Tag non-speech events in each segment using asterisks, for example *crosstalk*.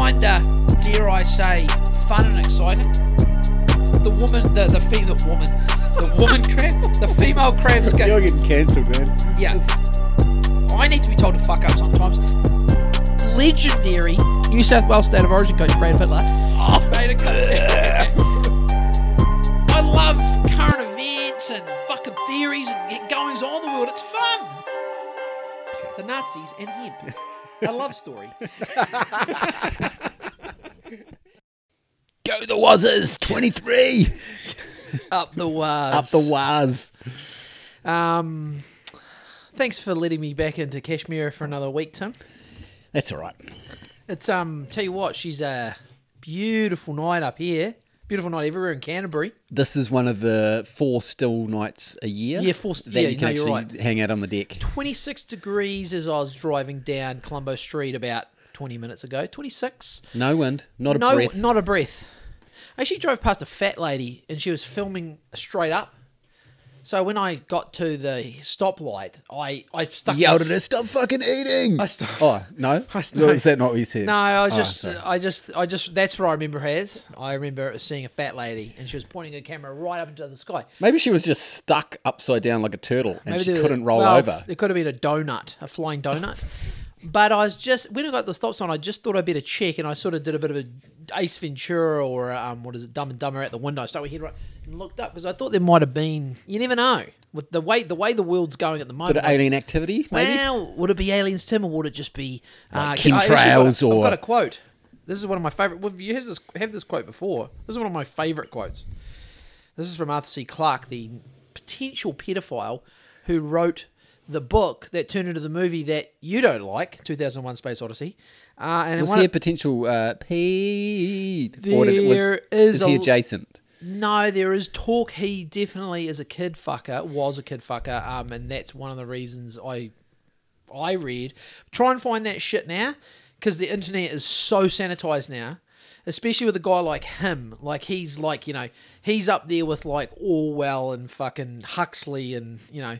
kinda, dare I say, fun and exciting. The woman, the the female woman, the woman crab, the female crabs go. *laughs* You're getting cancelled, man. Yeah. I need to be told to fuck up sometimes. Legendary New South Wales State of Origin coach Brad Fittler. Oh, made a cut. *laughs* I love current events and fucking theories and goings on in the world. It's fun. The Nazis and hemp. *laughs* A love story. *laughs* Go the Wazzers, 23. Up the Waz. Up the Waz. Um, thanks for letting me back into Cashmere for another week, Tim. That's all right. It's um, tell you what, she's a beautiful night up here. Beautiful night everywhere in Canterbury. This is one of the four still nights a year. Yeah, four that yeah, you can no, actually right. hang out on the deck. 26 degrees as I was driving down Colombo Street about 20 minutes ago. 26. No wind, not a no, breath. not a breath. I actually drove past a fat lady and she was filming straight up. So when I got to the stoplight, I I stuck. Yelled at her, stop fucking eating. I st- oh, no? *laughs* I st- Is that not what you said? No, I was Oh, just, sorry. I just, I just. That's what I remember as. I remember seeing a fat lady, and she was pointing her camera right up into the sky. Maybe she was just stuck upside down like a turtle and she couldn't roll well, over. It could have been a donut, a flying donut. But I was just when I got the stops on, I just thought I'd better check, and I sort of did a bit of a Ace Ventura or um, what is it, Dumb and Dumber at the window. So we hit right and looked up because I thought there might have been. You never know with the way the way the world's going at the moment. Bit of alien activity, maybe? Well, would it be aliens, Tim, or would it just be uh, Like I actually got a- chemtrails or- I've got a quote. This is one of my favorite. Have this have this quote before. This is one of my favorite quotes. This is from Arthur C. Clarke, the potential pedophile who wrote the book that turned into the movie that you don't like, 2001: Space Odyssey. Uh, and Was he a potential uh, Pete? Or did it was, There is is he a- adjacent? No, there is talk. He definitely is a kid fucker. Was a kid fucker. Um, and that's one of the reasons I, I read. Try and find that shit now, because the internet is so sanitized now, especially with a guy like him. Like he's like you know he's up there with like Orwell and fucking Huxley and you know,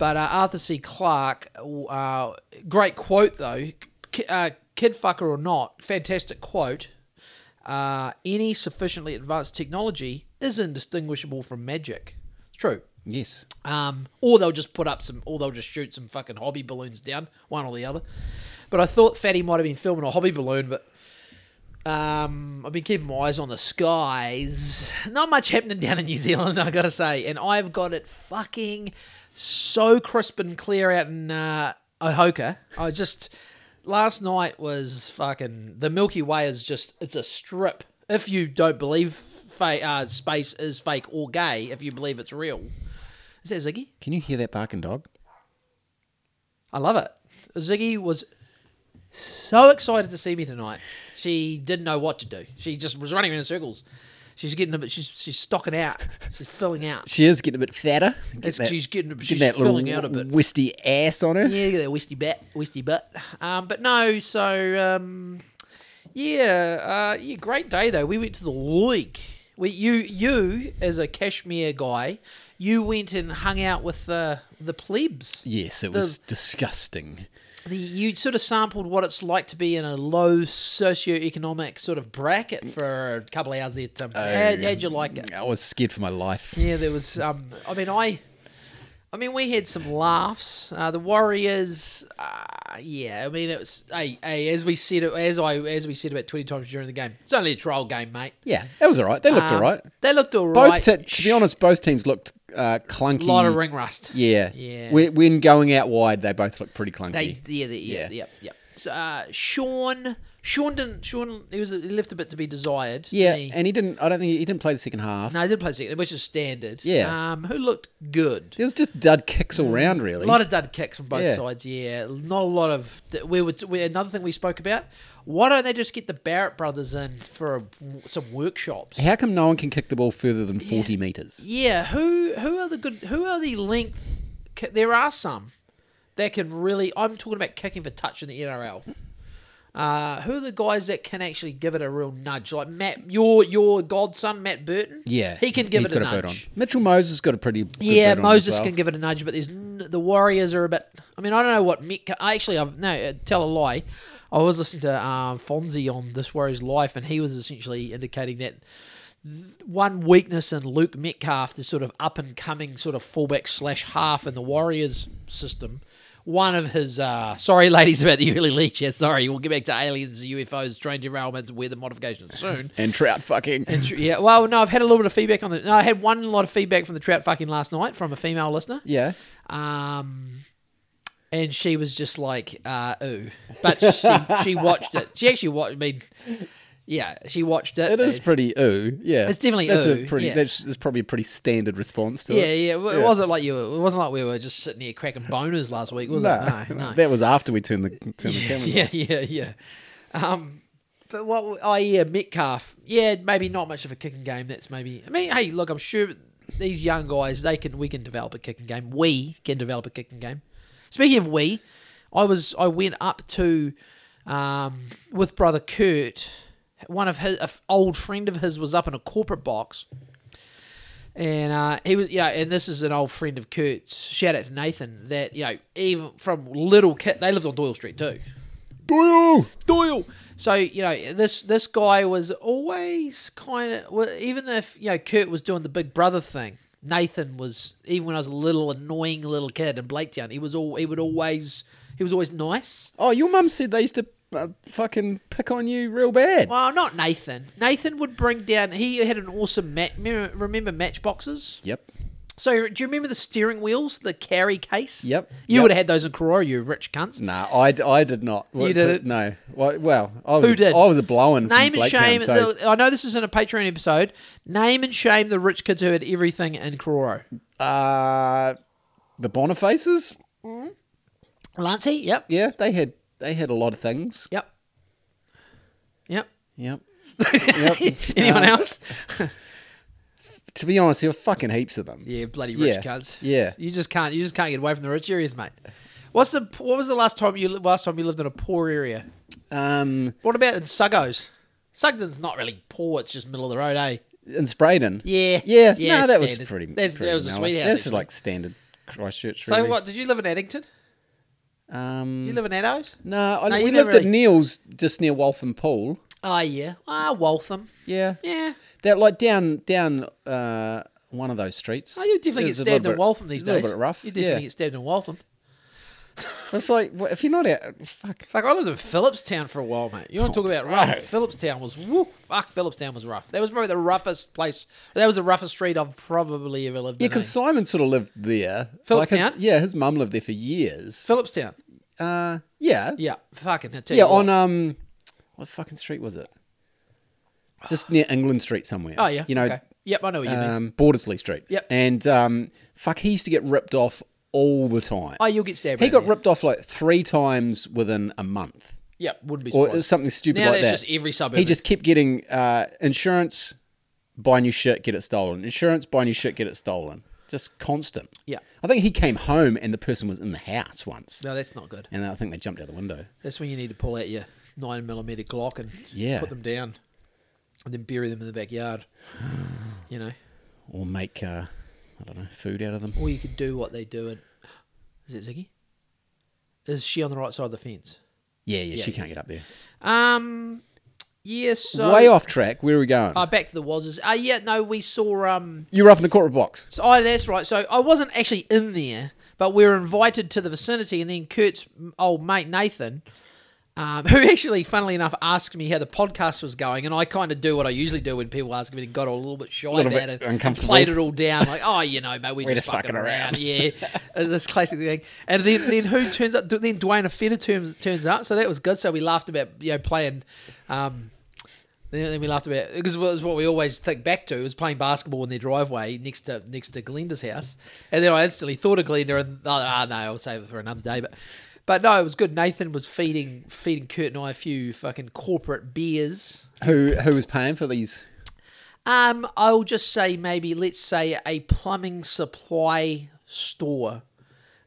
but uh, Arthur C. Clarke, uh, great quote though. Ki- Uh, kid fucker or not, fantastic quote uh, any sufficiently advanced technology is indistinguishable from magic. It's true. Yes. Um, or they'll just put up some, or they'll just shoot some fucking hobby balloons down, one or the other. But I thought Fatty might have been filming a hobby balloon, but um, I've been keeping my eyes on the skies. Not much happening down in New Zealand, *laughs* I gotta say. And I've got it fucking so crisp and clear out in uh, Ohoka. I just last night was fucking the Milky Way is just it's a strip. If you don't believe fa- uh, space is fake or gay, if you believe it's real, is that Ziggy? Can you hear that barking dog? I love it. Ziggy was so excited to see me tonight. She didn't know what to do. She just was running in circles. She's getting a bit. She's she's stocking out. She's filling out. She is getting a bit fatter. Get that- she's getting. get She's that filling out a bit. Wisty ass on her. Yeah, get that wisty bat, wisty butt. Um, but no, so um, yeah, uh, yeah, great day though. We went to the lake. We you you as a Cashmere guy, you went and hung out with the the plebs. Yes, it was disgusting. The, you sort of sampled what it's like to be in a low socioeconomic sort of bracket for a couple of hours there, Tim. How, how'd you like it? I was scared for my life. Yeah, there was. Um, I mean, I, I mean, we had some laughs. Uh, the Warriors. Uh, yeah, I mean, it was. Hey, hey, as we said, as I as we said about twenty times during the game, it's only a trial game, mate. Yeah, that was all right. They looked Um, all right. They looked all Both, right. te- to be honest, both teams looked uh, clunky. a lot of ring rust. Yeah, Yeah. When, when going out wide, they both looked pretty clunky. They, yeah, they, yeah, Yeah. yeah, yeah. So, uh, Sean, Sean didn't. Sean, he was. He left a bit to be desired. yeah, he? and he didn't. I don't think he, he didn't play the second half. no, he didn't play second, which is standard. Yeah. Um, who looked good? It was just dud kicks all round, really. A lot of dud kicks from both Yeah. sides. Yeah, not a lot of. We were we, another thing we spoke about. Why don't they just get the Barrett brothers in for a, some workshops? How come no one can kick the ball further than forty meters? Yeah, who who are the good? Who are the length? There are some that can really. I'm talking about kicking for touch in the NRL. Uh, who are the guys that can actually give it a real nudge? Like Matt, your your godson Matt Burton. Yeah, he can give it a nudge. Mitchell Moses got a pretty good Yeah, boot on as Moses well. can give it a nudge, but there's n- the Warriors are a bit. I mean, I don't know what Metcalf. Actually, I've no uh, tell a lie. I was listening to um, Fonzie on This Warrior's Life, and he was essentially indicating that one weakness in Luke Metcalf, the sort of up and coming sort of fullback slash half in the Warriors system. One of his, uh, sorry, ladies, about the early leech. Yeah, sorry. We'll get back to aliens, UFOs, train derailments, weather modifications soon. And trout fucking. And tr- yeah, well, no, I've had a little bit of feedback on the. No, I had one lot of feedback from the trout fucking last night from a female listener. yeah. Um, and she was just like, uh, ooh. But she, she watched it. She actually watched, I mean, yeah, she watched it. It is pretty ooh. Yeah. It's definitely that's ooh, A pretty, yeah. that's, that's probably a pretty standard response to yeah, it. yeah. yeah. It Yeah. wasn't like you. Were, it wasn't like we were just sitting here cracking boners last week, was it? No, no. that was after we turned the turned the camera. yeah, yeah, yeah. Um, but what? Oh yeah, Metcalf. Yeah, maybe not much of a kicking game. That's maybe. I mean, hey, look, I'm sure these young guys they can. We can develop a kicking game. We can develop a kicking game. Speaking of we, I was I went up to um, with brother Kurt. One of his a f- old friend of his was up in a corporate box. And uh, he was, yeah, and this is an old friend of Kurt's. Shout out to Nathan. That you know, even from little kid, they lived on Doyle Street too. Doyle! Doyle. So you know this this guy was always kind of well, even if you know Kurt was doing the Big Brother thing, Nathan was even when I was a little annoying little kid in Blaketown, he was all he would always he was always nice. Oh, your mum said they used to uh, fucking pick on you real bad. Well, not Nathan. Nathan would bring down. He had an awesome mat. Remember, remember matchboxes? Yep. So do you remember the steering wheels, the carry case? Yep, You yep. would have had those in Karoro, you rich cunts. Nah, I, I did not. You did it? No. Well, well I was Who did? I was a blowing Name and shame. so- the, I know this isn't a Patreon episode. Name and shame the rich kids who had everything in Karoro. Uh, the Bonifaces? Lancey, yep, Yeah, they had they had a lot of things. yep, yep. Yep. *laughs* yep. Anyone Um, else? *laughs* To be honest, there were fucking heaps of them. Yeah, bloody rich yeah, cunts. yeah. you just can't. You just can't get away from the rich areas, mate. What's the? What was the last time you last time you lived in a poor area? Um, What about in Suggos? Sugden's not really poor. It's just middle of the road, eh? in Spreydon. Yeah, Yeah, yeah. no, that was standard. pretty. That's, pretty that was a sweet house. This is like standard Christchurch. So really. what? Did you live in Addington? Um, Did you live in Addos? no, I, No, we you lived never at really- Neil's just near Waltham Pool. Oh yeah. Ah, Waltham. Yeah, Yeah. that like down down uh, one of those streets. Oh, you definitely get a stabbed in bit- Waltham these days, a days. little bit rough. You definitely yeah. get stabbed in Waltham. *laughs* It's like well, if you're not out, fuck. Fuck, I lived in Phillipstown for a while, mate. You want to talk about rough? right. Phillipstown was woo. Fuck, Phillipstown was rough. That was probably the roughest place. That was the roughest street I've probably ever lived Yeah, in. because? Simon sort of lived there. Phillipstown? Like his, yeah, his mum lived there for years. Phillipstown. Uh, yeah, Yeah, fucking. I tell yeah. you what. On um, what fucking street was it? Just near England Street somewhere. Oh yeah. you know, Okay. Yep, I know what you mean. um, Bordesley Street. Yep. And um, fuck, he used to get ripped off all the time. Oh, you'll get stabbed. he got ripped off like three times within a month, Yep, wouldn't be or something stupid now like that's that. just every suburb. he just kept getting uh, insurance, buy new shit, get it stolen. Insurance, buy new shit, get it stolen. Just constant. Yeah. I think he came home and the person was in the house once, No, that's not good. and I think they jumped out the window. That's when you need to pull out your nine millimeter Glock and Yeah. put them down, and then bury them in the backyard. you know, or make uh, I don't know food out of them. or you could do what they do. And is it Ziggy? Is she on the right side of the fence? Yeah, yeah, Yeah, she yeah. can't get up there. Um, yeah. So Way off track. Where are we going? Uh, back to the Wazzers. Uh, yeah, no, we saw. Um, you were up in the corporate box. so oh, that's right. So I wasn't actually in there, but we were invited to the vicinity, and then Kurt's old mate Nathan, um, *laughs* who actually, funnily enough, asked me how the podcast was going, and I kind of do what I usually do when people ask me, and got a little bit shy Little about bit it, and uncomfortable. played it all down, like, oh, you know, mate, we *laughs* We're just, just fucking fucking around, around. yeah, *laughs* Uh, this classic thing. And then, then who turns up? Then Dwayne Afeta turns turns up, so that was good. So we laughed about you know playing. Um, then we laughed about because it was what we always think back to was playing basketball in their driveway next to next to Glenda's house, and then I instantly thought of Glenda and oh, ah, no, I'll save it for another day. But but no, it was good. Nathan was feeding feeding Kurt and I a few fucking corporate beers. Who who was paying for these? Um, I'll just say maybe let's say a plumbing supply store.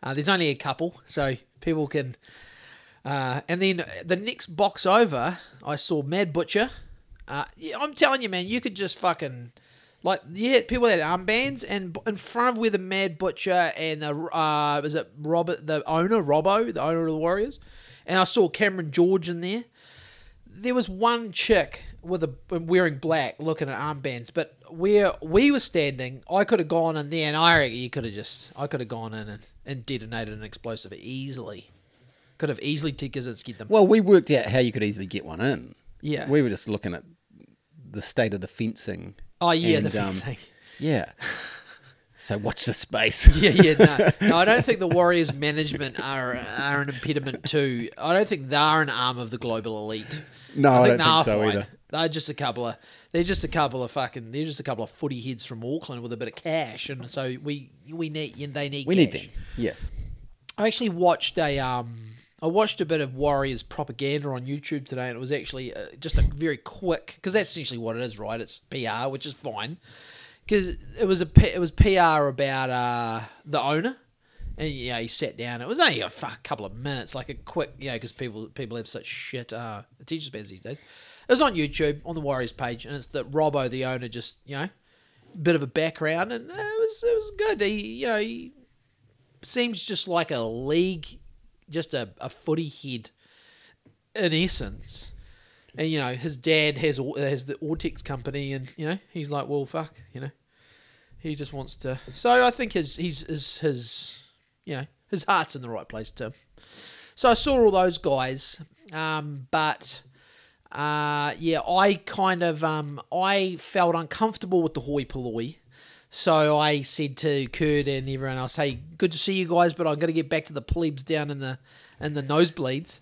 Uh, there's only a couple, so people can. Uh, and then the next box over, I saw Mad Butcher. Uh, yeah, I'm telling you, man, you could just fucking like yeah, people had armbands, and in front of where the Mad Butcher and the uh, was it Robert, the owner, Robbo, the owner of the Warriors, and I saw Cameron George in there. There was one chick with a wearing black, looking at armbands, but where we were standing, I could have gone in there, and I reckon you could have just, I could have gone in and, and detonated an explosive easily. Could have easily T-Gizzards them. Well, we worked out how you could easily get one in. Yeah. We were just looking at the state of the fencing. Oh yeah, and, the um, fencing. Yeah. *laughs* So watch the space. *laughs* Yeah, yeah, no. *laughs* no, I don't think the Warriors' management are are an impediment to. I don't think they're an arm of the global elite. No, I, don't think so fine. either. They're just a couple of. They're just a couple of fucking. They're just a couple of footy heads from Auckland with a bit of cash, and so we we need. They need. We need them. Yeah. I actually watched a um I watched a bit of Warriors propaganda on YouTube today, and it was actually uh, just a very quick because that's essentially what it is, right? It's PR, which is fine because it was a it was PR about uh the owner. And yeah, he sat down. It was only a couple of minutes, like a quick, you know, because people people have such shit uh, attention spans these days. It was on YouTube on the Warriors page, and it's that Robbo, the owner, just you know, bit of a background, and it was it was good. He you know he seems just like a league, just a, a footy head in essence. And you know, his dad has has the Autex company, and you know, he's like, well, fuck, you know, he just wants to. So I think his his his his you know his heart's in the right place too. So I saw all those guys, um, but uh, yeah, I kind of um, I felt uncomfortable with the hoi polloi. So I said to Kurt and everyone else, "Hey, good to see you guys, but I'm going to get back to the plebs down in the in the nosebleeds."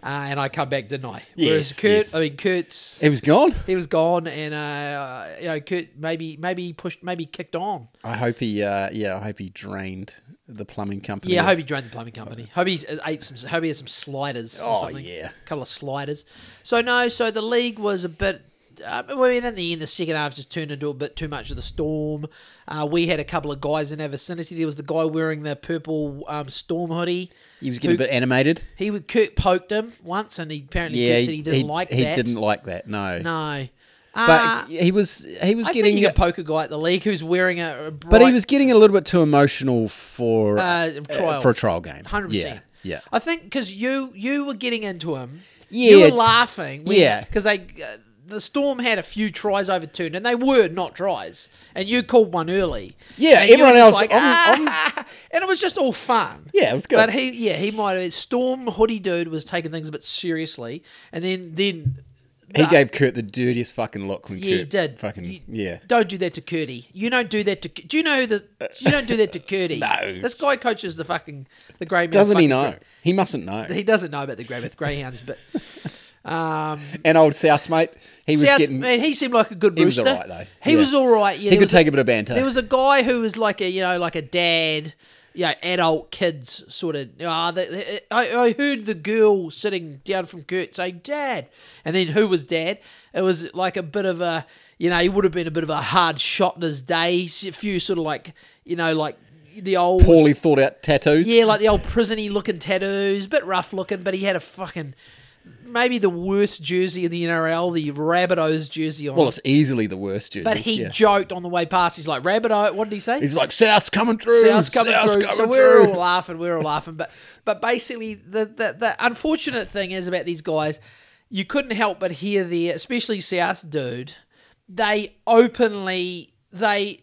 Uh, and I come back, didn't I? Whereas Yes, Kurt, yes. I mean, Kurt's he was gone. he was gone, and uh, you know, Kurt maybe maybe he pushed, maybe kicked on. I hope he, uh, yeah, I hope he drained the plumbing company. Yeah, I hope he drained the plumbing company. Hope he ate some. Hope he had some sliders or Oh, something. yeah. a couple of sliders. So no, so the league was a bit. Uh, well, in the end, the second half just turned into a bit too much of the storm. Uh, we had a couple of guys in our vicinity. There was the guy wearing the purple um, storm hoodie. he was getting who- a bit animated. He would Kurt poked him once, and he apparently Yeah, said he didn't like he that. He didn't like that. No, No, but uh, he was he was I getting. think you can poke guy at the league who's wearing a, a bright, but he was getting a little bit too emotional for Uh, trial. for a trial game. Hundred Yeah, percent. yeah. I think because you you were getting into him. Yeah. You were laughing. Yeah. Because they uh, the Storm had a few tries overturned, and they were not tries. And you called one early. Yeah, And everyone else- I'm- "Ah," *laughs* and it was just all fun. Yeah, it was good. But he, yeah, he might have. Storm hoodie dude was taking things a bit seriously, and then then. He the- gave Kurt the dirtiest fucking look when Yeah, Kurt he did. fucking You- yeah. Don't do that to Curdy. You don't do that to. Do you know that? You don't do that to *laughs* Curdy. No. This guy coaches the fucking the grey. Doesn't he know? He mustn't know. He doesn't know about the Greymouth Greyhounds, but *laughs* um, And old South mate, he was South- getting. man, he seemed like a good He was alright, though. He Yeah. was all right. Yeah, he could take a, bit of banter. There was a guy who was like a you know like a dad, you know, adult kids sort of. The, I, I heard the girl sitting down from Kurt say "dad," and then who was dad? It was like a bit of a you know he would have been a bit of a hard shot in his day. A few sort of like you know like the old poorly thought out tattoos. yeah, like the old prisony looking tattoos, bit rough looking, but he had a fucking maybe the worst jersey in the NRL, the Rabbitohs jersey on. Well, it's easily the worst jersey. but he yeah. joked on the way past. He's like, Rabbitoh, what did he say? He's like, South's coming through. South's coming South's through. coming so we're through." all *laughs* laughing, we're all laughing. But but basically, the, the the unfortunate thing is about these guys, you couldn't help but hear the, especially South dude, they openly they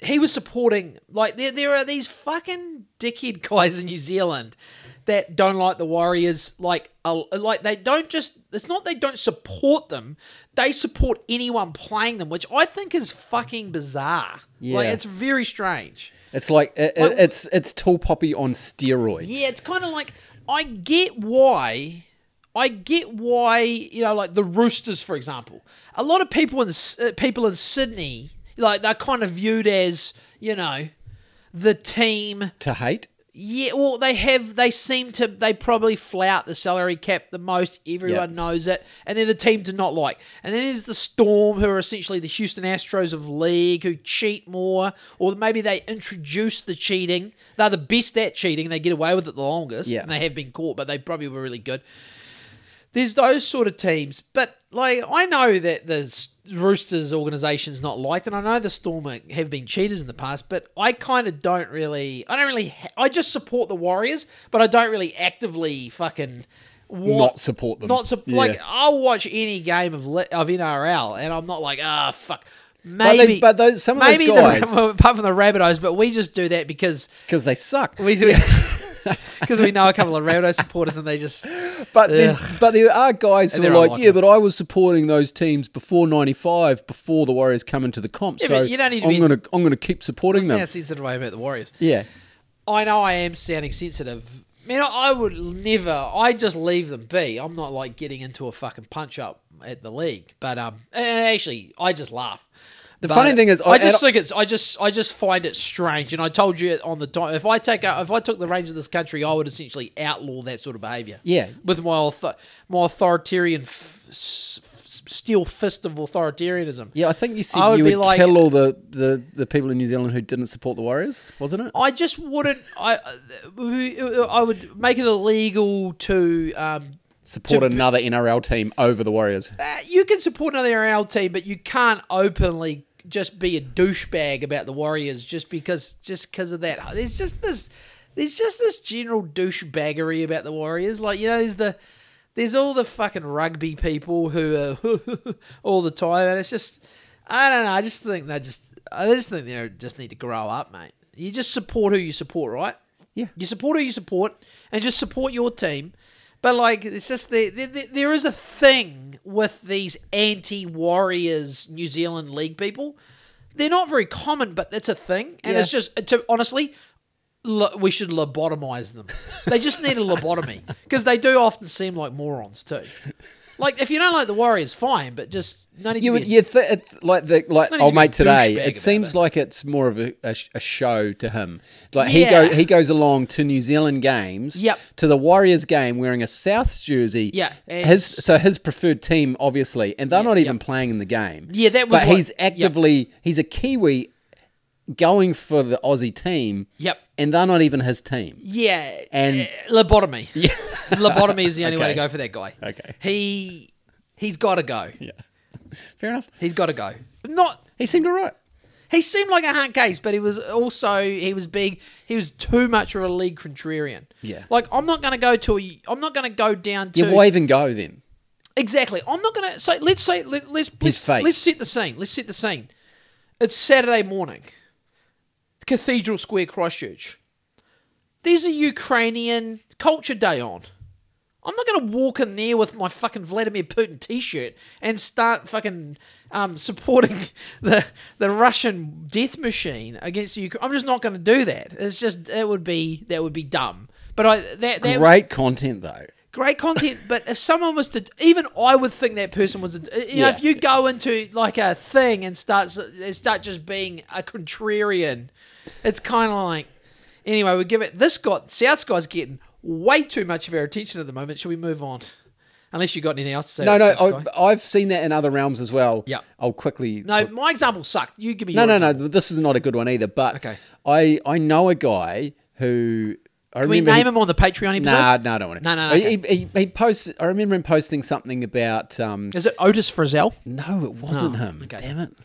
he was supporting like there there are these fucking dickhead guys in New Zealand that don't like the Warriors like uh, like they don't just it's not they don't support them they support anyone playing them which I think is fucking bizarre like Yeah. it's very strange It's like, it, Like- it's it's tall poppy on steroids. yeah, it's kind of like I get why. I get why you know, like the Roosters, for example. A lot of people in uh, people in Sydney, like they're kind of viewed as you know, the team. to hate. Yeah, well, they have. They seem to. They probably flout the salary cap the most. Everyone Yeah. knows it, and they're the team to not like. And then there's the Storm, who are essentially the Houston Astros of league, who cheat more, or maybe they introduce the cheating. They're the best at cheating. They get away with it the longest, Yeah. and they have been caught, but they probably were really good. There's those sort of teams, but like I know that the S- Roosters organization's not liked, and I know the Storm have been cheaters in the past, but I kind of don't really. I don't really. Ha- I just support the Warriors, but I don't really actively fucking not support them. Not so, Yeah. like I'll watch any game of of NRL, and I'm not like ah fuck. But, Maybe, those, but those some of those guys the, *laughs* apart from the Rabbitohs, but we just do that because because they suck. we *laughs* *laughs* because we know a couple of Rabbitohs supporters, and they just But but there are guys who are like, yeah, but I was supporting those teams before '95, before the Warriors come into the comp. Yeah, so but you don't need to I'm be- gonna I'm gonna keep supporting them. sensitive way about the Warriors. Yeah, I know I am sounding sensitive. Man, I would never. I just leave them be. I'm not like getting into a fucking punch up at the league. But um, and actually, I just laugh. The But funny thing is, I I- just think it's. I just, I just find it strange. And I told you on the time, if I take, out, if I took the reins of this country, I would essentially outlaw that sort of behaviour. Yeah. with my author, my authoritarian, f- f- steel fist of authoritarianism. yeah. I think you I said would you would like- kill all the, the the people in New Zealand who didn't support the Warriors, wasn't it? I just wouldn't. I I would make it illegal to. Um, Support to- another NRL team over the Warriors. uh, you can support another NRL team, but you can't openly just be a douchebag about the Warriors just because just because of that. There's just this. There's just this general douchebaggery about the Warriors. Like you know, there's the. There's all the fucking rugby people who are *laughs* all the time, and it's just, I don't know. I just think they just, I just think they just need to grow up, mate. You just support who you support, right? Yeah. You support who you support, and just support your team. But like, it's just the, the, the, there is a thing with these anti-Warriors New Zealand League people. They're not very common, but it's a thing, and Yeah. it's just uh, to honestly, lo- we should lobotomize them. They just need a lobotomy because they do often seem like morons too. Like if you don't like the Warriors, fine, but just no need You to be. you th- it's like the like need old a mate today. It seems it. like it's more of a, a, a show to him. Like he go he goes along to New Zealand games. Yep. To the Warriors game wearing a Souths jersey. Yeah, His so his preferred team obviously, and they're not even yep. playing in the game. Yeah, that was But what- he's yep. actively he's a Kiwi going for the Aussie team. Yep. And they're not even his team. Yeah, And- uh, lobotomy. Yeah. *laughs* lobotomy is the only way to go for that guy. Okay. He he's got to go. Yeah. *laughs* Fair enough. He's got to go. Not He seemed alright. he seemed like a hard case, but he was also he was being he was too much of a league contrarian. Yeah. Like I'm not going to go to a, I'm not going to go down to Yeah, why even go then? Exactly. I'm not going to say. Let's say. Let, let's let's, let's set the scene. Let's set the scene. It's Saturday morning. Cathedral Square, Christchurch. There's a Ukrainian culture day on. I'm not going to walk in there with my fucking Vladimir Putin T-shirt and start fucking um, supporting *laughs* the the Russian death machine against Ukraine. I'm just not going to do that. It's just that would be that would be dumb. But I that that Great content though. great content. but if someone was to, even I would think that person was, a, you know, Yeah. if you go into like a thing and starts start just being a contrarian, it's kind of like. Anyway, we give it. This guy, South guy's getting way too much of our attention at the moment. Should we move on? Unless you got anything else to say. No, no, South. I, I've seen that in other realms as well. Yeah. I'll quickly. no, my example sucked. You give me. no, your no, no. This is not a good one either. But Okay. I, I know a guy who. I Can we name he- him on the Patreon episode? Nah, no, I don't want to. No, no, no, He, okay. he, he posted. I remember him posting something about. Um, Is it Otis Frizzell? no, it wasn't Oh, him. okay. Damn it.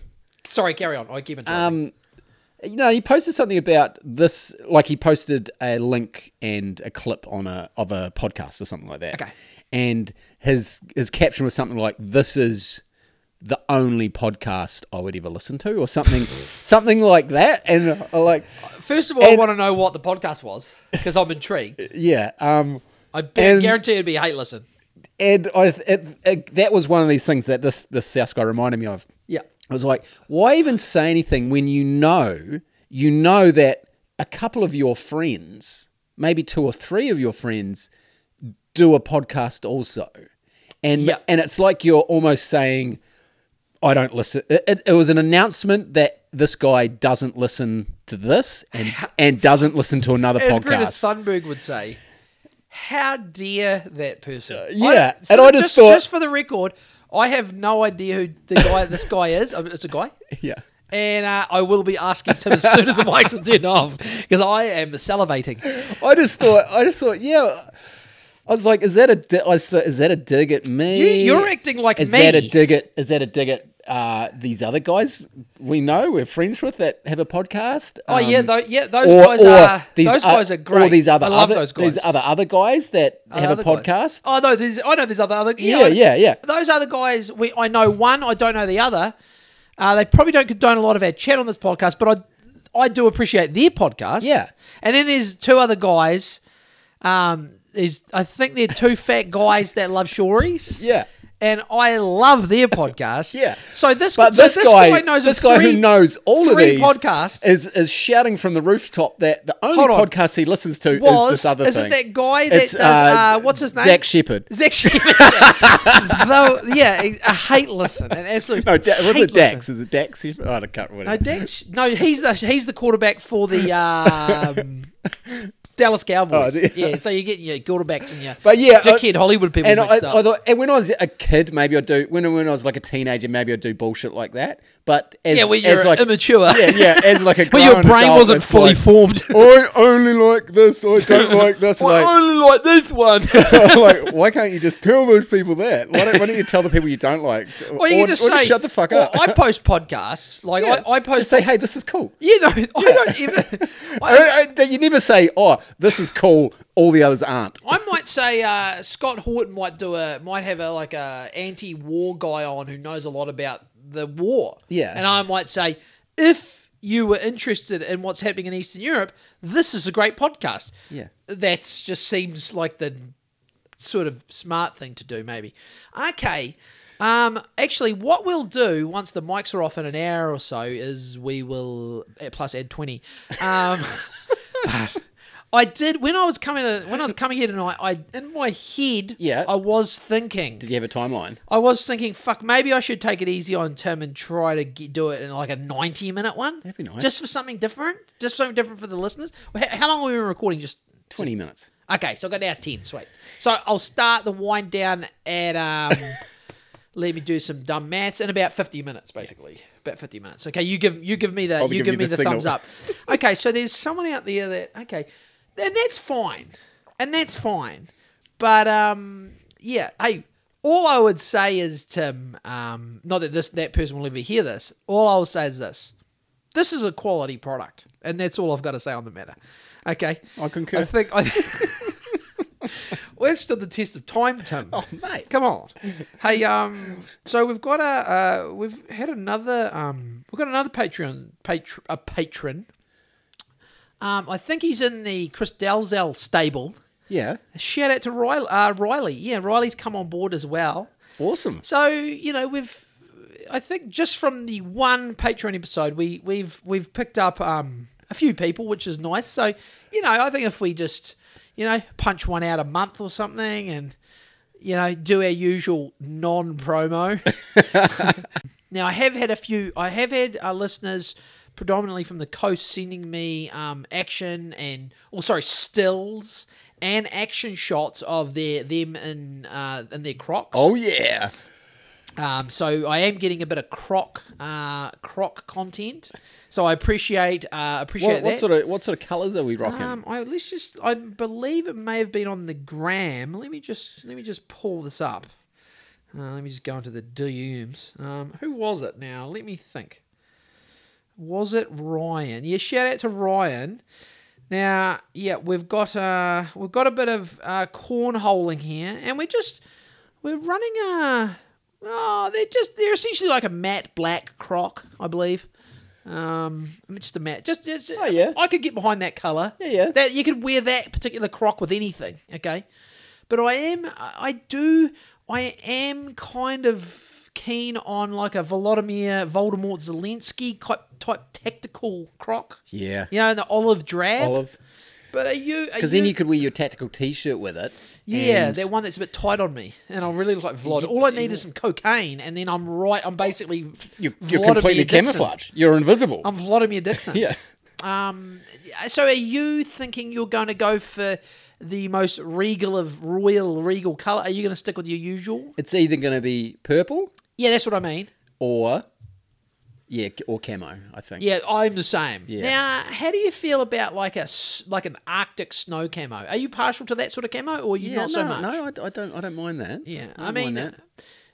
Sorry, carry on. I keep it. Um, you know, he posted something about this. Like he posted a link and a clip on a of a podcast or something like that. Okay. And his his caption was something like, "This is." The only podcast I would ever listen to, or something, *laughs* something like that, and uh, like, First of all, I want to know what the podcast was because I'm intrigued. *laughs* yeah, um, I And- guarantee it'd be a hate listen. and I, it, it, that was one of these things that this this South guy reminded me of. I was like, why even say anything when you know you know that a couple of your friends, maybe two or three of your friends, do a podcast also, and Yeah. and it's like you're almost saying, I don't listen. It, it, it was an announcement that this guy doesn't listen to this and and doesn't listen to another As Greta podcast. Thunberg would say, how dare that person? yeah, for and I just thought- just for the record, I have no idea who the guy this guy is. It's a guy. *laughs* yeah. And uh, I will be asking Tim as soon as the mics are *laughs* turned off because I am salivating. I just thought, I just thought, yeah. I was like, is that a, di- I is that a dig at me? You, you're acting like is me. that a dig at, is that a dig at uh, these other guys we know we're friends with that have a podcast. Oh yeah, um, tho- yeah, those or, guys or are these those guys are great. Or these other I love other, those guys. These other other guys that have Other a guys. podcast. Oh no, there's I know there's other other Yeah, I- yeah, yeah. Those other guys, we I know one, I don't know the other. Uh, they probably don't condone a lot of our chat on this podcast, but I I do appreciate their podcast. Yeah. and then there's two other guys. Um, there's I think they're two fat guys that love shories. Yeah. And I love their *laughs* podcast. Yeah. So this, But so this, guy, knows this guy three- who knows all of these podcasts. is is shouting from the rooftop that the only on. podcast he listens to was is this other is thing. Is it that guy that does uh, uh, what's his name? Zach Shepard. Zach Shepard. *laughs* *laughs* Though, yeah, a hate listen, an absolute No, da- was it Dax? listen. Is it Dax? Shepard? Oh, I can't remember. No, Dax. No, he's the he's the quarterback for the um, Dallas Cowboys. Oh, yeah. yeah, so you get your quarterbacks and your But yeah, dickhead I- Hollywood people and I. I thought, and when I was a kid, maybe I'd do when when I was like a teenager, maybe I'd do bullshit like that. But as, yeah, when you're as like immature. yeah, yeah, as like a *laughs* when your brain adult, wasn't fully like, formed. *laughs* I only like this. I don't *laughs* like this. I like, only like this one. like, why can't you just tell those people that? Why don't, why don't you tell the people you don't like? Well, you or, can just or say, shut the fuck well, up. I post podcasts. Like Yeah, I, I post. Just say, hey, this is cool. yeah, no, I don't even. I, I, I, you never say, oh, this is cool. All the others aren't. I might say uh, Scott Horton might do a might have a like a anti-war guy on who knows a lot about the war. Yeah. and I might say if you were interested in what's happening in Eastern Europe, this is a great podcast. Yeah. that just seems like the sort of smart thing to do. Maybe. Okay. Um, actually, what we'll do once the mics are off in an hour or so is we will eh, plus add twenty. Um, *laughs* I did when I was coming to, when I was coming here tonight. I in my head, Yeah. I was thinking, Did you have a timeline? I was thinking, fuck, maybe I should take it easy on Tim and try to get, do it in like a ninety-minute one. That'd be nice. just for something different, just something different for the listeners. How, how long have we been recording? Just 20 minutes. okay, so I got now ten. Sweet. So I'll start the wind down at um. *laughs* let me do some dumb maths in about fifty minutes, basically. About fifty minutes. Okay, you give you give me the I'll you give you me the the, thumbs signal. up. Okay, so there's someone out there that okay, and that's fine, and that's fine, but um, yeah, hey. All I would say is, Tim, um, not that this that person will ever hear this. All I'll say is this: this is a quality product, and that's all I've got to say on the matter. Okay, I concur. I think I. *laughs* We've stood the test of time, Tim. Oh, mate. Come on. Hey, um, so we've got a, uh, we've had another, um, we've got another Patreon, patr- a patron. Um, I think he's in the Chris Dalzell stable. Yeah. Shout out to Riley. Uh, Riley. Yeah, Riley's come on board as well. Awesome. So you know we've, I think just from the one Patreon episode, we we've we've picked up um a few people, which is nice. So you know I think if we just you know punch one out a month or something, and you know do our usual non promo. *laughs* now I have had a few. I have had uh, listeners. Predominantly from the coast, sending me um, action and, or sorry, stills and action shots of their them in uh, in their Crocs. Oh, yeah. Um, so I am getting a bit of croc uh, croc content. So I appreciate uh, appreciate What, what that. sort of what sort of colours are we rocking? um, I let's just I believe it may have been on the gram. Let me just let me just pull this up. Uh, let me just go into the DMs. Um, who was it now? Let me think. Was it Ryan? Yeah, shout out to Ryan. Now, yeah, we've got uh we've got a bit of uh, cornholing here, and we're just we're running a oh they're just they're essentially like a matte black croc, I believe. Um, just a matte, just, just Oh, yeah. I could get behind that color. Yeah, yeah. That you could wear that particular croc with anything. Okay, but I am I do I am kind of keen on like a Volodymyr Voldemort Zelensky type type tactical croc. yeah. You know, the olive drab. Olive. But are you? Because then you could wear your tactical T-shirt with it. Yeah, that one that's a bit tight on me, and I really look like Vlad. All I need is some cocaine, and then I'm right. I'm basically You're, you're completely camouflaged. You're invisible. I'm Vladimir Dixon. *laughs* yeah. Um. So, are you thinking you're going to go for the most regal of royal regal color? Are you going to stick with your usual? It's either going to be purple Yeah, that's what I mean. or yeah, or camo. I think. Yeah, I'm the same. Yeah. Now, how do you feel about like a s- like an Arctic snow camo? Are you partial to that sort of camo, or are you Yeah, not so much? no, I, I don't. I don't mind that. Yeah, I, I, don't mean, mind that.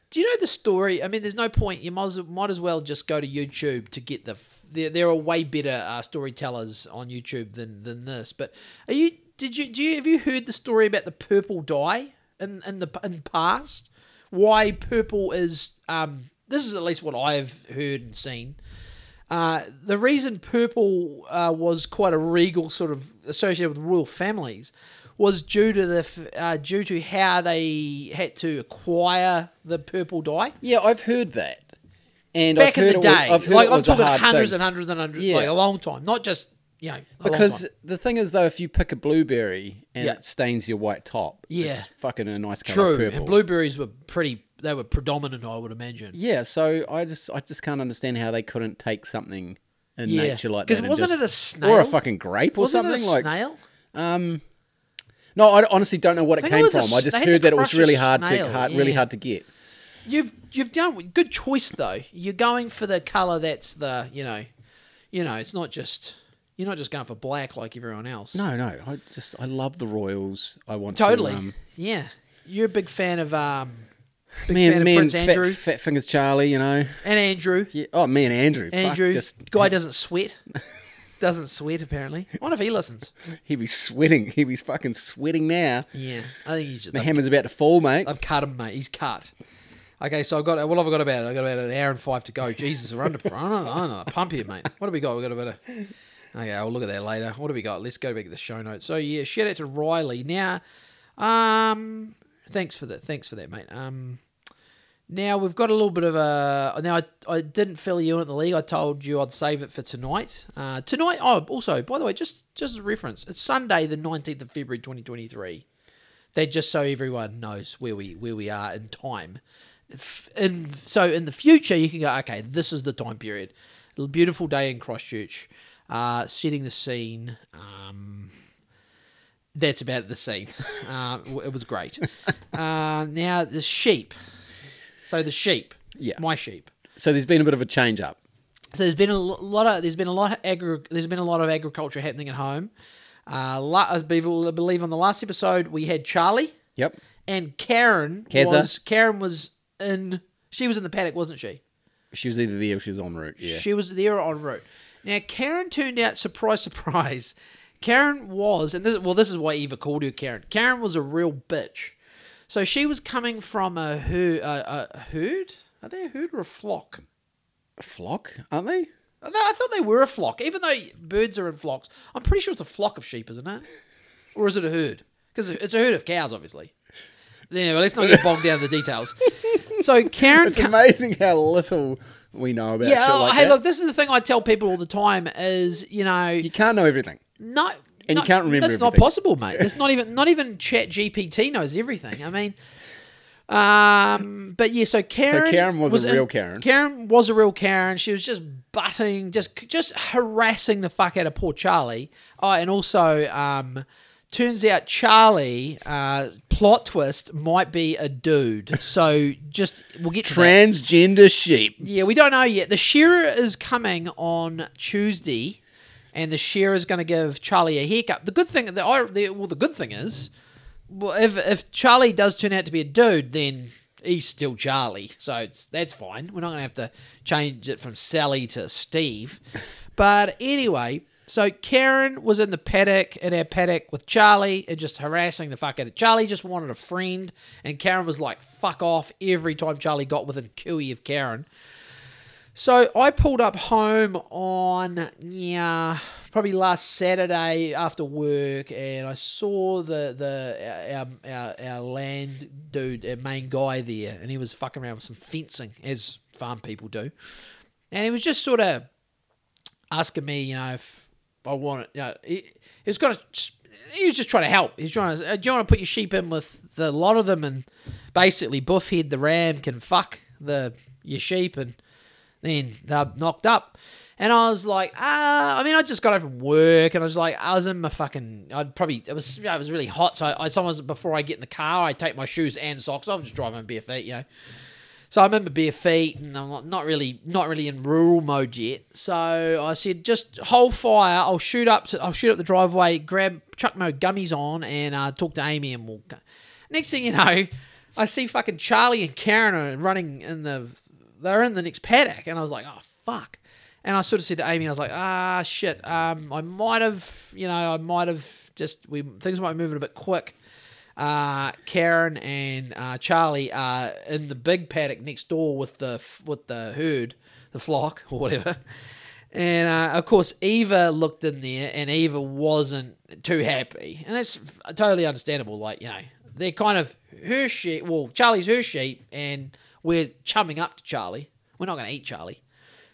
Do you know the story? I mean, there's no point. You might as, might as well just go to YouTube to get the. f- There, there are way better uh, storytellers on YouTube than than this. But are you? Did you? Do you have you heard the story about the purple dye in in the in past? Why purple is? Um, this is at least what I've heard and seen. Uh, the reason purple uh, was quite a regal sort of associated with royal families was due to the f- uh, due to how they had to acquire the purple dye Yeah, I've heard that. And back I've in heard the was- day. I've heard like I'm talking hundreds thing. and hundreds and hundreds, Yeah. like a long time, not just you know Because the thing is, though, if you pick a blueberry and Yeah. it stains your white top, Yeah. it's fucking a nice color true, purple. and blueberries were pretty. They were predominant, I would imagine. Yeah, so I just I just can't understand how they couldn't take something in Yeah. nature like that. Because wasn't just- it a snail? or a fucking grape or Wasn't something it a like? snail? Um, no, I honestly don't know what it think it came from. I just they had to heard that it was really hard snail, to hard, really hard to get. You've you've done good choice though. You're going for the color that's the you know, you know. It's not just you're not just going for black like everyone else. No, no, I just I love the Royals. I want totally. to. Um, yeah, you're a big fan of um, big me fan and of me and Prince fat, Andrew fat fingers Charlie, you know. and Andrew. Yeah. Oh, me and Andrew. Fuck, Andrew, just guy doesn't sweat. *laughs* doesn't sweat apparently. I wonder if he listens. *laughs* he be sweating. He be fucking sweating now. Yeah, I think he's just. The I've, hammer's about to fall, mate. I've cut him, mate. He's cut. Okay, so I've got what have I got about it? I got about an hour and five to go. Jesus, we're under *laughs* I don't know, I don't know, pump here, mate. What have we got? We've got about a bit of Okay, I'll look at that later. What have we got? Let's go back to the show notes. So yeah, shout out to Riley. Now, um, thanks for that. Thanks for that, mate. Um, now we've got a little bit of a. Now I, I didn't fill you in at the league. I told you I'd save it for tonight. Uh, tonight. Oh, also by the way, just just as a reference, it's Sunday, the nineteenth of February, twenty twenty three. That just so everyone knows where we where we are in time. And so in the future, you can go. Okay, this is the time period. Beautiful day in Christchurch, uh, setting the scene. Um, that's about the scene. *laughs* Uh, it was great. *laughs* Uh, now the sheep. So the sheep. Yeah. My sheep. So there's been a bit of a change up. So there's been a lot of there's been a lot of agri- there's been a lot of agriculture happening at home. Uh, I believe- on the last episode we had Charlie Yep. and Karen Keza. was Karen was in she was in the paddock, wasn't she? She was either there or she was en route. Yeah. She was there en route. Now Karen turned out surprise surprise. Karen was and this well this is why Eva called her Karen. Karen was a real bitch. So she was coming from a herd, a, a herd. Are they a herd or a flock? A flock, aren't they? I thought they were a flock, even though birds are in flocks. I'm pretty sure it's a flock of sheep, isn't it? Or is it a herd? Because it's a herd of cows, obviously. Anyway, let's not get bogged down in the details. So *laughs* Karen, It's amazing how little we know about yeah. oh, like hey, that. look, this is the thing I tell people all the time: is you know, you can't know everything. no, And you can't remember That's not possible, mate. It's not even not even Chat GPT knows everything. I mean, um, but yeah. So Karen, So Karen was a in- real Karen. Karen was a real Karen. She was just butting, just just harassing the fuck out of poor Charlie. Oh, and also, um, turns out Charlie, uh, plot twist, might be a dude. So just we'll get to that. Transgender sheep. Yeah, we don't know yet. The shearer is coming on Tuesday, and the shearer is going to give Charlie a haircut. The good thing, the, the well, the good thing is, well, if if Charlie does turn out to be a dude, then he's still Charlie, so it's that's fine. We're not going to have to change it from Sally to Steve. But anyway. So Karen was in the paddock in our paddock with Charlie and just harassing the fuck out of Charlie. Just wanted a friend, and Karen was like, "Fuck off!" Every time Charlie got within cooey of Karen, so I pulled up home on yeah probably last Saturday after work, and I saw the the uh, our our, our land dude, our main guy there, and he was fucking around with some fencing as farm people do, and he was just sort of asking me, you know, if I want it. You know, he, he was gonna. He was just trying to help. He's trying to. "Uh, Do you want to put your sheep in with the lot of them, and basically Buffhead the ram can fuck the your sheep, and then they're knocked up. And I was like, ah, I mean, I just got home from work, and I was like, I was in my fucking, I'd probably, it was, it was really hot, so I, sometimes before I get in the car, I take my shoes and socks I'm just driving bare feet, you know. So I remember bare feet, and I'm not- really, not really in rural mode yet. So I said, just hold fire. I'll shoot up, to, I'll shoot up the driveway, grab, chuck my gummies on, and uh, talk to Amy, and we'll. Next thing you know, I see fucking Charlie and Karen are running in the, they're in the next paddock, and I was like, oh fuck. And I sort of said to Amy, I was like, ah shit, um, I might have, you know, I might have just we things might be moving a bit quick. Uh, Karen and uh, Charlie are in the big paddock next door with the with the herd, the flock or whatever. And uh, of course, Eva looked in there, and Eva wasn't too happy, and that's f- totally understandable. Like you know, they're kind of her sheep. Well, Charlie's her sheep, and we're chumming up to Charlie. We're not going to eat Charlie.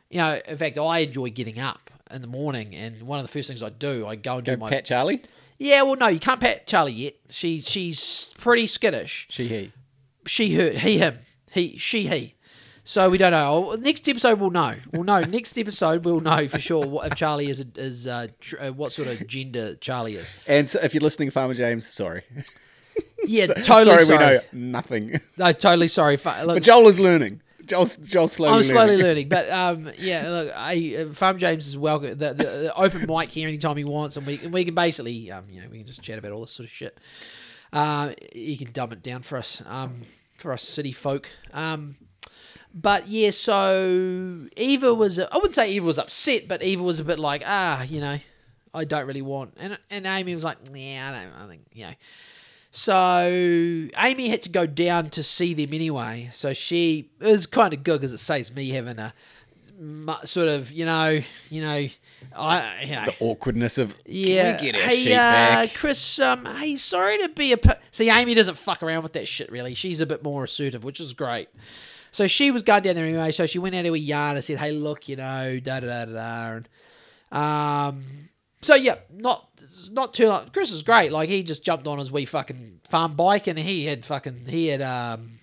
You know, in fact, I enjoy getting up in the morning, and one of the first things I do, I go and Go do my pat Charlie. Yeah. Well, no, you can't pat Charlie yet. She she's pretty skittish. She he. She her he him he she he. So we don't know. Next episode we'll know. We'll know. *laughs* Next episode we'll know for sure what, if Charlie is is uh, tr- what sort of gender Charlie is. And so if you're listening, Farmer James, sorry. Yeah, *laughs* totally sorry. sorry, we know nothing. No, totally sorry. Look, But Joel is learning. Joel's, Joel's slowly I'm slowly learning. learning, but *laughs* um, yeah, look, I, uh, Farm James is welcome. The, the, the open mic here anytime he wants, and we and we can basically, um, you know, we can just chat about all this sort of shit. Uh, he can dumb it down for us, um, for us city folk. Um, but yeah, so Eva was, I wouldn't say Eva was upset, but Eva was a bit like, ah, you know, I don't really want, and and Amy was like, yeah, I don't, I think, you know. So Amy had to go down to see them anyway. So she it was kind of good because it saves me having a sort of you know you know I you know The awkwardness of yeah. Can we get our hey, uh, back? Chris. Um, hey, sorry to be a. p- See, Amy doesn't fuck around with that shit. Really, she's a bit more assertive, which is great. So she was going down there anyway. So she went out to a yard and said, "Hey, look, you know, da da da da." da," And um, so yeah, not not too long. Chris is great. Like he just jumped on his wee fucking farm bike and he had fucking he had um.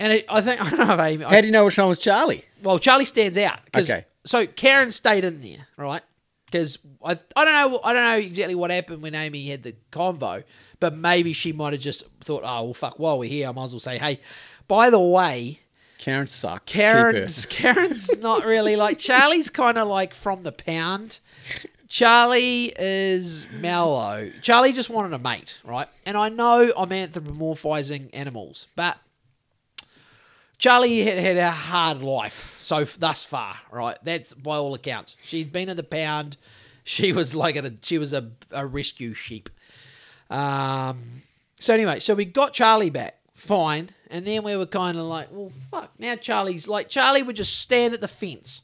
And it, I think *laughs* I don't know if Amy. I How do you know which one was Charlie? well, Charlie stands out. Okay. So Karen stayed in there, right? Because I, I don't know I don't know exactly what happened when Amy had the convo, but maybe she might have just thought, oh well, fuck, while we're here, I might as well say, hey, by the way, Karen sucks. Karen's Karen's not really like Charlie's kind of like from the pound. *laughs* Charlie is mellow. Charlie just wanted a mate, right? And I know I'm anthropomorphizing animals, but Charlie had had a hard life so thus far, right? That's by all accounts. She'd been in the pound. She was like a she was a, a rescue sheep. Um. So anyway, so we got Charlie back, fine, and then we were kind of like, well, fuck. Now Charlie's like Charlie would just stand at the fence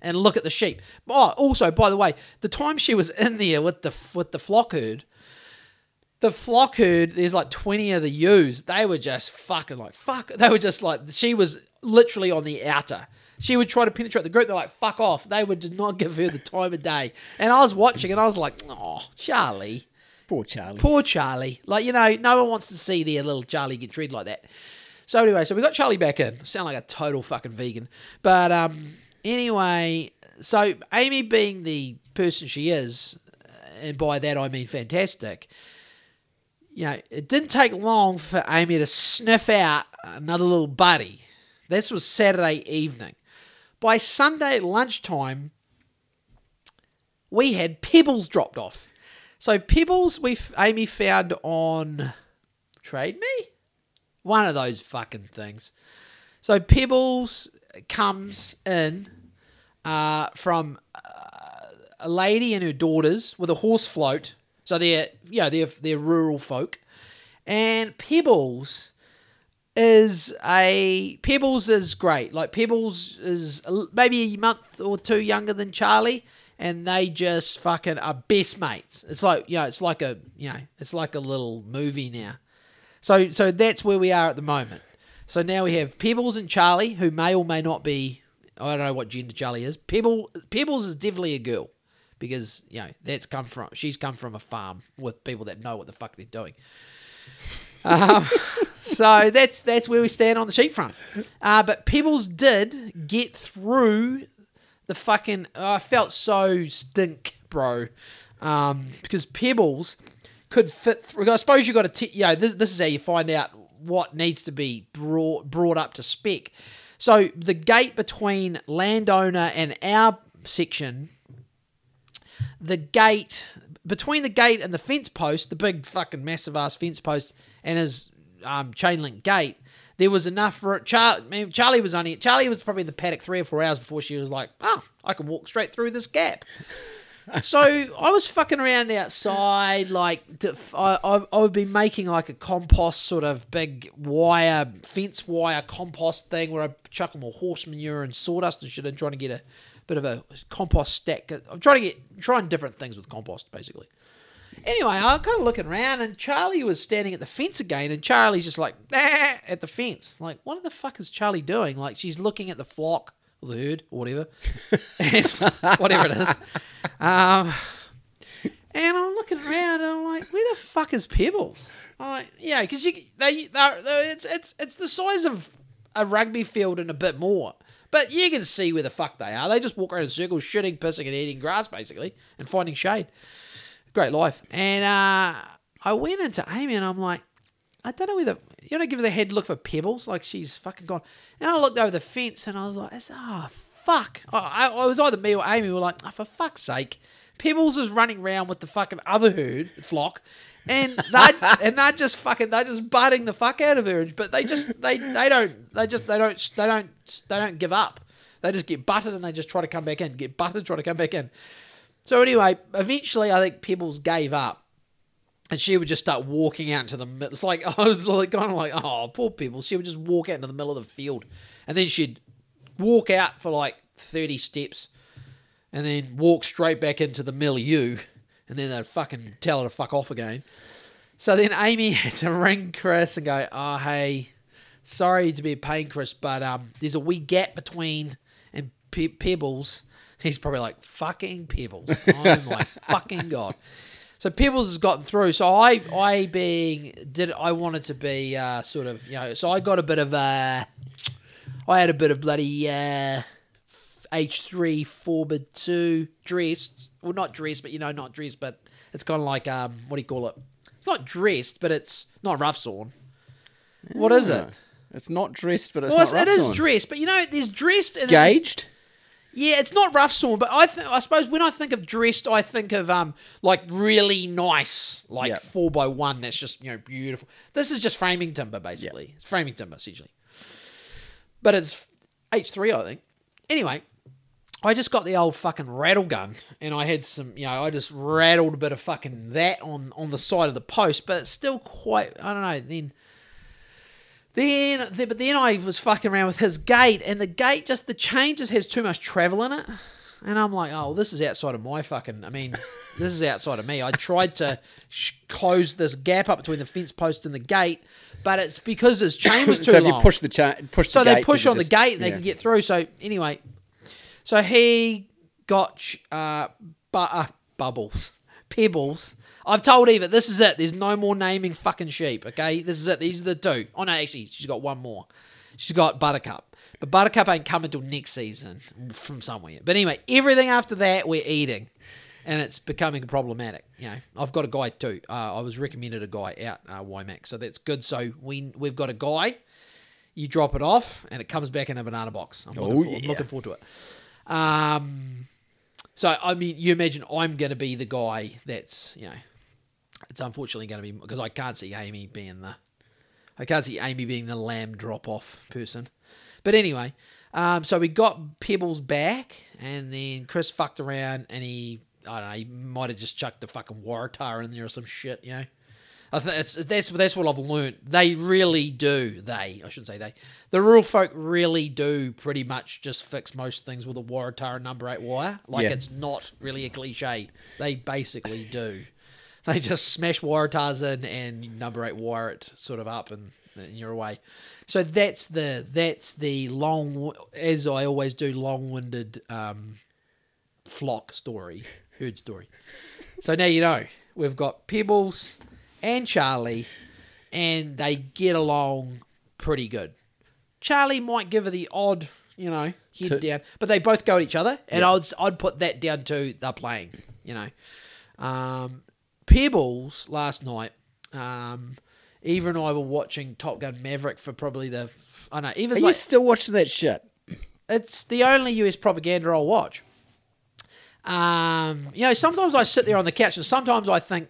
and look at the sheep. Oh, also, by the way, the time she was in there with the with the flock herd, the flock herd, there's like 20 of the ewes. They were just fucking like, fuck. They were just like, she was literally on the outer. She would try to penetrate the group. They're like, fuck off. They would just not give her the time of day. And I was watching and I was like, oh, Charlie. Poor Charlie. Poor Charlie. Like, you know, no one wants to see their little Charlie get treated like that. So anyway, so we got Charlie back in. Sound like a total fucking vegan. But um anyway, so Amy being the person she is, and by that I mean fantastic, you know, it didn't take long for Amy to sniff out another little buddy. This was Saturday evening. By Sunday lunchtime, we had Pebbles dropped off. So Pebbles, we Amy found on Trade Me, one of those fucking things. So Pebbles comes in uh, from uh, a lady and her daughters with a horse float. So they're you know they're they're rural folk, and Pebbles is a Pebbles is great. Like Pebbles is maybe a month or two younger than Charlie, and they just fucking are best mates. It's like you know, it's like a you know, it's like a little movie now. So so that's where we are at the moment. So now we have Pebbles and Charlie, who may or may not be. I don't know what gender Charlie is. Pebble Pebbles is definitely a girl because you know that's come from she's come from a farm with people that know what the fuck they're doing. Um, *laughs* so that's that's where we stand on the sheep front. Uh, but Pebbles did get through the fucking. oh, I felt so stink, bro, um, because Pebbles could fit through. I suppose you got to, t- you know, this, this is how you find out what needs to be brought brought up to spec. So the gate between landowner and our section, the gate between the gate and the fence post, the big fucking massive ass fence post, and his um, chain link gate, there was enough for Char- Charlie was only Charlie was probably in the paddock three or four hours before she was like, oh, I can walk straight through this gap. So I was fucking around outside, like I, I, I would be making like a compost sort of big wire fence wire compost thing where I chuck more horse manure and sawdust and shit and trying to get a bit of a compost stack. I'm trying to get trying different things with compost basically. Anyway, I'm kind of looking around, and Charlie was standing at the fence again, and Charlie's just like at the fence. Like, what the fuck is Charlie doing? Like, she's looking at the flock or the herd or whatever, *laughs* whatever it is. Um, and I'm looking around, and I'm like, where the fuck is Pebbles? I'm like, yeah, because you they they're, they're, it's it's it's the size of a rugby field and a bit more. But you can see where the fuck they are. They just walk around in circles, shitting, pissing, and eating grass, basically, and finding shade great life. And uh, I went into Amy and I'm like, I don't know whether you know, give us a head look for pebbles, like she's fucking gone. And I looked over the fence and I was like, oh fuck. I, I was either me or Amy were like, oh, for fuck's sake, Pebbles is running around with the fucking other herd flock. And they *laughs* and they're just fucking they're just butting the fuck out of her. But they just they they don't they just they don't they don't they don't give up. They just get butted and they just try to come back in. Get butted, try to come back in. So anyway, eventually I think Pebbles gave up. And she would just start walking out into the middle. It's like *laughs* I was like kind of like, oh, poor people. She would just walk out into the middle of the field, and then she'd walk out for like thirty steps, and then walk straight back into the milieu, and then they'd fucking tell her to fuck off again. So then Amy *laughs* had to ring Chris and go, oh hey, sorry to be a pain, Chris, but um, there's a wee gap between and Pe- Pebbles *laughs* He's probably like, fucking Pebbles. Oh my fucking God. So Pebbles has gotten through. So I, I being, did I wanted to be uh, sort of, you know, so I got a bit of, uh, I had a bit of bloody uh, H3 four by two dressed. Well, not dressed, but you know, not dressed, but it's kind of like, um, what do you call it? It's not dressed, but it's not rough sawn. What is it? It's not dressed, but it's Well, not rough it is dressed, but you know, there's dressed and Gauged? Yeah, it's not rough sawn, but I th- I suppose when I think of dressed, I think of um like really nice, like Yeah. four by one. That's just you know beautiful. This is just framing timber basically. It's framing timber essentially, but it's H three I think. Anyway, I just got the old fucking rattle gun, and I had some you know I just rattled a bit of fucking that on on the side of the post, but it's still quite I don't know then. Then, th- but then I was fucking around with his gate, and the gate just the chain just has too much travel in it, and I'm like, oh, this is outside of my fucking. I mean, *laughs* this is outside of me. I tried to sh- close this gap up between the fence post and the gate, but it's because his chain was *laughs* too so long. you push the chain, push so the they push on the gate and they can get through. So anyway, so he got uh, bu- uh bubbles, *laughs* pebbles. I've told Eva, this is it. There's no more naming fucking sheep. Okay, this is it. These are the two. Oh no, actually, she's got one more. She's got Buttercup, but Buttercup ain't coming till next season from somewhere. But anyway, everything after that we're eating, and it's becoming problematic. You know, I've got a guy too. Uh, I was recommended a guy out uh, so that's good. So we we've got a guy. You drop it off, and it comes back in a banana box. I'm looking, Oh, for- I'm looking forward to it. Um, so I mean, you imagine I'm going to be the guy that's you know, it's unfortunately going to be because I can't see Amy being the, I can't see Amy being the lamb drop off person. But anyway, um, so we got Pebbles back, and then Chris fucked around, and he I don't know, he might have just chucked the fucking Waratah in there or some shit, you know. I think that's that's that's what I've learned. They really do. They I shouldn't say they. The rural folk really do pretty much just fix most things with a Waratah and number eight wire. Like Yeah. it's not really a cliche. They basically do. *laughs* They just smash Waratahs in and number eight wire it sort of up and, and you're away. So that's the that's the long as I always do long winded um, flock story herd story. So now you know we've got Pebbles and Charlie, and they get along pretty good. Charlie might give her the odd, you know, head To- down, but they both go at each other, and I'd I'd put that down to they're playing, you know. Um, Pebbles last night. Um, Eva and I were watching Top Gun Maverick for probably the. I know Eva's Are you still watching that shit? it's the only US propaganda I'll watch. Um, you know, sometimes I sit there on the couch and sometimes I think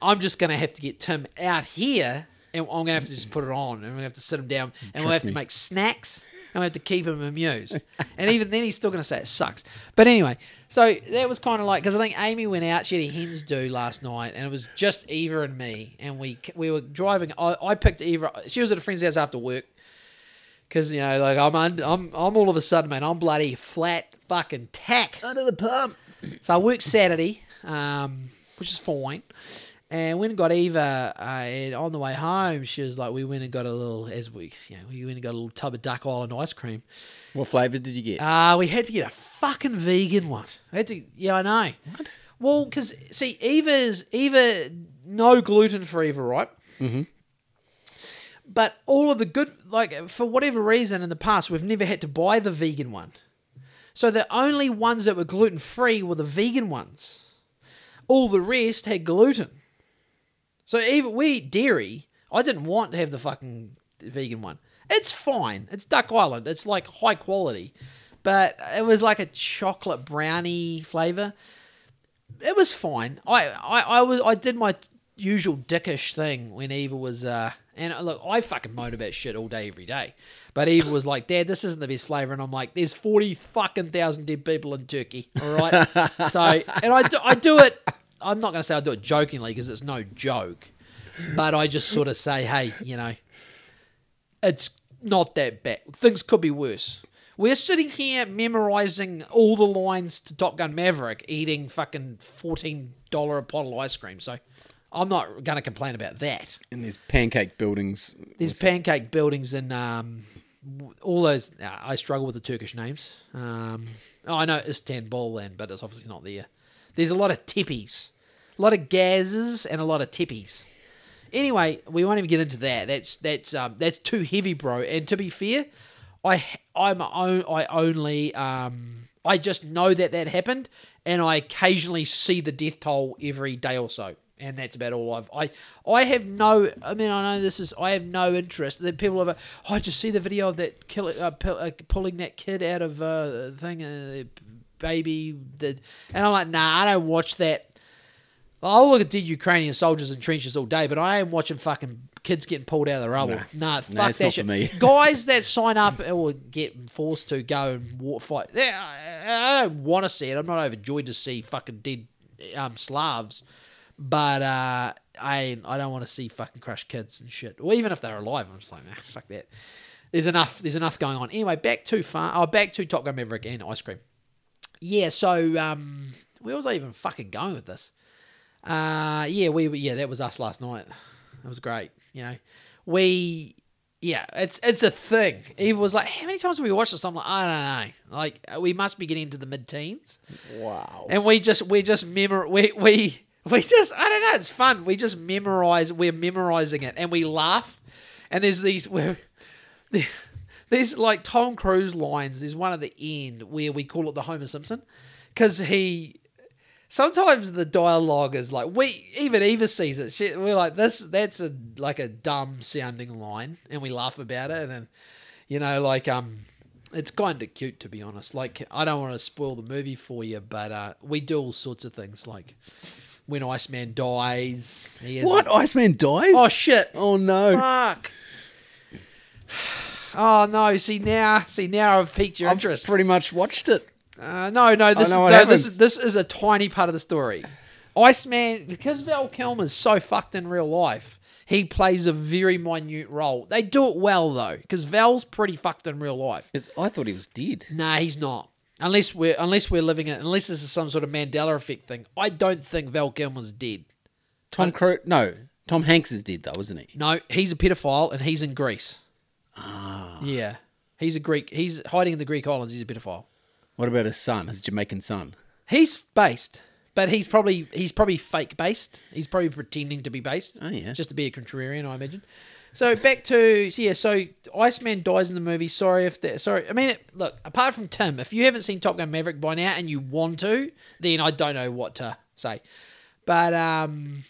I'm just going to have to get Tim out here and I'm gonna have to just put it on, and gonna have to sit him down, and we'll have to make snacks, *laughs* and we have to keep him amused. and even then, he's still gonna say it sucks. But anyway, so that was kind of like because I think Amy went out. She had a hens do last night, and it was just Eva and me, and we we were driving. I, I picked Eva. She was at a friend's house after work. Cause you know, like I'm, un, I'm, I'm all of a sudden, man, I'm bloody flat, fucking tack. Under the pump. So I worked Saturday, um, which is fine. And went and got Eva, uh, and on the way home, she was like, we went and got a little, as we, you know, we went and got a little tub of Duck Island ice cream. What flavour did you get? Uh, we had to get a fucking vegan one. I had to, yeah, I know. What? Well, because, see, Eva's, Eva, no gluten for Eva, right? Mm-hmm. But all of the good, like, for whatever reason in the past, we've never had to buy the vegan one. So the only ones that were gluten free were the vegan ones. All the rest had gluten. So even we eat dairy. I didn't want to have the fucking vegan one. It's fine. It's Duck Island. It's like high quality. But it was like a chocolate brownie flavor. It was fine. I, I, I was I did my usual dickish thing when Eva was uh and look, I fucking moan about shit all day every day. But Eva was like, Dad, this isn't the best flavor. And I'm like, there's 40 fucking thousand dead people in Turkey. All right. *laughs* so, and I do, I do it, I'm not going to say I do it jokingly because it's no joke. But I just sort of say, hey, you know, it's not that bad. Things could be worse. We're sitting here memorizing all the lines to Top Gun Maverick, eating fucking $14 a bottle ice cream. So I'm not going to complain about that. And there's pancake buildings. There's pancake buildings and um, all those. Uh, I struggle with the Turkish names. Um, oh, I know Istanbul, then, but it's obviously not there. There's a lot of tippies, a lot of gazes, and a lot of tippies. Anyway, we won't even get into that. That's that's um, that's too heavy, bro. And to be fair, I I'm I only um, I just know that that happened, and I occasionally see the death toll every day or so, and that's about all I've I I have no. I mean, I know this is I have no interest. That people have. Oh, I just see the video of that kill uh, uh, pulling that kid out of uh, thing, uh, baby. The, and I'm like, nah, I don't watch that. I'll look at dead Ukrainian soldiers in trenches all day, but I am watching fucking kids getting pulled out of the rubble. Nah, fuck that shit. *laughs* *laughs* Guys that sign up or get forced to go and war fight, I I don't want to see it. I'm not overjoyed to see fucking dead um, Slavs, but uh, I I don't want to see fucking crushed kids and shit. Or even if they're alive, I'm just like, nah, fuck that. There's enough. There's enough going on. Anyway, back to far. Oh, back to Top Gun Maverick and ice cream. Yeah. So um, where was I even fucking going with this? Uh, yeah, we yeah, that was us last night. That was great. You know, we yeah, it's it's a thing. Eva was like, "How many times have we watched this?" I'm like, "I don't know. Like, we must be getting into the mid-teens." Wow. and we just we just memor we we we just I don't know. It's fun. We just memorize. We're memorizing it, and we laugh. And there's these we're, there's like Tom Cruise lines. There's one at the end where we call it the Homer Simpson because he. Sometimes the dialogue is like we even Eva sees it. She, we're like this. That's a like a dumb sounding line, and we laugh about it. And you know, like um, it's kind of cute to be honest. Like I don't want to spoil the movie for you, but uh, we do all sorts of things. Like when Iceman dies, he has What? Iceman dies? Oh shit! Oh, no. Fuck. Oh no! See now, see now I've piqued your I've interest. pretty much watched it. Uh, no, no, this, is, no this is this is a tiny part of the story. Iceman, because Val Kilmer's so fucked in real life, he plays a very minute role. They do it well though, because Val's pretty fucked in real life. 'Cause I thought he was dead. Nah, he's not. Unless we're unless we're living it, unless this is some sort of Mandela effect thing. I don't think Val Kilmer's dead. Tom Cruise. No, Tom Hanks is dead, though, isn't he? No, he's a pedophile and he's in Greece. Ah. Yeah, he's a Greek. He's hiding in the Greek islands. He's a pedophile. What about his son, his Jamaican son? He's based, but he's probably he's probably fake based. He's probably pretending to be based. Oh, yeah. just to be a contrarian, I imagine. So back to so yeah, so Iceman dies in the movie. Sorry if that. Sorry, I mean, it, look. Apart from Tim, if you haven't seen Top Gun Maverick by now and you want to, then I don't know what to say. But um,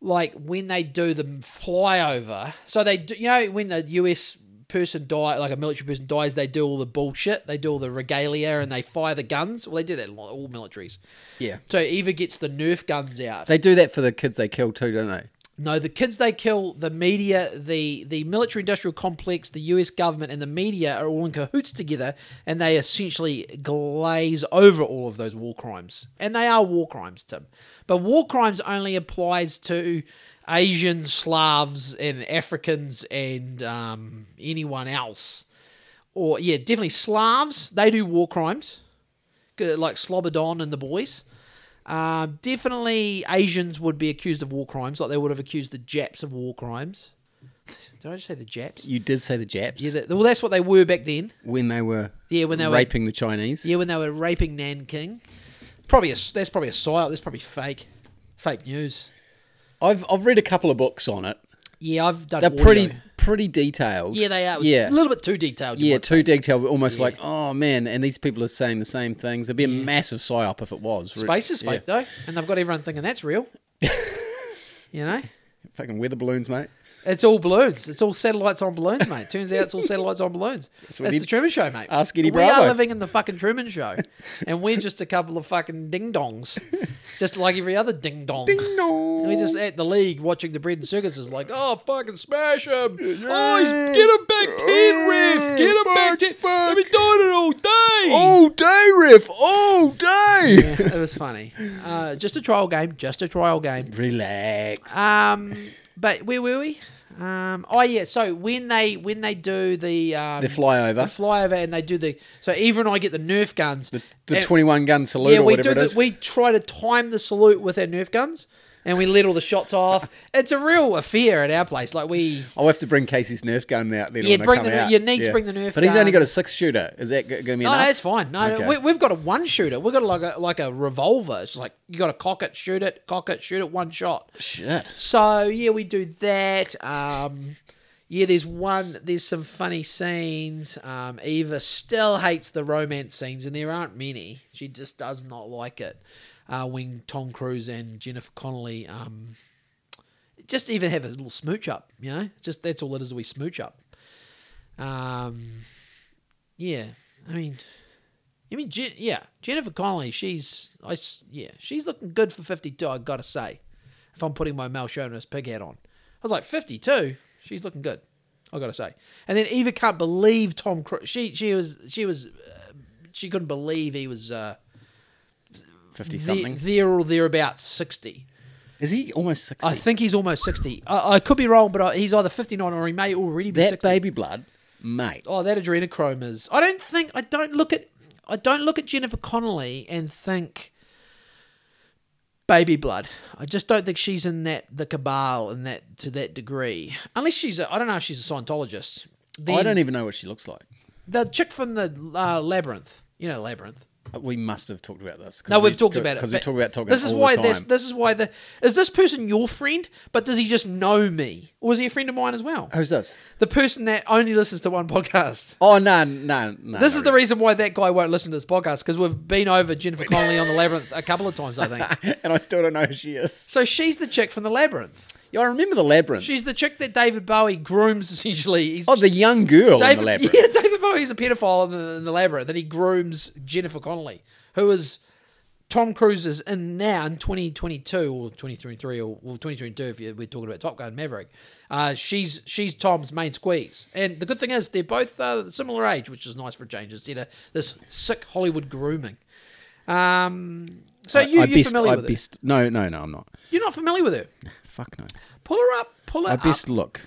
like when they do the flyover, so they do, you know when the US person die, like a military person dies, they do all the bullshit. They do all the regalia and they fire the guns. Well, they do that in all militaries. Yeah. So Eva gets the Nerf guns out. They do that for the kids they kill too, don't they? No, the kids they kill, the media, the the military industrial complex, the US government, and the media are all in cahoots together, and they essentially glaze over all of those war crimes, and they are war crimes, Tim. But war crimes only applies to Asians, Slavs, and Africans, and um, anyone else. Or yeah, definitely Slavs. They do war crimes, like Slobodan and the boys. Um, definitely, Asians would be accused of war crimes, like they would have accused the Japs of war crimes. *laughs* Did I just say the Japs? You did say the Japs Yeah, that- well, that's what they were back then. when they were Yeah, when they were raping the Chinese. yeah, when they were raping Nanking. Probably a that's probably a psyop. That's probably fake, fake news. I've I've read a couple of books on it. Yeah, I've done. They're audio. pretty pretty detailed. Yeah, they are. Yeah. a little bit too detailed. Yeah, too say. detailed, almost like, oh man, and these people are saying the same things. It'd be a massive psyop if it was. Space is Yeah. fake though, and they've got everyone thinking that's real. *laughs* you know, Fucking weather balloons, mate. It's all balloons. It's all satellites on balloons, mate. Turns out it's all satellites on balloons. *laughs* It's what he- the Truman Show, mate. Ask Eddie we are Bravo. living in the fucking Truman Show, and we're just a couple of fucking ding dongs, *laughs* just like every other ding dong. Ding dong. we're just at the league watching the bread and circuses, like, oh, fucking smash him! Oh, he's get him back ten, ref! Get him back ten! I've been doing it all day. all day, riff, all day. it was funny. Uh, just a trial game. Just a trial game. Relax. Um, but where were we? Um, oh yeah. So when they when they do the um, the flyover, the flyover and they do the so Eva and I get the Nerf guns. the, the twenty-one gun salute yeah, we do. The, we try to time the salute with our Nerf guns, and we let all the shots off. It's a real affair at our place. Like we. I'll have to bring Casey's Nerf gun out then. Yeah, when bring come the out. you need to bring the Nerf gun. But he's only got a six shooter. Is that going to be No, enough? no, it's fine. No, Okay. we, we've got a one shooter. We've got like a like a revolver. It's like you got to cock it, shoot it, cock it, shoot it, one shot. Shit. So yeah, we do that. Um, yeah, there's one. There's some funny scenes. Um, Eva still hates the romance scenes, and there aren't many. She just does not like it. Uh, when Tom Cruise and Jennifer Connelly um, just even have a little smooch up, you know, just that's all it is. We smooch up. Um, yeah, I mean, I mean, Jen, yeah, Jennifer Connelly. She's, I, yeah, she's looking good for fifty-two. I gotta say, if I'm putting my Mel Shonas pig hat on, I was like fifty-two. She's looking good. I gotta say. And then Eva can't believe Tom Cruise. She she was she was uh, she couldn't believe he was uh, Fifty there, something. there or thereabouts sixty. Is he almost sixty? I think he's almost sixty. I, I could be wrong, but I, he's either fifty-nine or he may already be that 60. baby blood, mate. Oh, that adrenochrome is. I don't think. I don't look at. I don't look at Jennifer Connelly and think baby blood. I just don't think she's in that the cabal in that to that degree. Unless she's. A, I don't know if she's a Scientologist. Then I don't even know what she looks like. The chick from the uh, labyrinth. You know labyrinth. We must have talked about this. No, we- we've talked about it because we talk about talking. This is why this. This is why the. Is this person your friend? But does he just know me, or is he a friend of mine as well? Who's this? The person that only listens to one podcast. Oh no, no, no. This is the reason why that guy won't listen to this podcast because we've been over Jennifer Connelly on the Labyrinth a couple of times, I think. *laughs* and I still don't know who she is. So she's the chick from the Labyrinth. Yeah, I remember the labyrinth. She's the chick that David Bowie grooms *laughs* essentially. He's oh, the young girl David, in the labyrinth. Yeah, David Bowie's a pedophile in the, in the Labyrinth, and he grooms Jennifer Connelly, who is Tom Cruise's in now in 2022 or 2023 or well, 2022 if you, we're talking about Top Gun Maverick. Uh, she's she's Tom's main squeeze, and the good thing is they're both uh, similar age, which is nice for a change instead of this sick Hollywood grooming. Um, so you, I you're best, familiar I with best, No, no, no, I'm not. You're not familiar with her? Fuck no. Pull her up. Pull her I up. best look.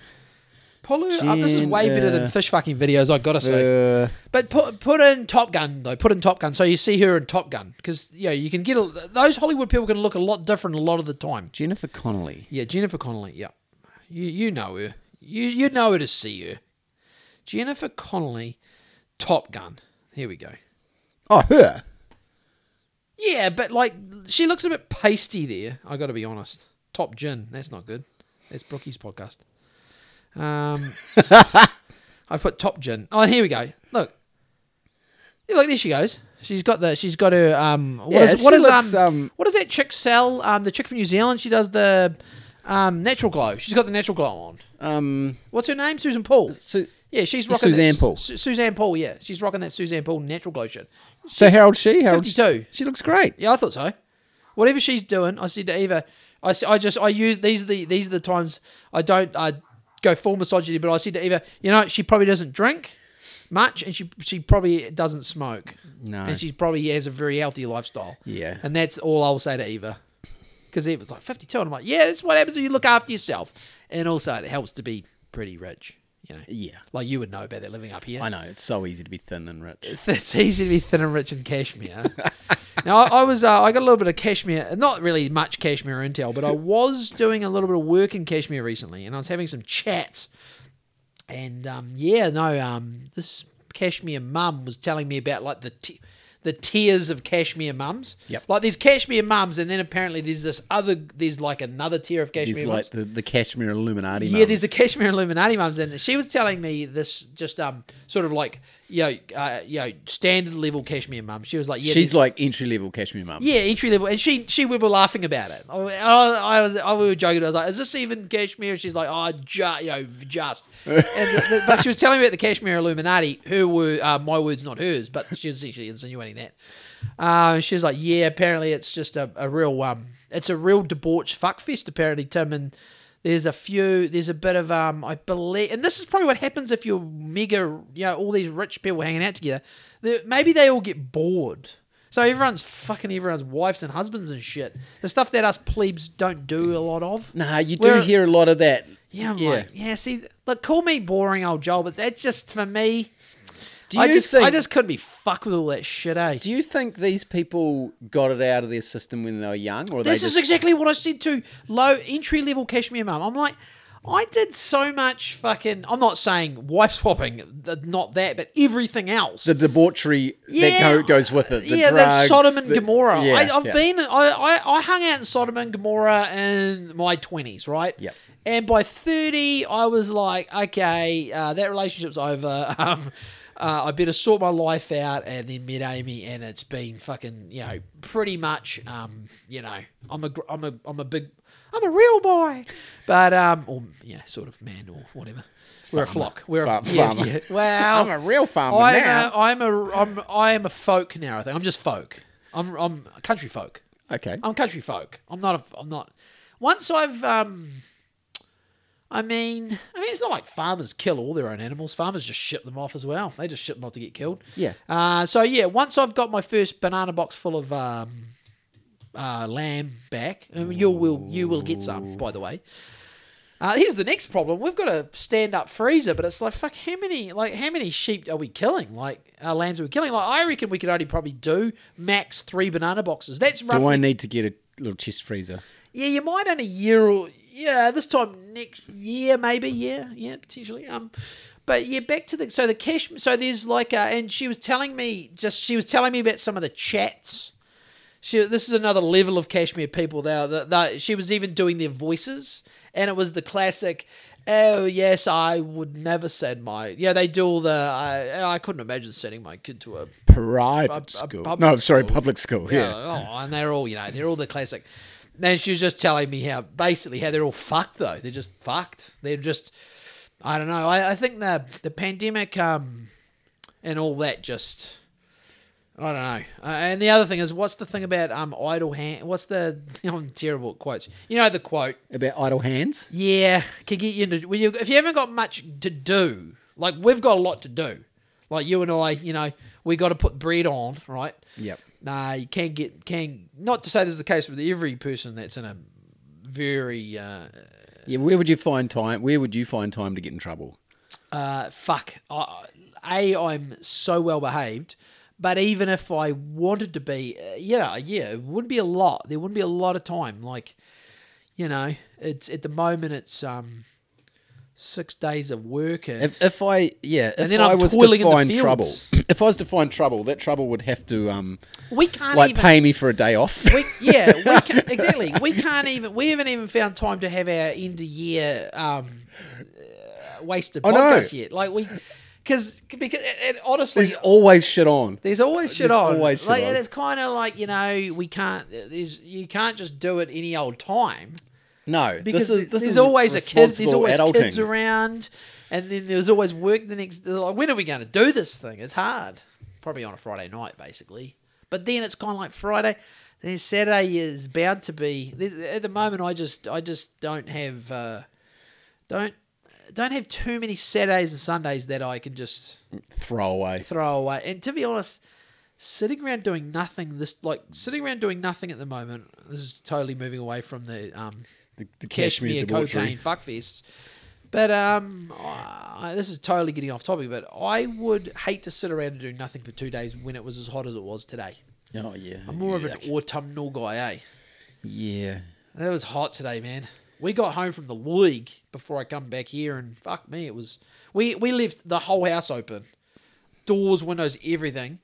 Pull her up. This is way better than fish fucking videos. I gotta say. Uh, But put put in Top Gun though. Put in Top Gun, so you see her in Top Gun because you know you can get a, those Hollywood people can look a lot different a lot of the time. Jennifer Connelly. Yeah, Jennifer Connelly. Yeah, you you know her. You you know her to see her. Jennifer Connelly, Top Gun. Here we go. Oh, her. Yeah, but like she looks a bit pasty there. I got to be honest. Top Gin. That's not good. That's Brookie's podcast. Um, *laughs* I put Top Gin. Oh, and here we go. Look. Yeah, look, there she goes. She's got the. She's got her. Um, what Yeah, is what is looks, um, um, what does that chick sell? Um, the chick from New Zealand. She does the um natural glow. She's got the natural glow on. Um, What's her name? Susan Paul. so, Yeah, she's rocking Suzanne that, Paul. Su- Suzanne Paul. Yeah, she's rocking that Suzanne Paul natural glow shit. so how old's she? How old's- 52. She looks great. Yeah, I thought so. whatever she's doing, I said to Eva, I, s- I just I use these are the these are the times I don't I go full misogyny, but I said to Eva, you know, she probably doesn't drink much, and she she probably doesn't smoke, No. and she probably has a very healthy lifestyle. Yeah. and that's all I'll say to Eva, because it was like fifty two, and I'm like, yeah, that's what happens when you look after yourself, and also it helps to be pretty rich, you know. Yeah. Like you would know about that living up here. I know it's so easy to be thin and rich. *laughs* It's easy to be thin and rich in cashmere. *laughs* now I, I was uh, I got a little bit of cashmere, not really much cashmere intel, but I was doing a little bit of work in cashmere recently, and I was having some chats. And um, yeah, no, um, this cashmere mum was telling me about like the t- the tiers of cashmere mums. Yep. Like there's cashmere mums, and then apparently there's this other there's like another tier of cashmere There's mums. like the, the Cashmere Illuminati. Yeah, mums. there's a cashmere Illuminati mums, and she was telling me this just um sort of like know uh, know standard level Cashmere mum. She was like, yeah, She's like entry level Cashmere mum. yeah, entry level, and she she we were laughing about it. I, I, I was I, we were joking. I was like, is this even Cashmere? She's like, oh, ju- you know, just. *laughs* and the, the- but she was telling me about the Cashmere Illuminati. Her were uh, my words, not hers. But she was essentially insinuating that. Uh, she was like, yeah, apparently it's just a, a real um, it's a real debauch fuckfest. Apparently, Tim and. There's a few. There's a bit of um. I believe, and this is probably what happens if you're mega. You know, all these rich people hanging out together. Maybe they all get bored. So everyone's fucking everyone's wives and husbands and shit. The stuff that us plebes don't do a lot of. Nah, you do We're- hear a lot of that. Yeah, I'm Yeah. like, yeah. See, look, call me boring old Joel, but that's just for me. Do I just, think? I just couldn't be fucked with all that shit, eh? do you think these people got it out of their system when they were young, or This is just, exactly what I said to low entry level Cashmere mum. I'm like, I did so much fucking. I'm not saying wife swapping, not that, but everything else. the debauchery Yeah. that go, goes with it? The yeah, that's Sodom and the- Gomorrah. Yeah, I, I've yeah. been, I, I, I hung out in Sodom and Gomorrah in my twenties, right? Yep. And by thirty, I was like, okay, uh, that relationship's over. *laughs* Um, uh, I better sort my life out, and then met Amy, and it's been fucking, you know, pretty much, um, you know, I'm a, gr- I'm a, I'm a big, I'm a real boy, but um, or yeah, sort of man or whatever. We're a flock. We're Fa- a yeah, farmer. yeah. *laughs* Well, I'm a real farmer I'm now. A, I'm a I'm I am a folk now. I think I'm just folk. I'm I'm a country folk. okay. I'm country folk. I'm not a I'm not. Once I've um, I mean I mean it's not like farmers kill all their own animals. Farmers just ship them off as well. They just ship them off to get killed. Yeah. Uh, so yeah, once I've got my first banana box full of um, uh, lamb back, you will you will get some. By the way. Uh, here's the next problem. We've got a stand-up freezer, but it's like fuck. How many like how many sheep are we killing? Like uh, lambs are we killing? Like I reckon we could only probably do max three banana boxes. That's roughly. Do I need to get a little chest freezer? Yeah, you might in a year or yeah, this time next year maybe. Yeah, yeah, potentially. Um, but yeah, back to the so the cash. So there's like uh, and she was telling me just she was telling me about some of the chats. She this is another level of Cashmere people. There, that that she was even doing their voices, and it was the classic. Oh yes, I would never send my yeah. They do all the. I I couldn't imagine sending my kid to a Private a school. public no, sorry, school. public school. yeah. Yeah. Oh, and they're all, you know, they're all the classic. And she was just telling me how basically how they're all fucked though. They're just fucked. They're just I don't know. I, I think the the pandemic um and all that just I don't know. Uh, and the other thing is, what's the thing about um idle hand? What's the *laughs* I'm terrible at quotes. You know the quote. About idle hands. Yeah, can get you into you if you haven't got much to do. Like we've got a lot to do. Like you and I, you know, we got to put bread on, right? Yep. Nah, you can get can not to say this is the case with every person that's in a very uh, Yeah. Where would you find time? Where would you find time to get in trouble? uh, fuck. I, a, I'm so well behaved, but even if I wanted to be, uh, yeah, yeah, it wouldn't be a lot. There wouldn't be a lot of time. Like, you know, it's at the moment it's um six days of work and If, if I yeah, if then I I'm was to find trouble, *laughs* if I was to find trouble, that trouble would have to um we can't like even pay me for a day off. *laughs* we, yeah, we *laughs* can, exactly. We can't even. We haven't even found time to have our end of year um, uh, wasted I know. podcast yet. Like we, because because and honestly, There's always shit on. there's always shit there's on. always shit like, on. And it's kind of like you know we can't. There's you can't just do it any old time No, because this is this there's is always a kid. There's always adulting. kids around, and then there's always work the next. Like, when are we going to do this thing? It's hard. Probably on a Friday night, basically. But then it's kind of like Friday. then Saturday is bound to be. At the moment, I just I just don't have uh, don't don't have too many Saturdays and Sundays that I can just Throw away. throw away. And to be honest, sitting around doing nothing this like sitting around doing nothing at the moment. This is totally moving away from the um, The, the cashmere, cashmere cocaine fuckfests. But um, I, this is totally getting off topic. But I would hate to sit around and do nothing for two days when it was as hot as it was today. Oh yeah. I'm more of an autumnal guy, eh? Yeah. that was hot today, man. We got home from the league before I come back here, and fuck me, it was. We we left the whole house open, doors, windows, everything.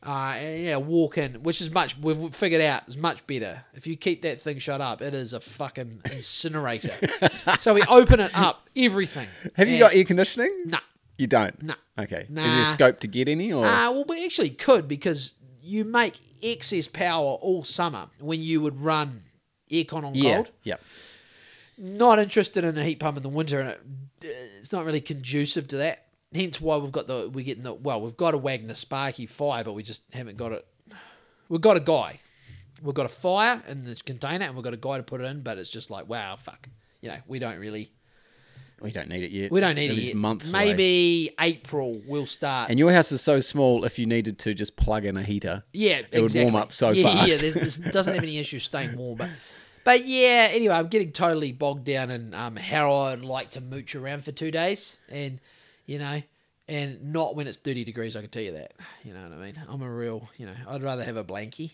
Uh, and yeah, walk in, which is much we've figured out is much better. If you keep that thing shut up, it is a fucking incinerator. *laughs* so we open it up, everything. Have you got air conditioning? Nah. You don't. Nah. Okay. Is there scope to get any or? Uh, well, we actually could because you make excess power all summer when you would run aircon on yeah. cold. Yep. not interested in a heat pump in the winter, and it, it's not really conducive to that. Hence why we've got the we're getting the well, we've got a Wagner Sparky fire, but we just haven't got it. We've got a guy, we've got a fire in the container, and we've got a guy to put it in, but it's just like wow, fuck, you know, we don't really, We don't need it yet. we don't need It it yet. months away. Maybe April we'll start. And your house is so small. If you needed to just plug in a heater, Yeah, It would warm up so yeah, fast. Yeah, there's, there's, doesn't have any *laughs* issue staying warm, but but yeah. Anyway, I'm getting totally bogged down in um, how I'd like to mooch around for two days, and you know, and not when it's 30 degrees. I can tell you that. You know what I mean? I'm a real, you know, I'd rather have a blankie.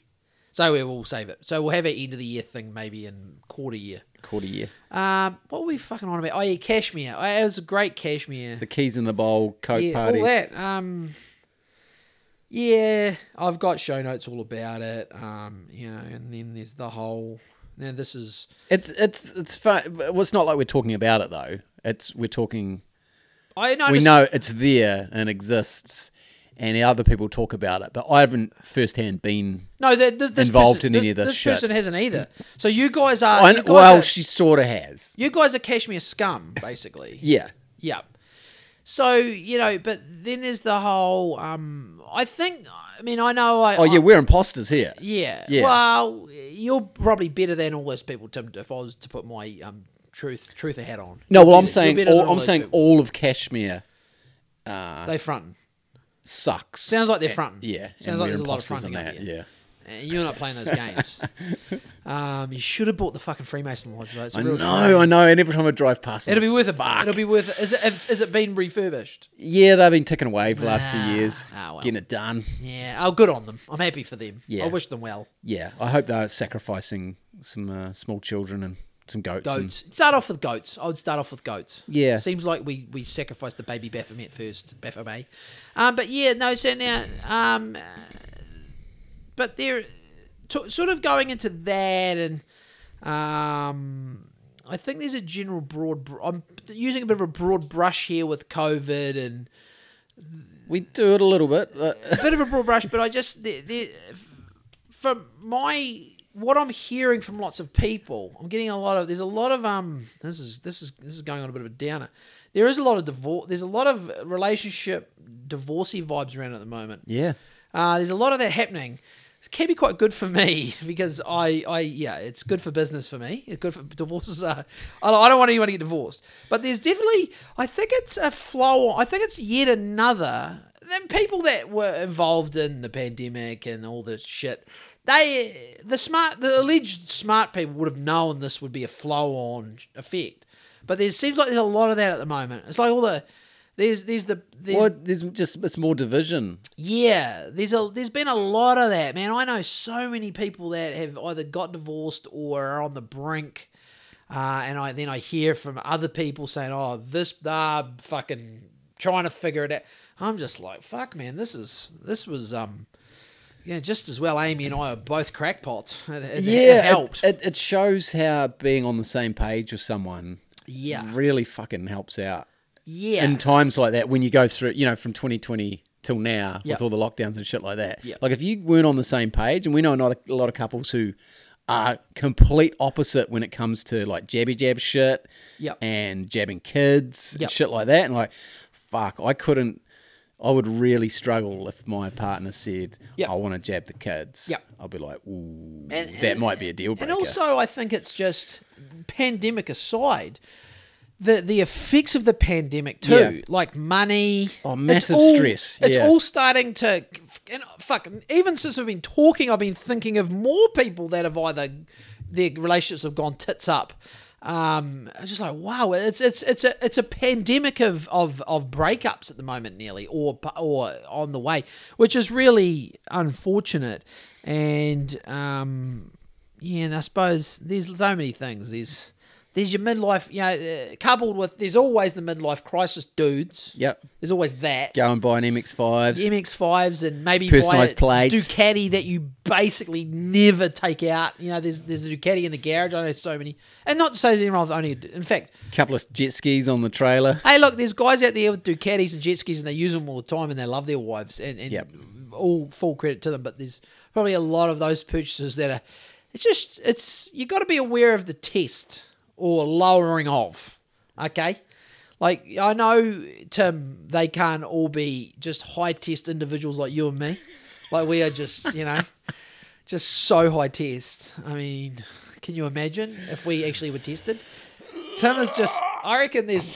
So we will save it. So we'll have an end of the year thing maybe in quarter year. quarter year. Um, what were we fucking on about? Oh yeah, cashmere. Oh, it was a great cashmere The keys in the bowl, coke yeah, parties. all that. Um, yeah, I've got show notes all about it. Um, you know, and then there's the whole. Now this is It's it's it's fun. Well, it's not like we're talking about it though. It's we're talking. I noticed. we know it's there and exists, and other people talk about it. But I haven't firsthand been. no th- th- this involved person, in any of this This shit. person hasn't either. So you guys are. I you guys well, are, she sort of has. you guys are cashmere scum, basically. *laughs* Yeah. Yep. So you know, but then there's the whole. Um, I think. I mean, I know. I, Oh yeah, we're imposters here. Yeah. Yeah. Well, you're probably better than all those people, Tim. If I was to put my um truth truth hat on. No, well, I'm saying you're better than all, I'm saying people. all of Cashmere they fronting. sucks. Sounds like they're fronting. yeah, Sounds like there's a lot of fronting that. here. Yeah. And you're not playing those games. *laughs* um, you should have bought the fucking Freemason Lodge. Though. It's a I real know, shame. I know, and every time I drive past, It'll be worth it. It'll be worth it. Is it, has, has it been refurbished? yeah, they've been ticking away for the last few Ah, years, ah, well. getting it done. Yeah. Oh, good on them. I'm happy for them. Yeah. I wish them well. Yeah, I hope they're sacrificing some uh, small children and some goats. and- Goats. Start off with goats. I would start off with goats. Yeah. Seems like we, we sacrificed the baby Baphomet first, Baphomet. Um, but yeah, no, so now, um, uh, but they're t- sort of going into that, and um, I think there's a general broad. Br- I'm using a bit of a broad brush here with COVID and we do it a little bit. but- *laughs* a bit of a broad brush, but I just the, the, from my what I'm hearing from lots of people, I'm getting a lot of. There's a lot of um. This is this is this is going on a bit of a downer. There is a lot of divorce. There's a lot of relationship divorcee vibes around at the moment. yeah, Uh, there's a lot of that happening. It can be quite good for me *laughs* because I, I, yeah, it's good for business for me. It's good for divorces. Are, I don't want anyone to get divorced, but there's definitely, I think it's a flow. I think it's yet another. Then people that were involved in the pandemic and all this shit, they, the smart, the alleged smart people would have known this would be a flow-on effect. But there seems like there's a lot of that at the moment. It's like all the, there's, there's the, there's well, there's just it's more division. yeah, there's a there's been a lot of that, man. I know so many people that have either got divorced or are on the brink, uh, and I then I hear from other people saying, "Oh, this ah fucking trying to figure it out." I'm just like, "Fuck, man, this is this was um." Yeah, just as well. Amy and I are both crackpots. *laughs* It, it, yeah, it helped. It, it shows how being on the same page with someone yeah, really fucking helps out yeah, in times like that when you go through, you know, from 2020 till now Yeah. with all the lockdowns and shit like that. Yeah. Like if you weren't on the same page, and we know not a, a lot of couples who are complete opposite when it comes to like jabby jab shit Yep. and jabbing kids Yep. and shit like that, and like, fuck, I couldn't. I would really struggle if my partner said, Yep. "I want to jab the kids." Yep. I'd be like, "Ooh, And- that and- might be a deal breaker." And also, I think it's just pandemic aside, the the effects of the pandemic too, Yeah. like money, Oh, it's massive all- stress, It's yeah. all starting to, and fuck. Even since we've been talking, I've been thinking of more people that have either their relationships have gone tits up. Um, just like wow, it's it's it's a it's a pandemic of of of breakups at the moment, nearly or or on the way, which is really unfortunate. And um, yeah, and I suppose there's so many things. There's there's your midlife, you know, uh, coupled with there's always the midlife crisis dudes. Yep. There's always that. Go and buy an MX-5s. MX5s and maybe Personalised buy a plates. Ducati that you basically never take out. You know, there's there's a Ducati in the garage. I know so many, and not to say there's wrong with only. In fact, a couple of jet skis on the trailer. hey, look, there's guys out there with Ducatis and jet skis, and they use them all the time, and they love their wives, and, and Yep. all full credit to them. But there's probably a lot of those purchases that are. It's just it's you got to be aware of the test or lowering of. Okay. Like I know, Tim, they can't all be just high test individuals like you and me. Like we are just, you know, *laughs* just so high test. I mean, can you imagine if we actually were tested? Tim is just. I reckon there's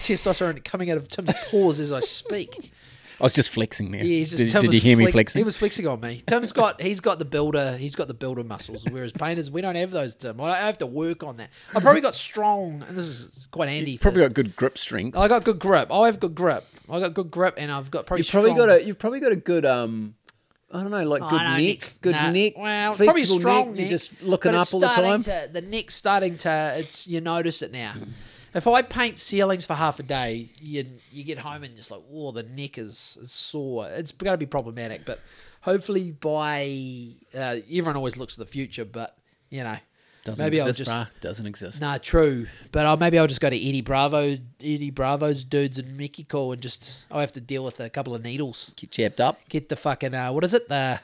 testosterone coming out of Tim's pores as I speak. I was just flexing there. Yeah, he's just, did did you hear me flexing? He was flexing on me. Tim's got he's got the builder he's got the builder muscles, whereas painters we don't have those. Tim, I have to work on that. I've probably got strong, and this is quite handy. for- Probably got good grip strength. I got good grip. I have good grip. I got good grip, and I've got probably You've probably strong- got a. You've probably got a good. Um, I don't know, like good Oh, no, neck, good nah. neck, Well, flexible probably strong neck. neck. You're just looking up all the time. To, the neck's starting to. It's you notice it now. If I paint ceilings for half a day, you you get home and just like, oh, the neck is, is sore. It's going to be problematic, but hopefully by uh, everyone always looks to the future, but you know, Doesn't maybe exist, I'll just bruh. Doesn't exist. Nah, true. But I'll, maybe I'll just go to Eddie Bravo, Eddie Bravo's dudes in Mexico, and just I'll have to deal with a couple of needles. Get chapped up. Get the fucking uh, what is it? The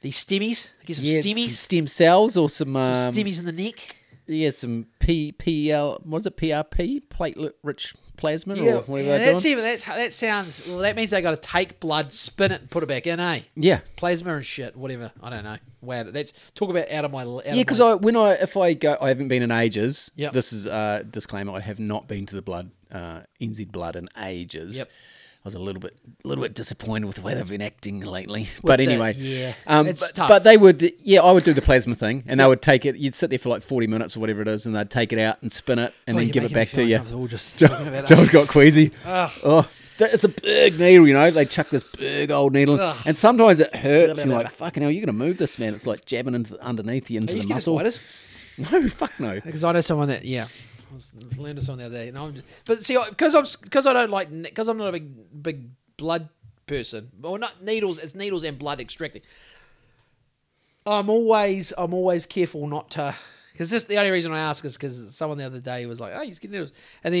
the stemmies. Get some Yeah, stemmies. some stem cells or some, um, Some stemmies in the neck. Yeah, some P P L. What is it? PRP, platelet rich plasma, or whatever yeah, they're that's doing. even that's that sounds. Well, that means they got to take blood, spin it, and put it back in, eh? Yeah, Plasma and shit, whatever. I don't know. Wow, that's talk about out of my. Out yeah. Because I when I if I go, I haven't been in ages. Yep. This is a disclaimer. I have not been to the blood uh, NZ blood in ages. Yep. I was a little bit, a little bit disappointed with the way they've been acting lately. but the- anyway, yeah, um, it's but, tough. but they would, yeah, I would do the plasma thing, and they would take it. You'd sit there for like forty minutes or whatever it is, and they'd take it out and spin it, and Oh, then give it back to you. uncomfortable just *laughs* talking about it. John's got queasy. Ugh. Oh, it's a big needle, you know. They chuck this big old needle, Ugh. and sometimes it hurts. Blah, You're like, fucking hell, you're gonna move this, man. It's like jabbing into underneath you into Are you the scared muscle. *laughs* No, fuck no. Because I know someone that yeah, I was learning someone the other day. And I'm just, but see, because I'm because I don't like because I'm not a big big blood person. Well, not needles. It's needles and blood extracting. I'm always I'm always careful not to. Because this the only reason I ask is because someone the other day was like, "Oh, he's getting needles," and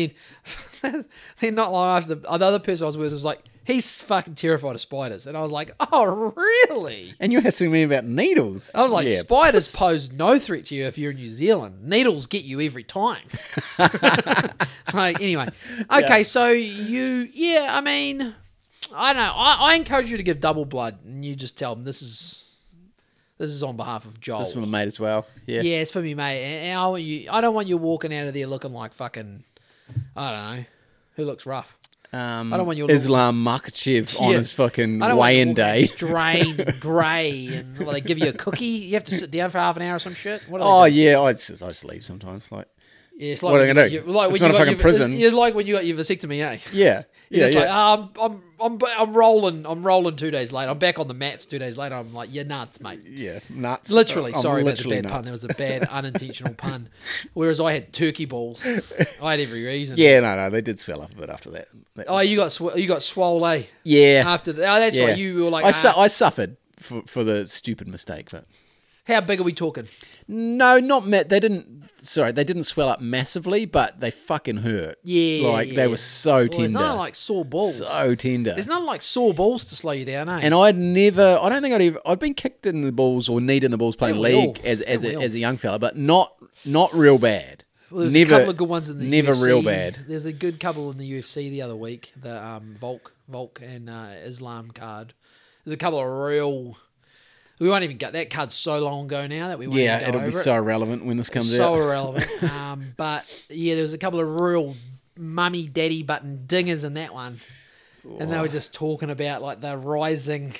then *laughs* then not long after the, the other person I was with was like, "He's fucking terrified of spiders," and I was like, "Oh, really?" And you're asking me about needles. I was like, yeah. spiders pose no threat to you if you're in New Zealand. Needles get you every time. *laughs* like, anyway. Okay, so you, yeah, I mean, I don't know. I, I encourage you to give double blood, and you just tell them this is this is on behalf of Joel. This is from a mate as well. Yeah. yeah, it's for me, mate. And I want you. I don't want you walking out of there looking like fucking. I don't know. Who looks rough? Um, I don't want your Islam Makhachev on Yeah. his fucking I don't want you weigh-in walking day. drained, *laughs* grey, and well, they give you a cookie. You have to sit down for half an hour or some shit. What they Oh do? yeah, I just, I just leave sometimes. Like, Yeah, it's What like are when they gonna you- do? you- like It's when not you a got fucking your- prison. It's, it's like when you got your vasectomy, eh? yeah, yeah, just yeah. like, oh, I'm, I'm, I'm, rolling, I'm rolling two days later. I'm back on the mats two days later. I'm like, you're nuts, mate. yeah, nuts. Literally, I'm sorry literally about the bad pun. nuts. That was a bad, *laughs* unintentional pun. Whereas I had turkey balls. I had every reason. Yeah, no, no, they did swell up a bit after that. That Oh, was- you got sw- you got swole, eh? yeah, After that, oh, that's yeah. right. You were like, I, ah, I suffered for, for the stupid mistake, but how big are we talking? no, not ma- they didn't. Sorry, they didn't swell up massively, but they fucking hurt. Yeah, like yeah. they were so Well, tender, there's nothing like sore balls. so tender. there's nothing like sore balls to slow you down, eh? and I'd never, I don't think I'd ever, I'd been kicked in the balls or kneed in the balls playing league all. as as a, as a young fella, but not not real bad. Well, there's Never- a couple of good ones in the never UFC. real bad. There's a good couple in the UFC the other week. The um, Volk, Volk and uh, Islam card. There's a couple of real. We won't even get that card so long ago now that we won't Yeah, it'll be it. so relevant when this comes out. so out. irrelevant. *laughs* um, but yeah, there was a couple of real mummy daddy button dingers in that one, and they were just talking about like the rising,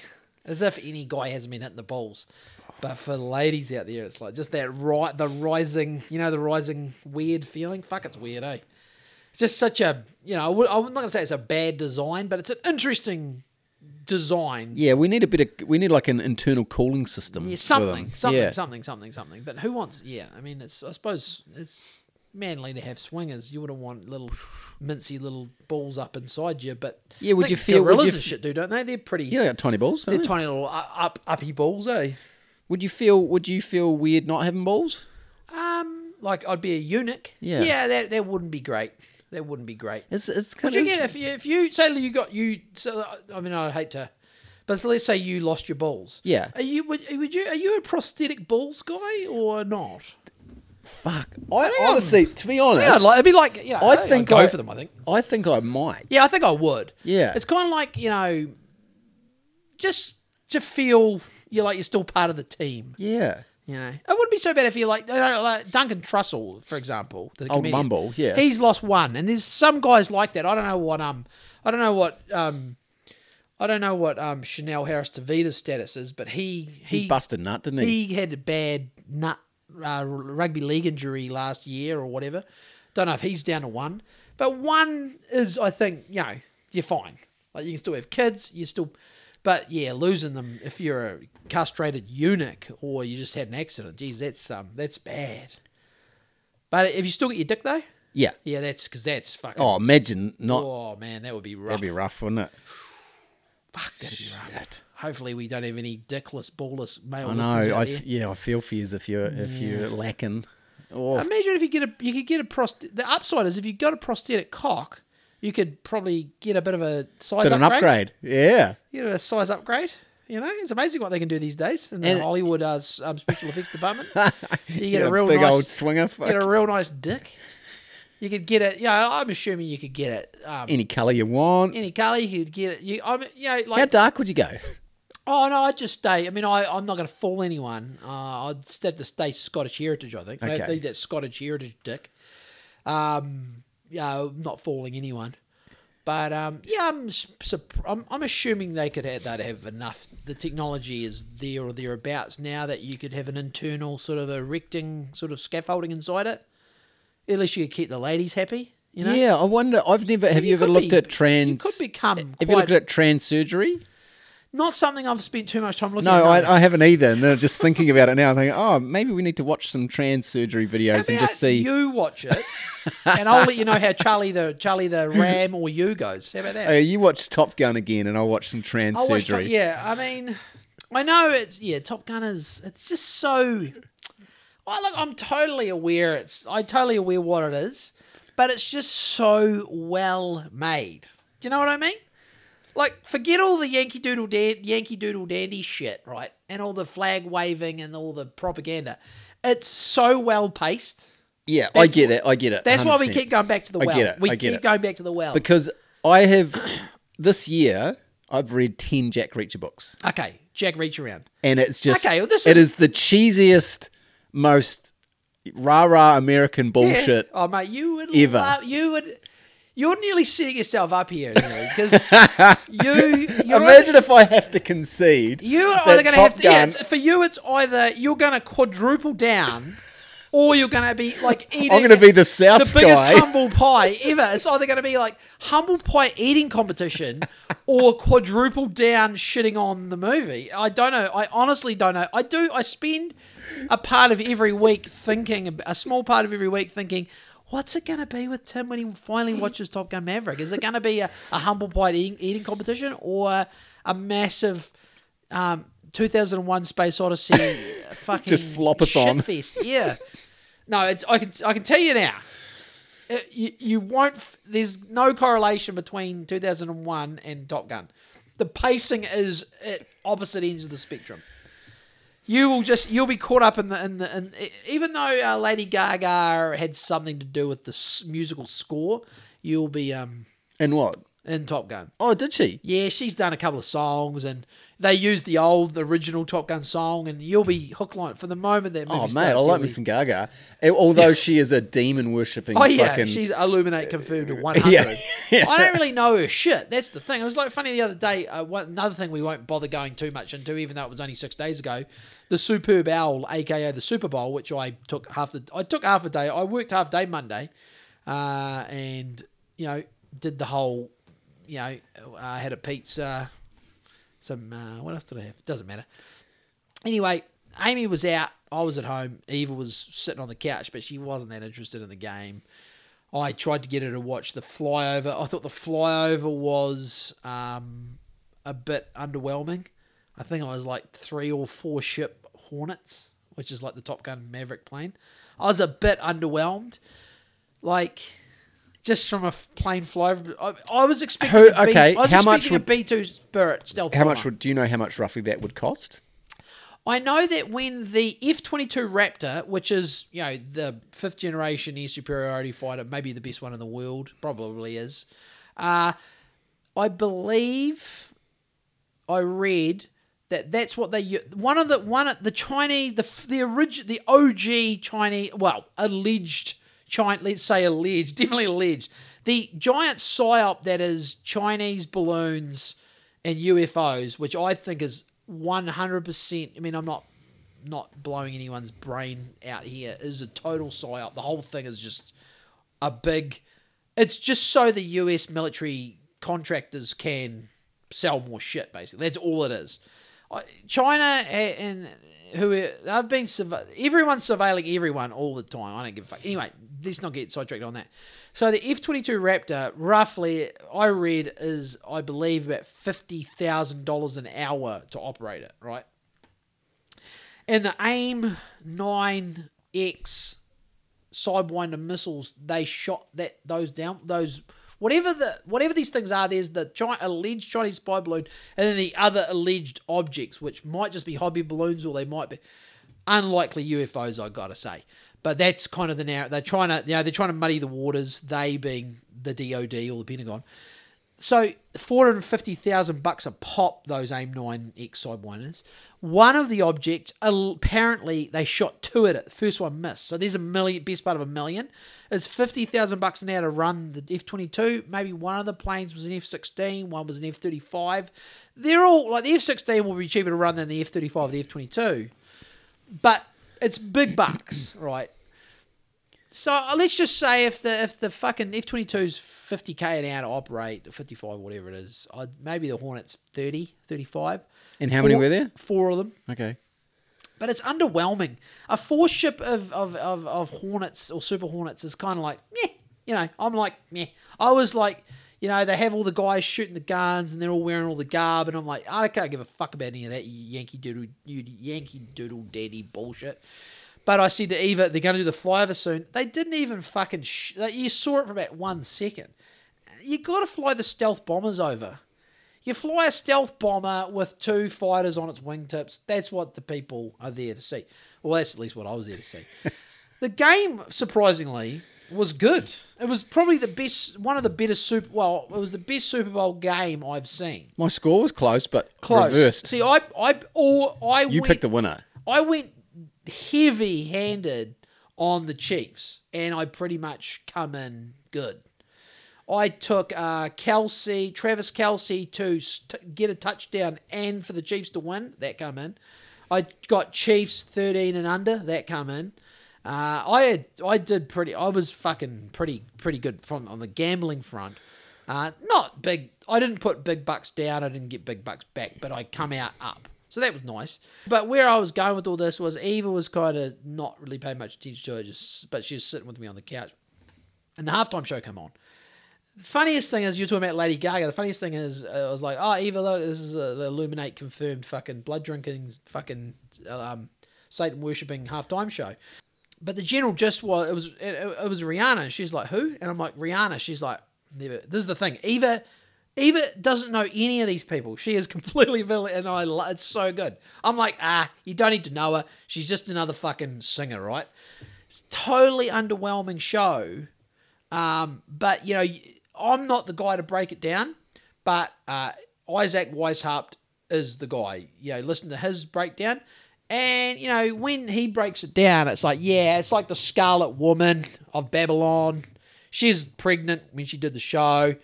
as if any guy hasn't been hitting the balls. But for the ladies out there, it's like just that right, the rising, you know, the rising weird feeling. Fuck, it's weird, eh? It's just such a, you know, I'm not gonna say it's a bad design, but it's an interesting design. Yeah, we need a bit of we need like an internal cooling system. Yeah, something, something, Yeah. something, something, something. But who wants? Yeah, I mean, it's I suppose it's manly to have swingers. You wouldn't want little mincy little balls up inside you. But Yeah, would you feel- would gorillas you and shit do, don't they? They're pretty. Yeah, they got tiny balls. They're they? tiny little up uppy balls, eh? Would you feel Would you feel weird not having balls? Um, like I'd be a eunuch. Yeah. yeah, that that wouldn't be great. That wouldn't be great. It's it's Would kind you of get if you if you say you got you? So I mean, I'd hate to. But let's say you lost your balls. Yeah. Are you would, would you are you a prosthetic balls guy or not? fuck. I am. honestly, to be honest, Yeah, I'd like, it'd be like you know, I I'd think go I- for them. I think. I think I might. Yeah, I think I would. Yeah. it's kind of like you know, just to feel you're like you're still part of the team. Yeah. You know, it wouldn't be so bad if you like, like Duncan Trussell, for example, the Old comedian. Mumble, yeah. he's lost one, and there's some guys like that. I don't know what um, I don't know what um, I don't know what um Chanel Harris Tavita's status is, but he he He busted nut, didn't he? he had a bad nut uh, rugby league injury last year or whatever. Don't know if he's down to one, but one is I think you know you're fine. Like you can still have kids, you still, but yeah, losing them if you're a castrated eunuch or you just had an accident, geez, that's um that's bad. But if you still get your dick though, yeah. yeah, that's because that's fucking. Oh, imagine not. oh, man, that would be rough. That'd be rough, wouldn't it? Fuck, that'd be rough. Hopefully, we don't have any dickless, ballless male I know. out I there. yeah, I feel for you if you're if you're lacking. Oh, Imagine if you get a you could get a prost. The upside is if you got a prosthetic cock, you could probably get a bit of a size bit of an upgrade. upgrade. Yeah. Get a size upgrade. You know, it's amazing what they can do these days in the Hollywood uh, um, special effects department. *laughs* You get Get a real big nice, old swinger. Fuck. get a real nice dick. You could get it. Yeah, I'm assuming you could get it. Um, Any colour you want. any color, you could get it. You, I'm, you know, like How dark would you go? Oh no, I'd just stay. I mean, I I'm not going to fool anyone. Uh, I'd have to stay Scottish heritage. I think. okay. I Okay. think that Scottish heritage dick. Um, yeah, I'm not fooling anyone. But um, yeah, I'm, I'm I'm assuming they could have they'd have enough. The technology is there or thereabouts now that you could have an internal sort of erecting sort of scaffolding inside it. At least you could keep the ladies happy. You know. Yeah, I wonder. I've never. Have you, you ever looked be- at trans? you could become Have you looked at trans surgery? Not something I've spent too much time looking No, at. I, I haven't either. No, just thinking about it now, I'm thinking, oh, maybe we need to watch some trans surgery videos and just see. you watch it, and I'll let you know how Charlie the Charlie the Ram or you goes. How about that? Uh, you watch Top Gun again, and I'll watch some trans I'll Top, surgery. yeah, I mean, I know it's yeah. Top Gun is it's just so. I look. I'm totally aware. It's I totally aware what it is, but it's just so well made. Do you know what I mean? Like, forget all the Yankee Doodle Dan- Yankee Doodle Dandy shit, right? And all the flag waving and all the propaganda. It's so well paced. Yeah, I get it. I get it. That's why we keep going back to the well. I get it, We I get keep it. going back to the well. because I have this year I've read ten Jack Reacher books, okay, Jack, Reacher around. and it's just Okay, well, this it is- is the cheesiest, most rah rah American bullshit. Oh mate, you would Ever. love, you would. You're nearly setting yourself up here, because *laughs* you. You're Imagine if I have to concede. You are that either going to have to, yeah, for you. It's either you're going to quadruple down, or you're going to be like *laughs* eating. I'm going to be the South the biggest Sky. humble pie ever. It's either going to be like humble pie eating competition, or quadruple down shitting on the movie. I don't know. I honestly don't know. I do. I spend a part of every week thinking, a small part of every week thinking. What's it going to be with Tim when he finally watches Top Gun Maverick? Is it going to be a, a humble pie eating, eating competition or a massive um, 2001 Space Odyssey *laughs* fucking Just flopathon. shitfest? Yeah. No, it's I can I can tell you now. uh, you, you won't. F- there's no correlation between 2001 and Top Gun. The pacing is at opposite ends of the spectrum. You will just you'll be caught up in the in the in, even though uh, Lady Gaga had something to do with the s- musical score, you'll be um And what? in Top Gun. Oh, did she? Yeah, she's done a couple of songs and they used the old, the original Top Gun song, and you'll be hook line for the moment that movie Oh, mate, starts. I like me be- some Gaga. Although she is a demon worshipping Oh yeah, fucking. she's Illuminati confirmed at *laughs* one hundred. Yeah, yeah. I don't really know her shit. That's the thing. It was like funny the other day. Uh, one, another thing we won't bother going too much into, even though it was only six days ago. The Superb Owl, aka the Super Bowl, which I took half the I took half a day. I worked half day Monday, uh, and you know did the whole, you know, I had a pizza, some uh, what else did I have? Doesn't matter. Anyway, Amy was out. I was at home. Eva was sitting on the couch, but she wasn't that interested in the game. I tried to get her to watch the flyover. I thought the flyover was um, a bit underwhelming. I think it was like three or four ship Hornets, which is like the Top Gun Maverick plane. I was a bit underwhelmed. Like, just from a plane flyover, I, I was expecting. Who- a B- okay, I was how much would- a B two Spirit stealth. How bomber. much would do you know? How much roughly that would cost? I know that when the F twenty two Raptor, which is you know the fifth generation air superiority fighter, maybe the best one in the world, probably is. Uh, I believe I read that that's what they one of the one of the Chinese the the origin the OG Chinese well alleged China let's say alleged *laughs* definitely alleged the giant psyop that is Chinese balloons and UFOs, which I think is one hundred percent. I mean, I'm not not blowing anyone's brain out here. Is a total psyop. The whole thing is just a big. It's just so the U.S. military contractors can sell more shit. Basically, that's all it is. China and who I've been everyone's surveilling everyone all the time. I don't give a fuck. Anyway, let's not get sidetracked on that. So the F twenty two Raptor, roughly, I read is I believe about fifty thousand dollars an hour to operate it. Right. And the AIM nine X sidewinder missiles, they shot that those down those whatever the whatever these things are. There's the alleged Chinese spy balloon, and then the other alleged objects, which might just be hobby balloons or they might be unlikely UFOs. I gotta say, but that's kind of the narrative. They're trying to, you know, they're trying to muddy the waters. They being the DoD or the Pentagon. So four hundred fifty thousand bucks a pop. Those AIM nine X sidewinders. One of the objects apparently they shot two at it. The first one missed. So there's a million, best part of a million. It's fifty thousand bucks hour to run the F twenty two. Maybe one of the planes was an F sixteen. One was an F thirty five. They're all like the F sixteen will be cheaper to run than the F thirty five, the F twenty two. But it's big bucks, right? So uh, let's just say if the if the fucking F twenty two is fifty k an hour to operate, fifty five whatever it is, I'd, maybe the Hornet's 30, 35. And how many were there? Four of them, Okay. but it's underwhelming. A four ship of of, of, of Hornets or Super Hornets is kind of like, yeah, you know. I'm like, yeah. I was like, you know, they have all the guys shooting the guns and they're all wearing all the garb, and I'm like, I can't give a fuck about any of that Yankee doodle, you Yankee doodle daddy bullshit. But I said to Eva, they're going to do the flyover soon. They didn't even fucking. Sh- you saw it for about one second. You got to fly the stealth bombers over. You fly a stealth bomber with two fighters on its wingtips. That's what the people are there to see. Well, that's at least what I was there to see. *laughs* the game, surprisingly, was good. It was probably the best, one of the better Super. Well, it was the best Super Bowl game I've seen. My score was close, but Close. reversed. See, I, I, or I you went, picked the winner. I went heavy handed on the Chiefs, and I pretty much come in good. I took uh, Kelce, Travis Kelce, to st- get a touchdown and for the Chiefs to win. That come in. I got Chiefs thirteen and under. That come in. Uh, I had, I did pretty. I was fucking pretty pretty good from on the gambling front. Uh, not big. I didn't put big bucks down. I didn't get big bucks back, but I come out up. So that was nice. But where I was going with all this was Eva was kind of not really paying much attention to it, just but she was sitting with me on the couch, and the halftime show came on. The funniest thing is you're talking about Lady Gaga. The funniest thing is uh, I was like, oh Eva, look, this is uh, the Illuminati confirmed fucking blood drinking, fucking um, Satan worshipping halftime show. But the general just was it was it, it was Rihanna. And she's like, who? And I'm like, Rihanna. She's like, never. This is the thing. Eva Eva doesn't know any of these people. She is *laughs* completely villain, and I lo- it's so good. I'm like, ah, you don't need to know her. She's just another fucking singer, right? It's totally underwhelming show. Um, but you know, I'm not the guy to break it down. But uh, Isaac Weishaupt is the guy. You know, listen to his breakdown. And, you know, when he breaks it down, it's like, yeah, it's like the Scarlet Woman of Babylon. She's pregnant when she did the show.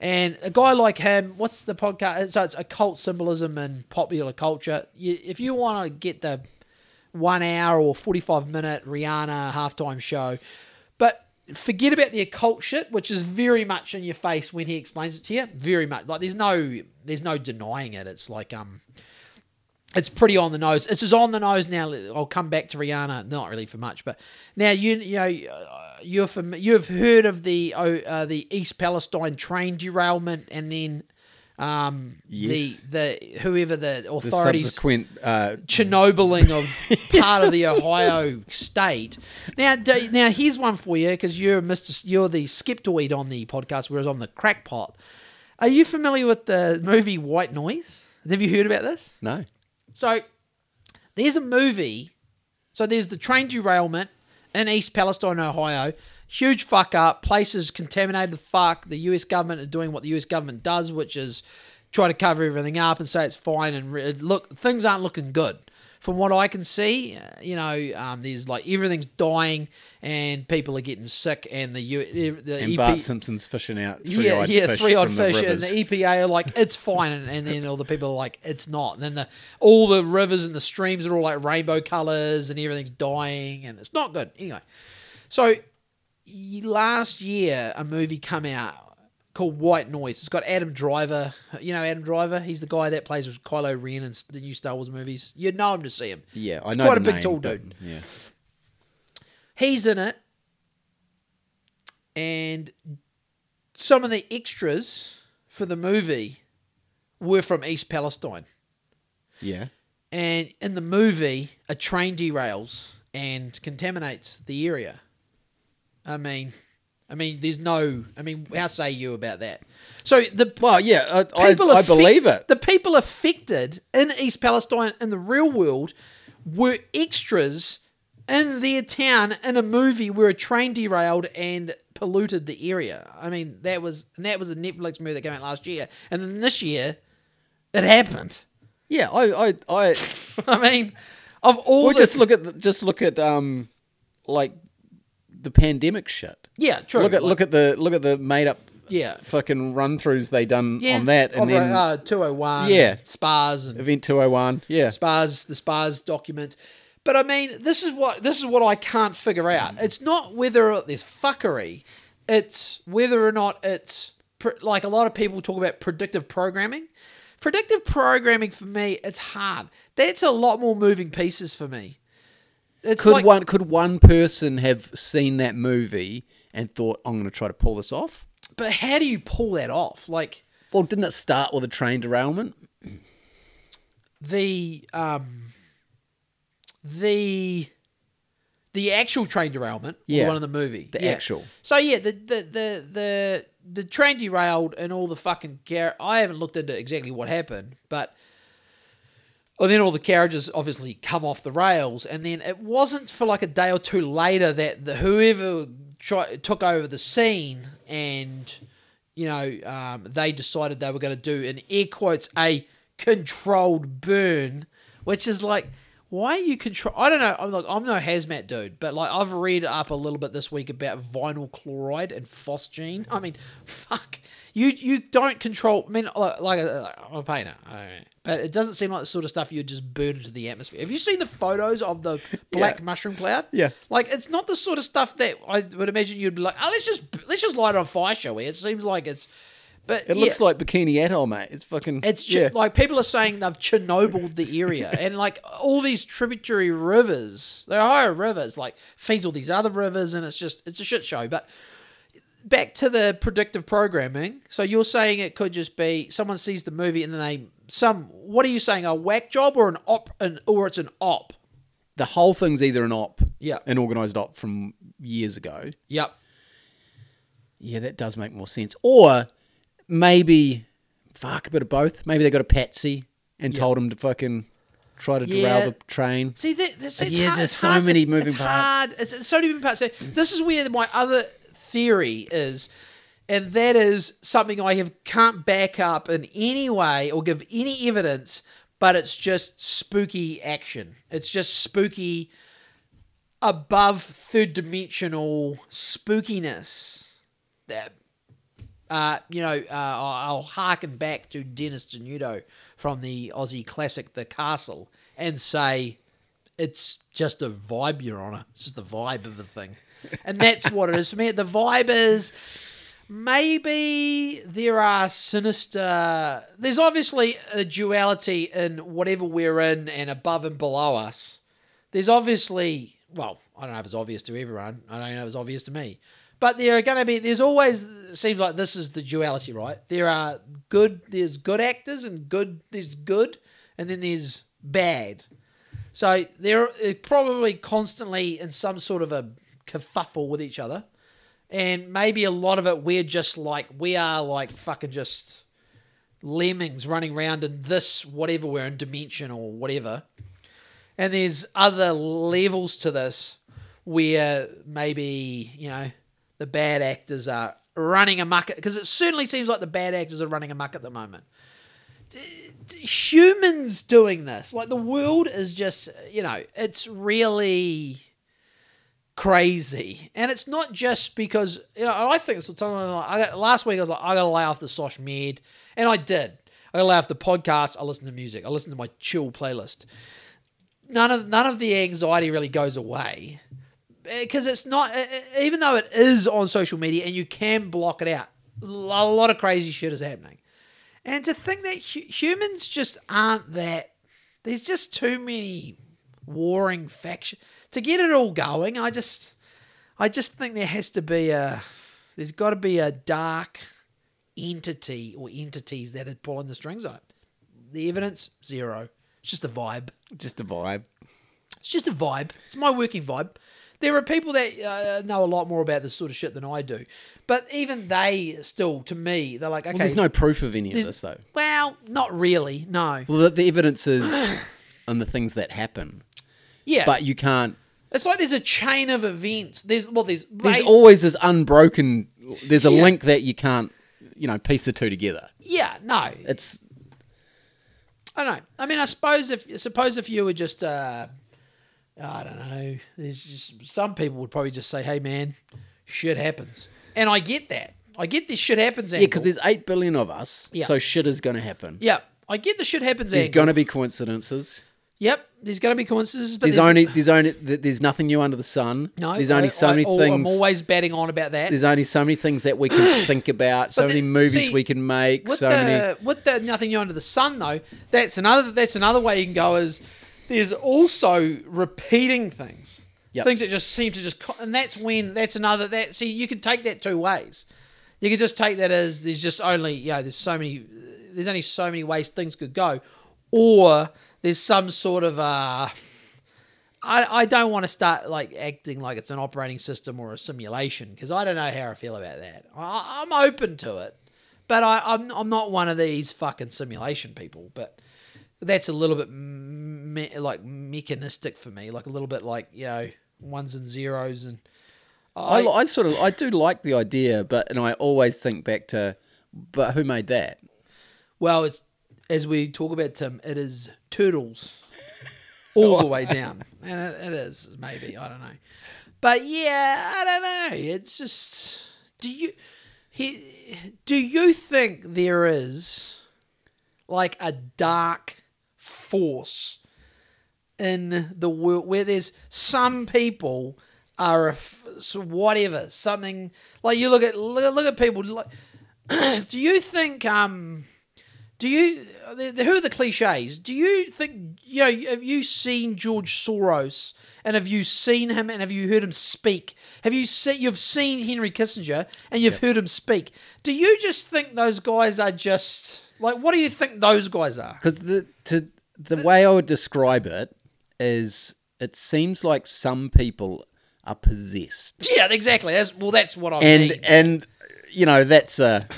And a guy like him, what's the podcast? So it's occult symbolism and popular culture. You, if you want to get the one hour or 45 minute Rihanna halftime show, but forget about the occult shit, which is very much in your face when he explains it to you. Very much. Like there's no there's no denying it. It's like um it's pretty on the nose. It's as on the nose now. I'll come back to Rihanna, not really for much, but now you you know uh, you're fam- you've heard of the oh, uh, the East Palestine train derailment, and then um, Yes. the the whoever the The authorities subsequent uh, Chernobyling of *laughs* part of the Ohio state. Now, d- now here's one for you because you're Mister, you're the skeptoid on the podcast, whereas I'm the crackpot. Are you familiar with the movie White Noise? Have you heard about this? no. So there's a movie. So there's the train derailment in East Palestine, Ohio. Huge fuck up. Places contaminated. The fuck. The US government are doing what the US government does, which is try to cover everything up and say it's fine. And re- look, things aren't looking good. From what I can see, uh, you know, um, there's like everything's dying and people are getting sick, and the U- the, the And EP Bart Simpson's fishing out yeah, three-eyed yeah, fish three odd from the fish, and the EPA are like, it's fine, and, and then all the people are like, it's not. And then the all the rivers and the streams are all like rainbow colors, and everything's dying, and it's not good. Anyway, so last year a movie come out called White Noise. It's got Adam Driver. You know Adam Driver. He's the guy that plays with Kylo Ren in the new Star Wars movies. You'd know him to see him. yeah, I know. quite a big name, tall dude. Yeah. He's in it, and some of the extras for the movie were from East Palestine. Yeah. And in the movie, a train derails and contaminates the area. I mean, I mean, there's no. I mean, how say you about that? So the Well, yeah, I, I, people I believe it. The people affected in East Palestine in the real world were extras in their town in a movie where a train derailed and polluted the area. I mean, that was and that was a Netflix movie that came out last year, and then this year it happened. Yeah, I, I, I *laughs* I mean, of all Or the, just look at the, just look at um, like the pandemic shit. yeah, true. Look at like- look at the look at the made up yeah, fucking run throughs they done yeah on that, and Of, then uh, two hundred one, Yeah. spars and event two hundred one. Yeah, spars the spars documents. But I mean, this is what this is what I can't figure out. It's not whether there's fuckery. It's whether or not it's pr- like a lot of people talk about predictive programming. Predictive programming for me, it's hard. That's a lot more moving pieces for me. It's could like, one could one person have seen that movie and thought, "I'm going to try to pull this off"? but how do you pull that off? Like Well, didn't it start with a train derailment? the um the the actual train derailment, Yeah. the one in the movie, The Yeah. actual. So yeah, the the the the the train derailed and all the fucking car. I haven't looked into exactly what happened, but. And then all the carriages obviously come off the rails, and then it wasn't for like a day or two later that the whoever try, took over the scene, and you know um, they decided they were going to do in air quotes a controlled burn, which is like, why are you control? I don't know. I'm like, I'm no hazmat dude, but like I've read up a little bit this week about vinyl chloride and phosgene. I mean, *laughs* fuck, you you don't control. I mean, like, like a, I'm a painter, I Uh, it doesn't seem like the sort of stuff you'd just burn into the atmosphere. Have you seen the photos of the black Yeah. mushroom cloud? Yeah. like it's not the sort of stuff that I would imagine you'd be like, oh, let's just let's just light it on fire, shall we? It seems like it's, but It yeah. looks like Bikini Atoll, mate. It's fucking. It's ch- yeah. like people are saying they've Chernobyl the area, *laughs* and like all these tributary rivers, the Ohio rivers, like feeds all these other rivers, and it's just it's a shit show. But back to the predictive programming. So you're saying it could just be someone sees the movie and then they some what are you saying a whack job or an op an, or it's an op? the whole thing's either an op, Yeah. an organised op from years ago. Yep. Yeah, that does make more sense. Or maybe fuck a bit of both. Maybe they got a patsy and told him to fucking try to derail Yeah. the train. See, that, that's, Yeah, hard, there's so hard, many it's, moving it's parts. Hard. It's, it's so many moving parts. So this is where my other theory is, and that is something I have can't back up in any way or give any evidence, but it's just spooky action. It's just spooky, above third dimensional spookiness. That uh, you know, uh, I'll harken back to Dennis Denuto from the Aussie classic The Castle and say it's just a vibe, Your Honour. It's just the vibe of the thing. And that's what it is for me. The vibe is maybe there are sinister. There's obviously a duality in whatever we're in and above and below us. There's obviously, well, I don't know if it's obvious to everyone. I don't know if it's obvious to me. But there are going to be, there's always, seems like this is the duality, right? There are good, there's good actors and good, there's good, and then there's bad. So they're probably constantly in some sort of a kerfuffle with each other. And maybe a lot of it, we're just like, we are like fucking just lemmings running around in this, whatever we're in, dimension or whatever. And there's other levels to this where maybe, you know, the bad actors are running amuck Because it certainly seems like the bad actors are running amuck at the moment humans doing this. Like the world is just, you know, it's really crazy, and it's not just because you know. I think it's something like I got, last week. I was like, I got to lay off the Sosh Med, and I did. I got to lay off the podcast. I listen to music. I listen to my chill playlist. None of none of the anxiety really goes away eh, because it's not. Even though it is on social media and you can block it out, a lot of crazy shit is happening. And to think that humans just aren't that, there's just too many warring factions to get it all going. I just, I just think there has to be a, there's got to be a dark entity or entities that are pulling the strings on it. The evidence zero. It's just a vibe. Just a vibe. It's just a vibe. It's my working vibe. There are people that uh, know a lot more about this sort of shit than I do, but even they still, to me, they're like, okay, Well, there's no proof of any of this, though. Well, not really. No. Well, the, the evidence is *clears throat* on the things that happen, Yeah, but you can't. It's like there's a chain of events. There's well, there's There's always this unbroken. There's a Yeah. link that you can't, you know, piece the two together. yeah, no. It's I don't know. I mean, I suppose if suppose if you were just, uh, I don't know. There's just some people would probably just say, "Hey, man, shit happens," and I get that. I get this shit happens. yeah, because there's eight billion of us, Yeah. so shit is going to happen. yeah, I get the shit happens. There's going to be coincidences. Yep, there's going to be coincidences, but There's only there's only there's nothing new under the sun. no. there's only I- so I- oh, many al- things. I'm always batting on about that. there's only so many things that we can *clears throat* think about. So But many movies see, we can make. with So the many. with the nothing new under the sun though that's another that's another way you can go is there's also repeating things Yep. things that just seem to just and that's when that's another that see you can take that two ways you can just take that as there's just only you know there's so many there's only so many ways things could go or there's some sort of uh I, I don't want to start like acting like it's an operating system or a simulation because I don't know how I feel about that. I, I'm open to it, but I, I'm I'm not one of these fucking simulation people. But that's a little bit me, like mechanistic for me, like a little bit like you know ones and zeros and. I, I sort of I do like the idea, but and I always think back to, but who made that? Well, it's as we talk about Tim, it is turtles *laughs* all the way down, and it, it is maybe I don't know, but yeah, I don't know. It's just do you he, do you think there is like a dark force in the world where there's some people are a f- so whatever something like you look at look, look at people like *clears throat* do you think um do you the, the, who are the cliches? Do you think you know have you seen george soros and have you seen him and have you heard him speak? Have you seen you've seen henry kissinger and you've heard him speak. Do you just think those guys are just like what do you think those guys are? Because the to the way I would describe it is, it seems like some people are possessed, yeah exactly. That's well that's what i and mean. and you know that's a.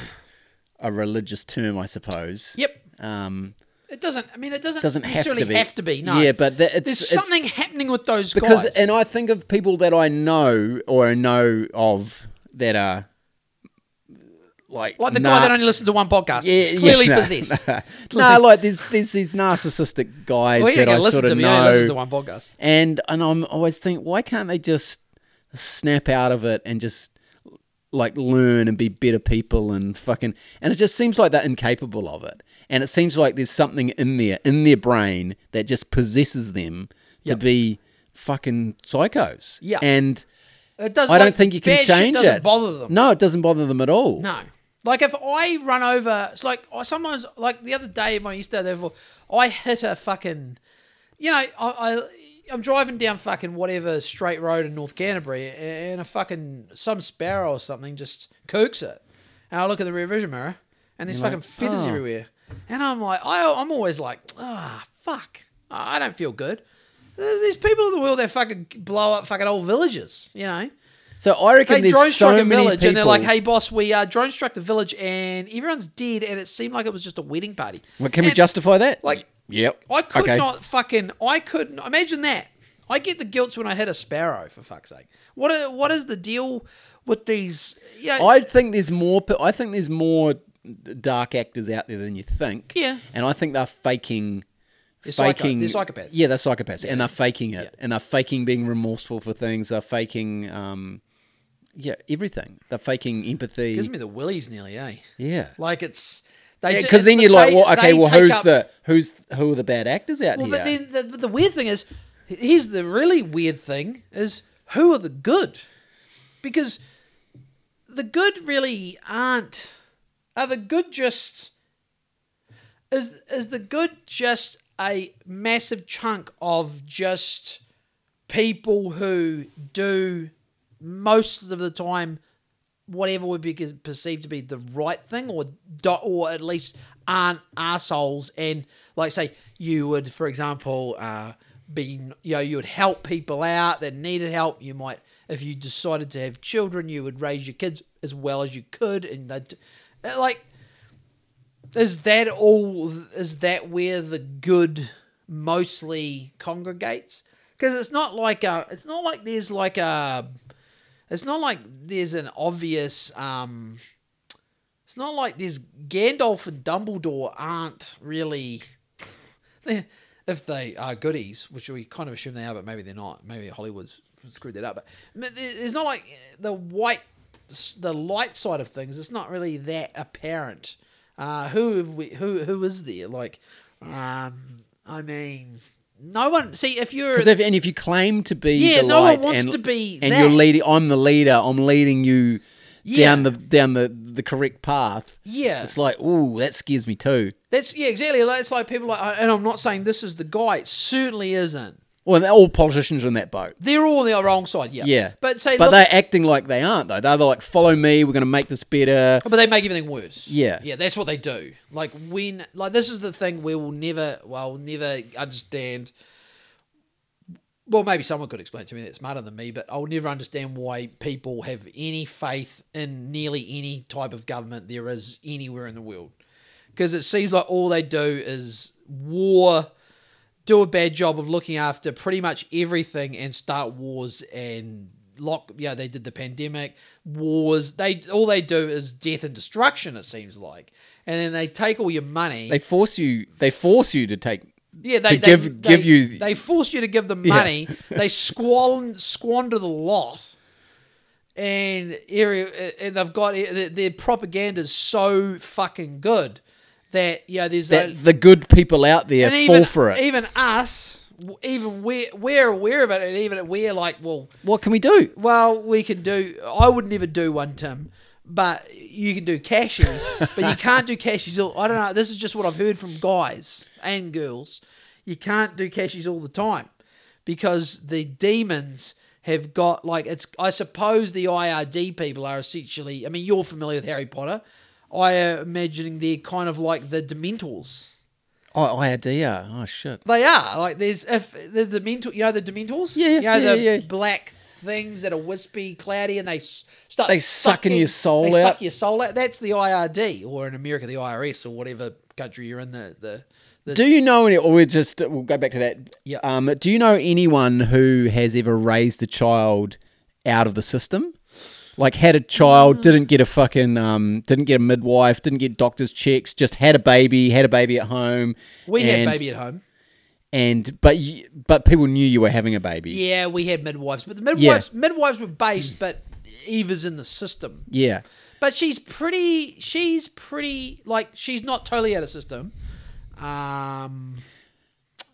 a religious term, I suppose. Yep. Um, It doesn't. I mean, it doesn't, doesn't have necessarily to be. have to be. No. Yeah, but it's, there's it's- something happening with those because, guys. and I think of people that I know or know of that are like like the nah- guy that only listens to one podcast, Yeah, clearly yeah, no, possessed. *laughs* No, no, like there's there's these narcissistic guys Well, that I listen sort to of only listens to one podcast. and and I'm always think, why can't they just snap out of it and just like learn and be better people and fucking and it just seems like they're incapable of it and it seems like there's something in there in their brain that just possesses them to be fucking psychos Yeah. and It does. I don't think you can change it. Bother them. no it doesn't bother them at all No. Like if I run over, it's like I sometimes like the other day when I used to go there, for- I hit a fucking, you know, I, I I'm driving down fucking whatever straight road in North Canterbury, and a fucking some sparrow or something just kooks it, and I look at the rear vision mirror, and there's You're fucking like, feathers oh. everywhere, and I'm like, I I'm always like, ah, fuck, I don't feel good. There's people in the world that fucking blow up fucking old villages, you know. so I reckon They drone so struck a many village, people and they're like, "Hey, boss, we uh, drone struck the village, and everyone's dead, and it seemed like it was just a wedding party." well, can we justify that like- yep I could okay. not fucking. I couldn't imagine that. I get the guilt when I hit a sparrow. For fuck's sake, what? Are, what is the deal with these? Yeah, I think there's more. I think there's more dark actors out there than you think. Yeah. and I think they're faking. They're psycho- faking. they're psychopaths. Yeah, they're psychopaths, and they're faking it, and they're faking being remorseful for things. They're faking, um, yeah, everything. They're faking empathy. gives me the willies nearly, eh? yeah, Like it's because then you're like, well, okay, well, who's up- the who's who are the bad actors out Well, here? but then the, but the weird thing is, here's the really weird thing: is who are the good? Because the good really aren't. Are the good just? Is is the good just a massive chunk of just people who do most of the time whatever would be perceived to be the right thing, or do, or at least aren't assholes. And like say, you would, for example, uh, be you know you would help people out that needed help. You might, if you decided to have children, you would raise your kids as well as you could, and they'd- uh, like. Is that all? Is that where the good mostly congregates? Because it's not like a. It's not like there's like a. It's not like there's an obvious. Um, it's not like there's Gandalf and Dumbledore aren't really. *laughs* if they are goodies, which we kind of assume they are, but maybe they're not. Maybe Hollywood's screwed that up. But it's not like the white, the light side of things. It's not really that apparent. Uh, who we? Who who is there? Like, um, I mean, no one. See, if you're Because if and if you claim to be Yeah, the no one wants and, to be and that. you're leading, I'm the leader. I'm leading you Yeah. down the down the the correct path. yeah, It's like, ooh, that scares me too. That's yeah, exactly. It's like people like, and I'm not saying this is the guy. It certainly isn't. Well, they're all politicians are in that boat. They're all on the wrong side. Yeah. Yeah, But say, but look, they're acting like they aren't though. They're like, follow me. We're going to make this better. Oh, but they make everything worse. Yeah. Yeah. That's what they do. Like when, like this is the thing we will never, well, we'll never understand. Well, maybe someone could explain to me that's smarter than me, but I'll never understand why people have any faith in nearly any type of government there is anywhere in the world. Because it seems like all they do is war, do a bad job of looking after pretty much everything and start wars and lock yeah they did the pandemic wars they all they do is death and destruction it seems like and then they take all your money They force you. They force you to take. yeah they they, give- they, give you- they force you to give them Yeah. money *laughs* they squander squander the lot and area and they've got their propaganda is so fucking good that yeah there's a, That the good people out there and fall even for it. even us even we're, we're aware of it and even we're like well what can we do? well we can do i would never do one tim but you can do cashies but you *laughs* can't do cashies all i don't know this is just what i've heard from guys and girls you can't do cashies all the time because the demons have got like it's i suppose the ird people are essentially i mean you're familiar with harry potter i am imagining they're kind of like the dementors Oh, IRD. Oh shit. they are like there's if the Dementor, you know the Dementors, Yeah, you know yeah, the yeah. black things that are wispy, cloudy, and they start They sucking your soul they out. Suck your soul out. That's the IRD, or in America, the IRS, or whatever country you're in. The the, the Do you know any? Or we just we'll go back to that. Yeah. Um, do you know anyone who has ever raised a child out of the system? Like had a child, didn't get a fucking, um, didn't get a midwife, didn't get doctor's checks, just had a baby, had a baby at home. we and, had baby at home. and but you, but people knew you were having a baby. Yeah, we had midwives, but the midwives midwives were based, but Eva's in the system. Yeah. But she's pretty. She's pretty. Like she's not totally out of system. Um,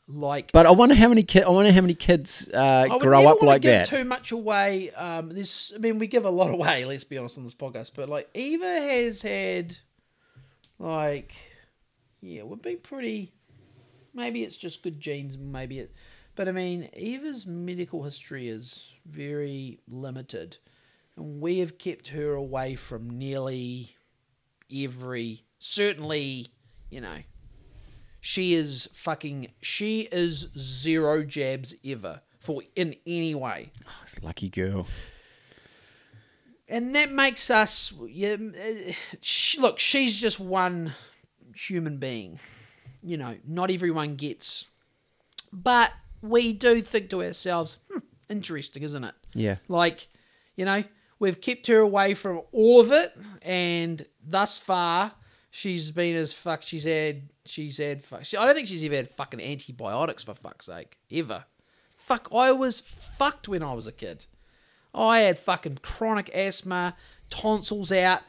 like But I wonder how many kids. I wonder how many kids uh, grow up like give that. Too much away. Um, this. I mean, we give a lot away. Let's be honest on this podcast. But like Eva has had, like, yeah, would be pretty. Maybe it's just good genes. Maybe it. But I mean, Eva's medical history is very limited, and we have kept her away from nearly every. Certainly, you know. She is fucking. She is zero jabs ever for in any way, It's a lucky girl. and that makes us. Yeah, uh, sh look, she's just one human being. You know, not everyone gets, but we do think to ourselves, hmm, interesting, isn't it? Yeah. Like, you know, we've kept her away from all of it, and thus far, she's been as fuck. She's had, she's had. She, I don't think she's ever had fucking antibiotics for fuck's sake ever. Fuck, I was fucked when I was a kid. I had fucking chronic asthma, tonsils out,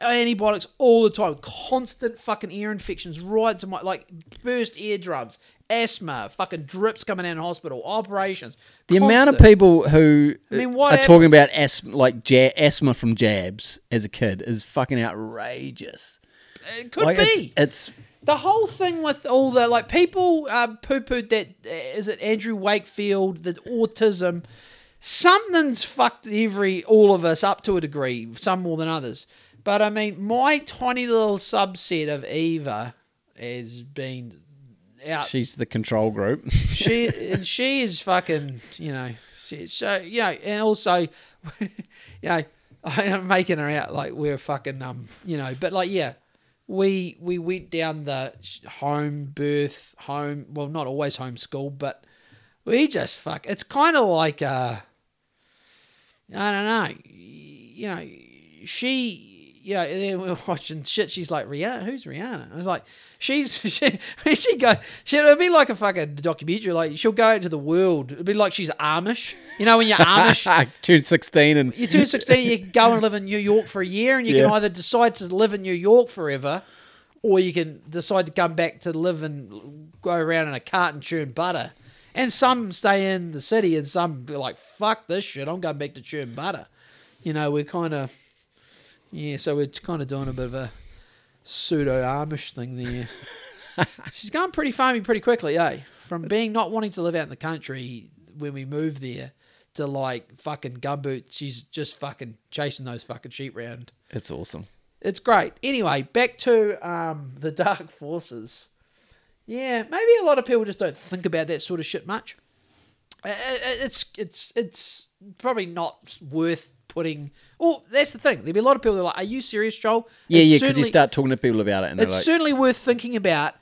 antibiotics all the time, constant fucking ear infections right to my like burst eardrums, asthma, fucking drips coming out in hospital, operations. The amount of people who I mean, what are hap- talking about asthma, like ja- asthma from jabs as a kid is fucking outrageous. It could Like, be. It's, it's the whole thing with all the like people um, poo pooed that uh, is it Andrew Wakefield the autism. Something's fucked every all of us up to a degree, some more than others. But I mean, my tiny little subset of Eva has been out. she's the control group. *laughs* she and *laughs* she is fucking you know she, so you know and also *laughs* you know I'm making her out like we're fucking um you know but like yeah we we went down the home birth home well not always homeschool but we just fuck it's kind of like uh I don't know you know she you know, and then we we're *laughs* watching shit. She's like, Rihanna, who's Rihanna? I was like, she's *laughs* she. She go. She, it'd be like a fucking documentary. Like she'll go into the world. It'd be like she's Amish. You know, when you're Amish, *laughs* Two sixteen and you turn 16, you go and live in New York for a year, and you can either decide to live in New York forever, or you can decide to come back to live and go around in a cart and churn butter. And some stay in the city, and some be like, "Fuck this shit! I'm going back to churn butter." You know, we're kind of, yeah. So we're kind of doing a bit of a pseudo Amish thing there. *laughs* She's gone pretty farmy pretty quickly, eh? From being not wanting to live out in the country when we moved there to like fucking gumboot, she's just fucking chasing those fucking sheep round. it's awesome. It's great. Anyway, back to um, the Dark Forces. Yeah, maybe a lot of people just don't think about that sort of shit much. Uh, uh, It's it's it's probably not worth putting. Oh, that's the thing. There'd be a lot of people that are like, "Are you serious, Joel?" Yeah, It's yeah, because you certainly- start talking to people about it and they're it's like, certainly worth thinking about.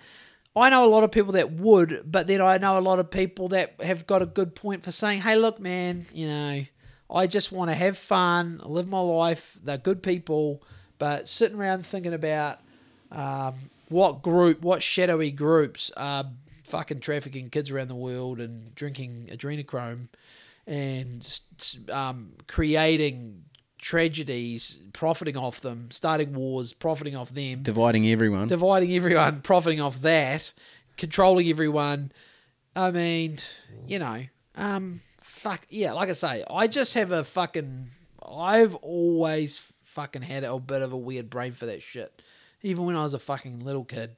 I know a lot of people that would, but then I know a lot of people that have got a good point for saying, "Hey, look, man, you know, I just want to have fun, live my life. They're good people, but sitting around thinking about um, what group, what shadowy groups are fucking trafficking kids around the world and drinking adrenochrome and um, creating tragedies, profiting off them, starting wars, profiting off them, dividing everyone. dividing everyone, profiting off that, controlling everyone. I mean, you know, um, fuck yeah. Like I say, I just have a fucking. I've always fucking had a bit of a weird brain for that shit, even when I was a fucking little kid.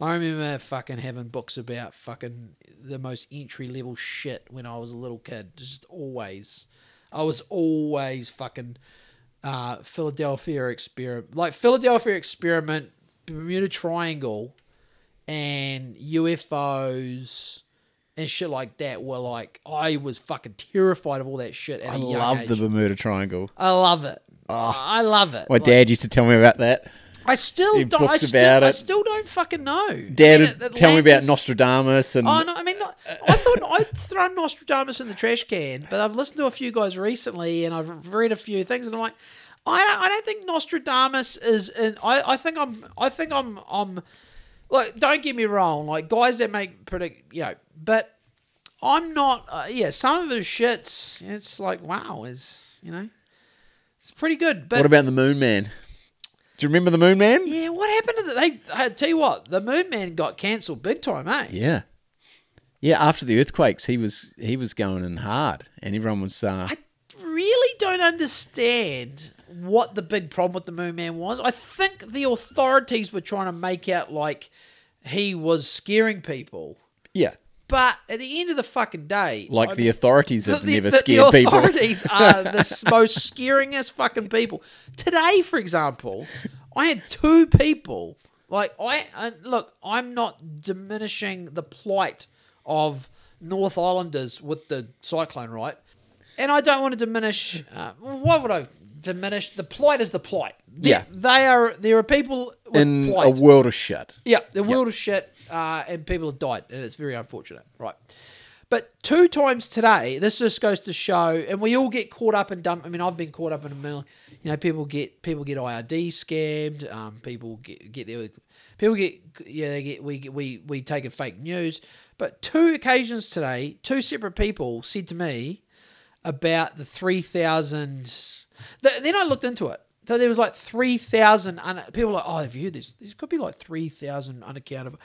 I remember fucking having books about fucking the most entry level shit when I was a little kid. Just always. I was always fucking uh, Philadelphia experiment, like Philadelphia experiment, Bermuda Triangle, and UFOs, and shit like that were like I was fucking terrified of all that shit at I love age. the Bermuda Triangle. I love it. I love it. My Like, dad used to tell me about that. I still don't. I still, I still don't fucking know. Dad I mean, tell me about Nostradamus and Oh no! I mean, not, I thought I'd thrown Nostradamus in the trash can, but I've listened to a few guys recently, and I've read a few things, and I'm like, I don't, I don't think Nostradamus is. In, I I think I'm. I think I'm. I'm. Like, don't get me wrong. Like guys that make predict, you know, but I'm not. Uh, yeah, some of his shits. It's like wow, is you know, it's pretty good. But what about the Moon Man? Do you remember the Moon Man? yeah, what happened to the? They I tell you what, the Moon Man got cancelled big time, eh? Yeah. Yeah, after the earthquakes, he was he was going in hard, and everyone was uh, I really don't understand what the big problem with the Moon Man was. I think the authorities were trying to make out like he was scaring people. yeah, But at the end of the fucking day, like I the mean, authorities have the- never the- scared the people. authorities *laughs* are the most scaringest fucking people. Today, for example, I had two people. Like I uh, look, I'm not diminishing the plight of North Islanders with the cyclone, right? And I don't want to diminish. Uh, what would I diminish? The plight is the plight. They- Yeah. they are. There are people with in plight. a world of shit. Yeah, the world of shit, uh, and people have died, and it's very unfortunate, right? But two times today, this just goes to show, and we all get caught up and dumb. I mean, I've been caught up in a million. You know, people get people get IRD scammed. Um, people get get their people get yeah they get we we we take a fake news. But two occasions today, two separate people said to me about the three thousand. th- Then I looked into it. So there was like three thousand. Un- people like, oh, have you heard this? There could be like three thousand unaccounted.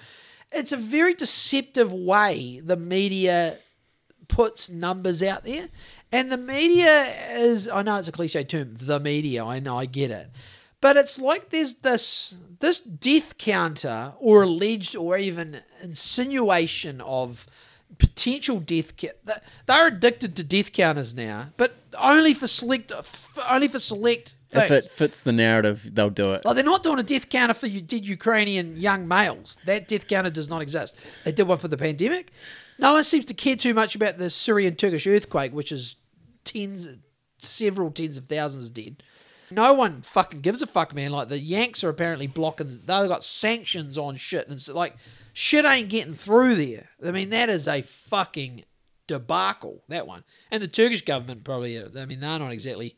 It's a very deceptive way the media puts numbers out there, and the media is. I know it's a cliche term, the media. I know, I get it, but it's like there's this this death counter or alleged or even insinuation of potential death they're addicted to death counters now but only for select only for select If it fits the narrative, they'll do it. Like they're not doing a death counter for you dead Ukrainian young males. That death counter does not exist. They did one for the pandemic. No one seems to care too much about the Syrian Turkish earthquake, which is tens, several tens of thousands dead. No one fucking gives a fuck, man. Like the Yanks are apparently blocking. They've got sanctions on shit, and it's like shit ain't getting through there. I mean, that is a fucking debacle. That one, and the Turkish government probably. I mean, they're not exactly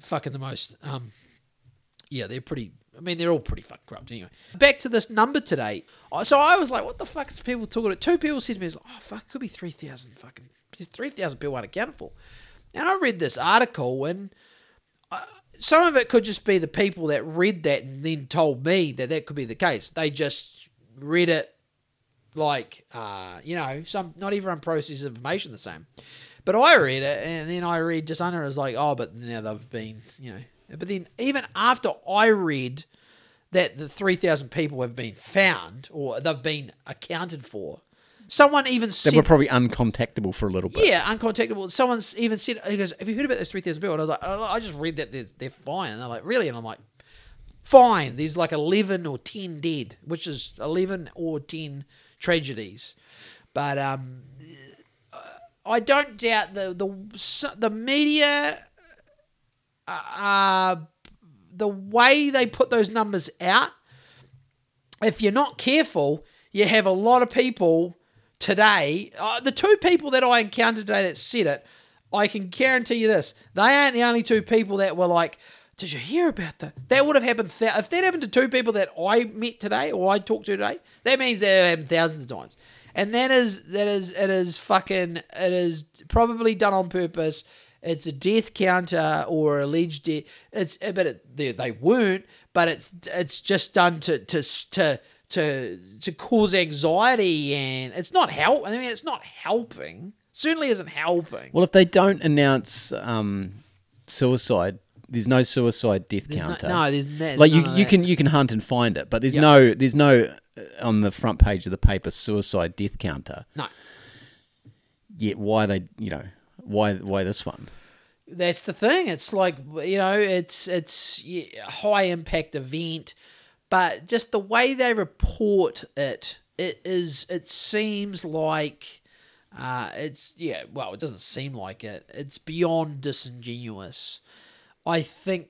fucking the most. Um, yeah, they're pretty. I mean, they're all pretty fucking corrupt anyway. Back to this number today. So I was like, what the fuck is people talking about? Two people said to me, oh, fuck, it could be 3,000 fucking. There's 3,000 people unaccounted for. And I read this article, and uh, some of it could just be the people that read that and then told me that that could be the case. They just read it like, uh, you know, some not everyone processes information the same. But I read it, and then I read just under it, was like, oh, but now they've been, you know. But then even after I read that the 3,000 people have been found or they've been accounted for, someone even said. They were probably uncontactable for a little bit. yeah, uncontactable. Someone's even said, he goes, have you heard about those 3,000 people? And I was like, "Oh, I just read that they're, they're fine. And they're like, really? And I'm like, fine. There's like 11 or 10 dead, which is 11 or 10 tragedies. But um, I don't doubt the the the media, uh, the way they put those numbers out. If you're not careful, you have a lot of people today. Uh, the two people that I encountered today that said it, I can guarantee you this: they aren't the only two people that were like. Did you hear about that? That would have happened. Th- if that happened to two people that I met today or I talked to today, that means that happened thousands of times. And that is that is it is fucking it is probably done on purpose. It's a death counter or alleged death. It's but it, they, they weren't. But it's it's just done to to to to to cause anxiety and it's not help. I mean, it's not helping. Certainly isn't helping. Well, if they don't announce um, suicide, there's no suicide death There's counter. no, there's no, like you, you can you can hunt and find it, but there's Yep. no there's no on the front page of the paper suicide death counter. no. Yet why they you know why why this one? That's the thing. It's like you know, it's it's yeah, a high impact event, but just the way they report it, it is. It seems like Uh, it's yeah. Well, it doesn't seem like it. It's beyond disingenuous. I think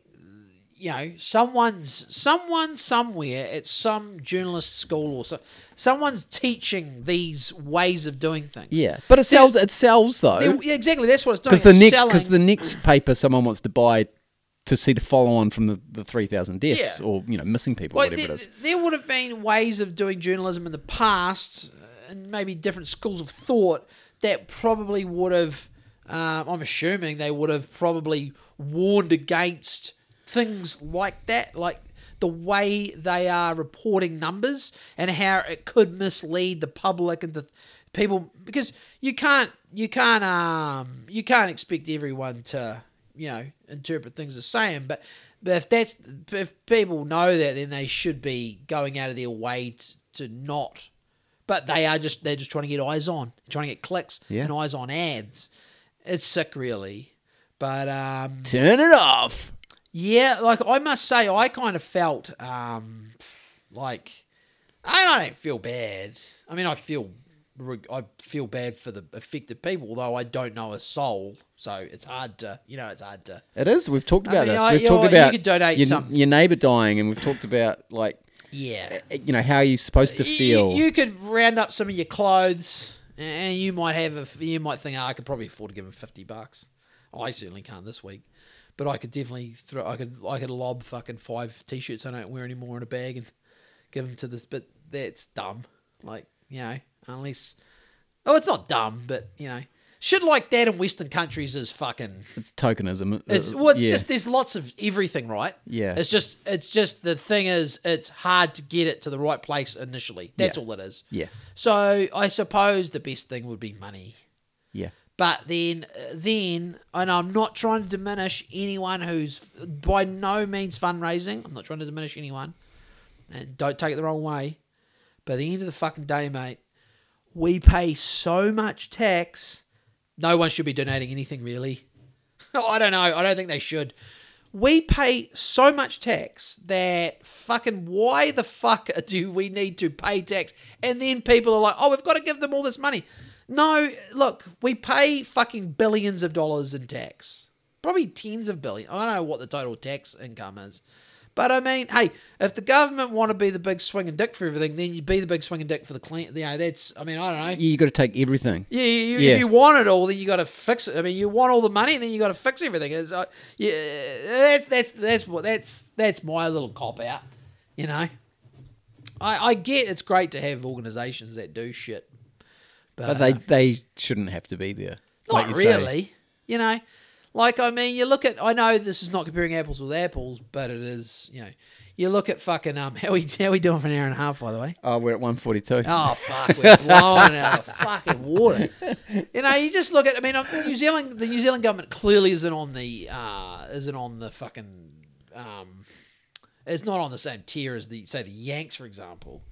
you know someone's someone somewhere at some journalist school or so someone's teaching these ways of doing things. Yeah, but it sells. It sells though, yeah, exactly. That's what it's doing. because the It's next because the next paper someone wants to buy to see the follow on from the, the three thousand deaths Yeah. or you know missing people, Like, whatever there, it is. there would have been ways of doing journalism in the past, uh, and maybe different schools of thought that probably would have. Um, I'm assuming they would have probably warned against things like that, like the way they are reporting numbers and how it could mislead the public and the people because you can't you can't um you can't expect everyone to you know interpret things the same but but if that's if people know that then they should be going out of their way to, to not but they are just they're just trying to get eyes on trying to get clicks Yeah. and eyes on ads it's sick really but um Turn it off. Yeah, like I must say, I kind of felt um, like I don't feel bad. I mean, I feel I feel bad for the affected people, although I don't know a soul, so it's hard to you know it's hard to. It is. We've talked about mean, this. We've you talked know, you could donate your, some. your neighbor dying, and we've talked about like Yeah, eh, eh, you know how you're supposed to feel. You, could round up some of your clothes, and you might have a. You might think, oh, I could probably afford to give him fifty bucks. I certainly can't this week, but I could definitely throw. I could. I could lob fucking five t-shirts I don't wear anymore in a bag and give them to this. But that's dumb. Like you know, unless. Oh, it's not dumb, but you know, shit like that in Western countries is fucking. it's tokenism. It's Uh, well, it's yeah. just there's lots of everything, right? Yeah. It's just it's just the thing is it's hard to get it to the right place initially. That's Yeah. all it is. yeah, So I suppose the best thing would be money. yeah. But then, uh, then, and I'm not trying to diminish anyone who's by no means fundraising. I'm not trying to diminish anyone, and don't take it the wrong way. But at the end of the fucking day, mate, we pay so much tax. No one should be donating anything really. *laughs* I don't know. I don't think they should. We pay so much tax that fucking why the fuck *laughs* do we need to pay tax? And then people are like, oh, we've got to give them all this money. No, look, we pay fucking billions of dollars in tax. Probably tens of billions. I don't know what the total tax income is. But I mean, hey, if the government want to be the big swinging dick for everything, then you be the big swinging dick for the clean. You know, that's. I mean, I don't know. You got to take everything. Yeah, you, Yeah. if you want it all, then you got to fix it. I mean, you want all the money, then you got to fix everything. It's, uh, yeah, that's that's that's what that's that's my little cop out. You know, I I get it's great to have organisations that do shit, but, But they they shouldn't have to be there. like not say. really. You know, like I mean, you look at. I know this is not comparing apples with apples, but it is. You know, you look at fucking um. *laughs* How we how we doing for an hour and a half, by the way? Oh, we're at one forty two. Oh fuck, we're *laughs* blowing out of fucking water. You know, you just look at. I mean, um, New Zealand, the New Zealand government clearly isn't on the uh, isn't on the fucking. Um, it's not on the same tier as the say the Yanks, for example.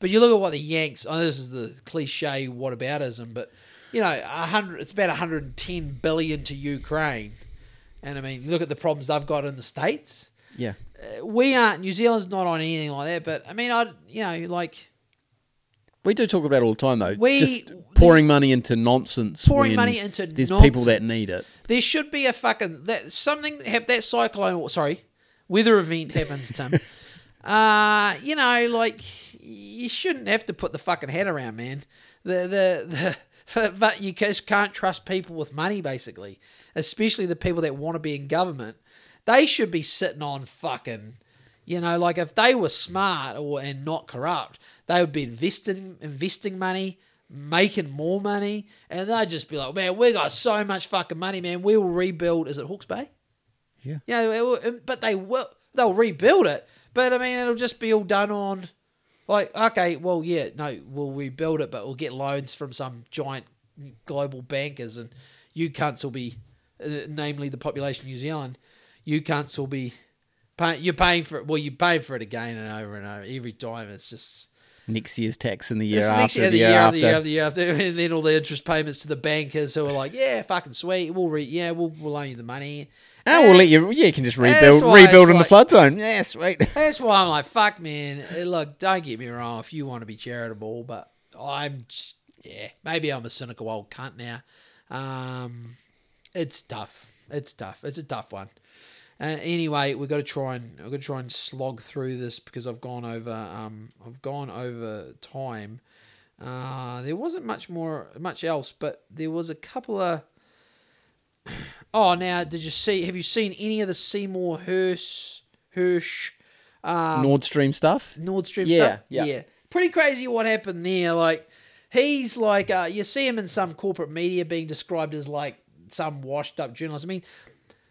But you look at what the Yanks. Oh, this is the cliche whataboutism, but you know, a hundred. It's about 110 billion to Ukraine, and I mean, you look at the problems they've got in the states Yeah. we aren't New Zealand's not on anything like that, but I mean, I you know like We do talk about it all the time though. We- just pouring money into nonsense. Pouring when money into there's people that need it. there should be a fucking that something have that cyclone sorry weather event happens, Tim. *laughs* uh, you know, like you shouldn't have to put the fucking head around, man. The the the *laughs* but you just can't trust people with money, basically, especially the people that want to be in government. They should be sitting on fucking, you know, like if they were smart or and not corrupt, they would be investing investing money, making more money, and they'd just be like, man, we got so much fucking money, man. We will rebuild. Is it Hawke's Bay? Yeah. Yeah, it will- but they will. They'll rebuild it. But I mean, it'll just be all done on, like, okay, well, yeah, no, we'll rebuild it, but we'll get loans from some giant global bankers, and you cunts will be, uh, namely the population of New Zealand, you cunts will be, pay, you're paying for it. Well, you're paying for it again and over and over every time. It's just. Next year's tax and the year after. next year, the, the year, year after. after, year after, year after, *laughs* and then all the interest payments to the bankers who are like, "Yeah, fucking sweet, we'll re- yeah, we'll we'll loan you the money." Oh, we'll let you. Yeah, you can just rebuild. Rebuild it's in the flood zone. Yeah, sweet. That's why I'm like, fuck, man. eh, Look, don't get me wrong. If you want to be charitable, but I'm, just, yeah, maybe I'm a cynical old cunt now. Um, it's tough. It's tough. It's a tough one. Uh, anyway, we've got to try and we've got to try and slog through this because I've gone over um, I've gone over time. Uh, there wasn't much more much else, but there was a couple of. Oh, now did you see? Have you seen any of the Seymour Hersh Hersh Nord Stream stuff. Nord Stream Yeah, stuff? yeah. Pretty crazy what happened there. Like he's like uh, you see him in some corporate media being described as like some washed up journalist. I mean,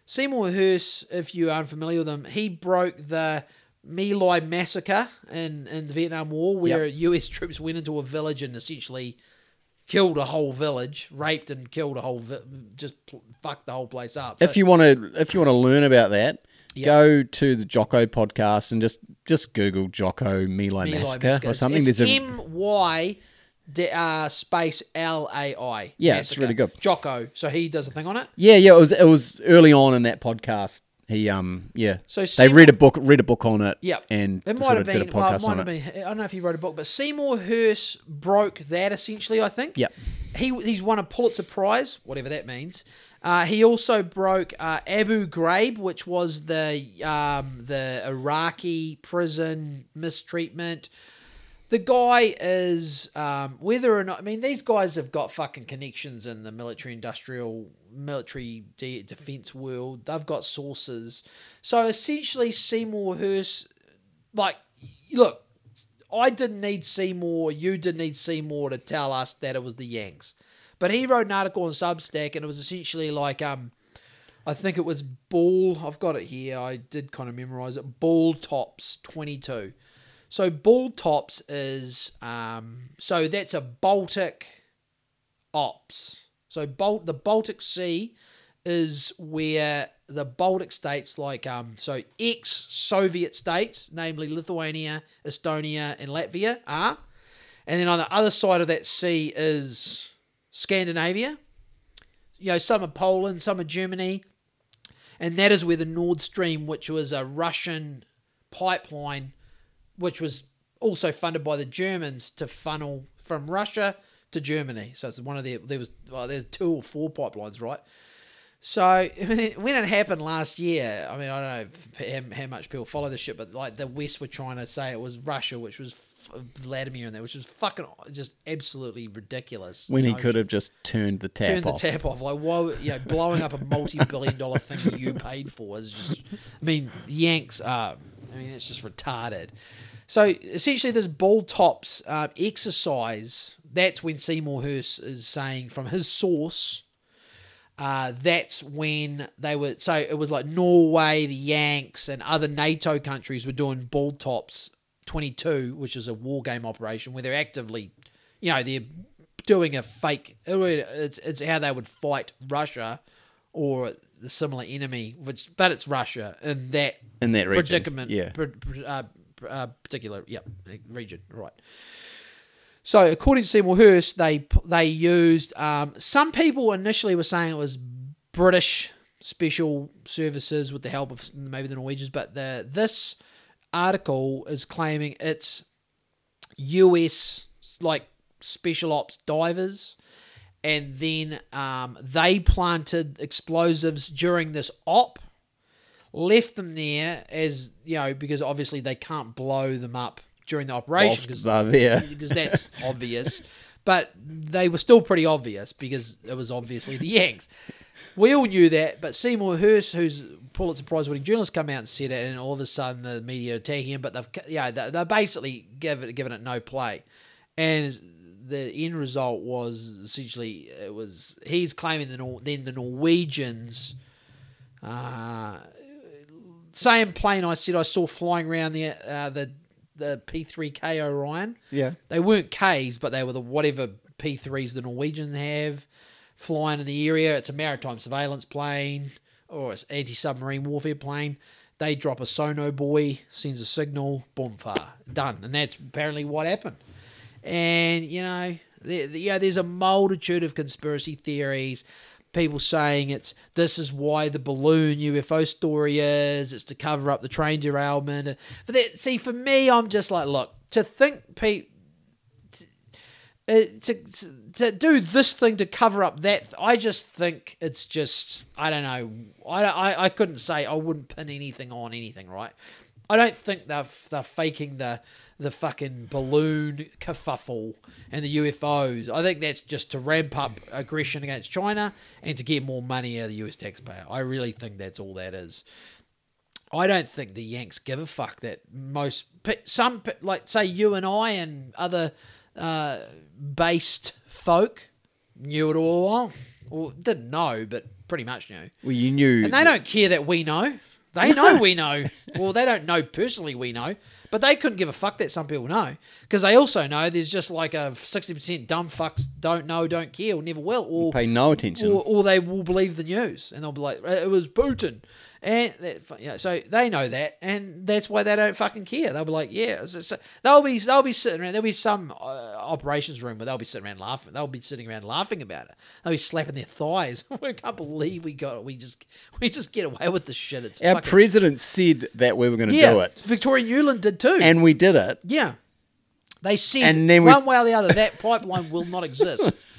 Seymour Hersh, if you are unfamiliar with him, he broke the My Lai massacre in, in the Vietnam War, where US troops went into a village and essentially killed a whole village, raped and killed a whole, vi- just pl- fucked the whole place up. If you want to, if you want to learn about that, go to the Jocko podcast and just just Google Jocko My Lai massacre or something. It's There's a M Y D- uh, space L A I. Yeah, it's really good. Jocko. So he does a thing on it. yeah, yeah. It was it was early on in that podcast. He um yeah. So they read a book read a book on it. Yep. and It might sort have of been. did a Well, it might on have it. I don't know if he wrote a book, but Seymour Hersh broke that essentially. I think. Yep. He he's won a Pulitzer Prize, whatever that means. Uh, he also broke uh, Abu Ghraib, which was the um, the Iraqi prison mistreatment. The guy is um, whether or not I mean these guys have got fucking connections in the military industrial military de- defense world. They've got sources. So essentially, Seymour Hersh, like, look, I didn't need Seymour. You didn't need Seymour to tell us that it was the Yanks, but he wrote an article on Substack, and it was essentially like um. I think it was Ball. I've got it here. I did kind of memorize it. BALTOPS 22. So BALTOPS is um, so that's a Baltic ops. So the Baltic Sea is where the Baltic states like um so ex Soviet states, namely Lithuania, Estonia, and Latvia are. And then on the other side of that sea is Scandinavia. You know, some are Poland, some are Germany, and that is where the Nord Stream, which was a Russian pipeline, which was also funded by the Germans to funnel from Russia to Germany. So it's one of the there was well, there's two or four pipelines, right? So *laughs* when it happened last year, I mean, I don't know if, how, how much people follow this shit, but like the West were trying to say it was Russia, which was f- Vladimir and that, which was fucking just absolutely ridiculous. when he notion could have just turned the tap turn the tap off. Like, why, you know, blowing up a multi-billion dollar thing that you paid for is just. I mean, Yanks are. I mean, it's just retarded. So essentially, this BALTOPS uh, exercise. That's when Seymour Hersh is saying from his source. Uh, that's when they were. So it was like Norway, the Yanks, and other NATO countries were doing BALTOPS 22, which is a war game operation where they're actively, you know, they're doing a fake. It's, it's how they would fight Russia or the similar enemy, which but it's Russia in that In that region, predicament, yeah. uh, uh, particular, yep, region, right. So according to Seymour Hersh, they they used um, some people initially were saying it was British special services with the help of maybe the Norwegians, but the this article is claiming it's US like special ops divers, and then um, they planted explosives during this op, left them there as you know because obviously they can't blow them up during the operation because they're there. *laughs* because that's obvious. But they were still pretty obvious because it was obviously the Yanks. We all knew that, but Seymour Hersh, who's Pulitzer Prize winning journalist, come out and said it, and all of a sudden the media attacking him. But they've yeah, they they basically given it given it no play, and the end result was essentially it was he's claiming the Nor- then the Norwegians. Uh, same plane I said I saw flying around the uh, the the P three K Orion. Yeah. They weren't Ks, but they were the whatever P threes the Norwegians have flying in the area. It's a maritime surveillance plane or it's anti submarine warfare plane. They drop a sonobuoy, sends a signal, boom, far done, and that's apparently what happened. And you know, there, yeah, there's a multitude of conspiracy theories. People saying it's this is why the balloon UFO story is. It's to cover up the train derailment. But that, see, for me, I'm just like, look, to think, Pete, uh, to, to to do this thing to cover up that. th- I just think it's just I don't know. I, I I couldn't say I wouldn't pin anything on anything. Right. I don't think they're they're faking the the fucking balloon kerfuffle and the UFOs. I think that's just to ramp up aggression against China and to get more money out of the US taxpayer. I really think that's all that is. I don't think the Yanks give a fuck that most some like say you and I and other uh, based folk knew it all along, or didn't know, but pretty much knew. Well, you knew. And they don't care that we know. They *laughs* know we know. Well, they don't know personally we know, but they couldn't give a fuck that some people know because they also know there's just like a sixty percent dumb fucks don't know, don't care, or never will, or pay no attention. or, or they will believe the news and they'll be like, uh, it was Putin. And that, yeah, so they know that, and that's why they don't fucking care. They'll be like, yeah, it's- they'll be they'll be sitting around. There'll be some uh, operations room where they'll be sitting around laughing. They'll be sitting around laughing about it. They'll be slapping their thighs. *laughs* we can't believe we got it. We just we just get away with this shit. It's Our fucking, president said that we were going to yeah. do it, Victoria Nuland did too. and we did it. Yeah. They said And then we- one way or the other that pipeline will not exist. *laughs*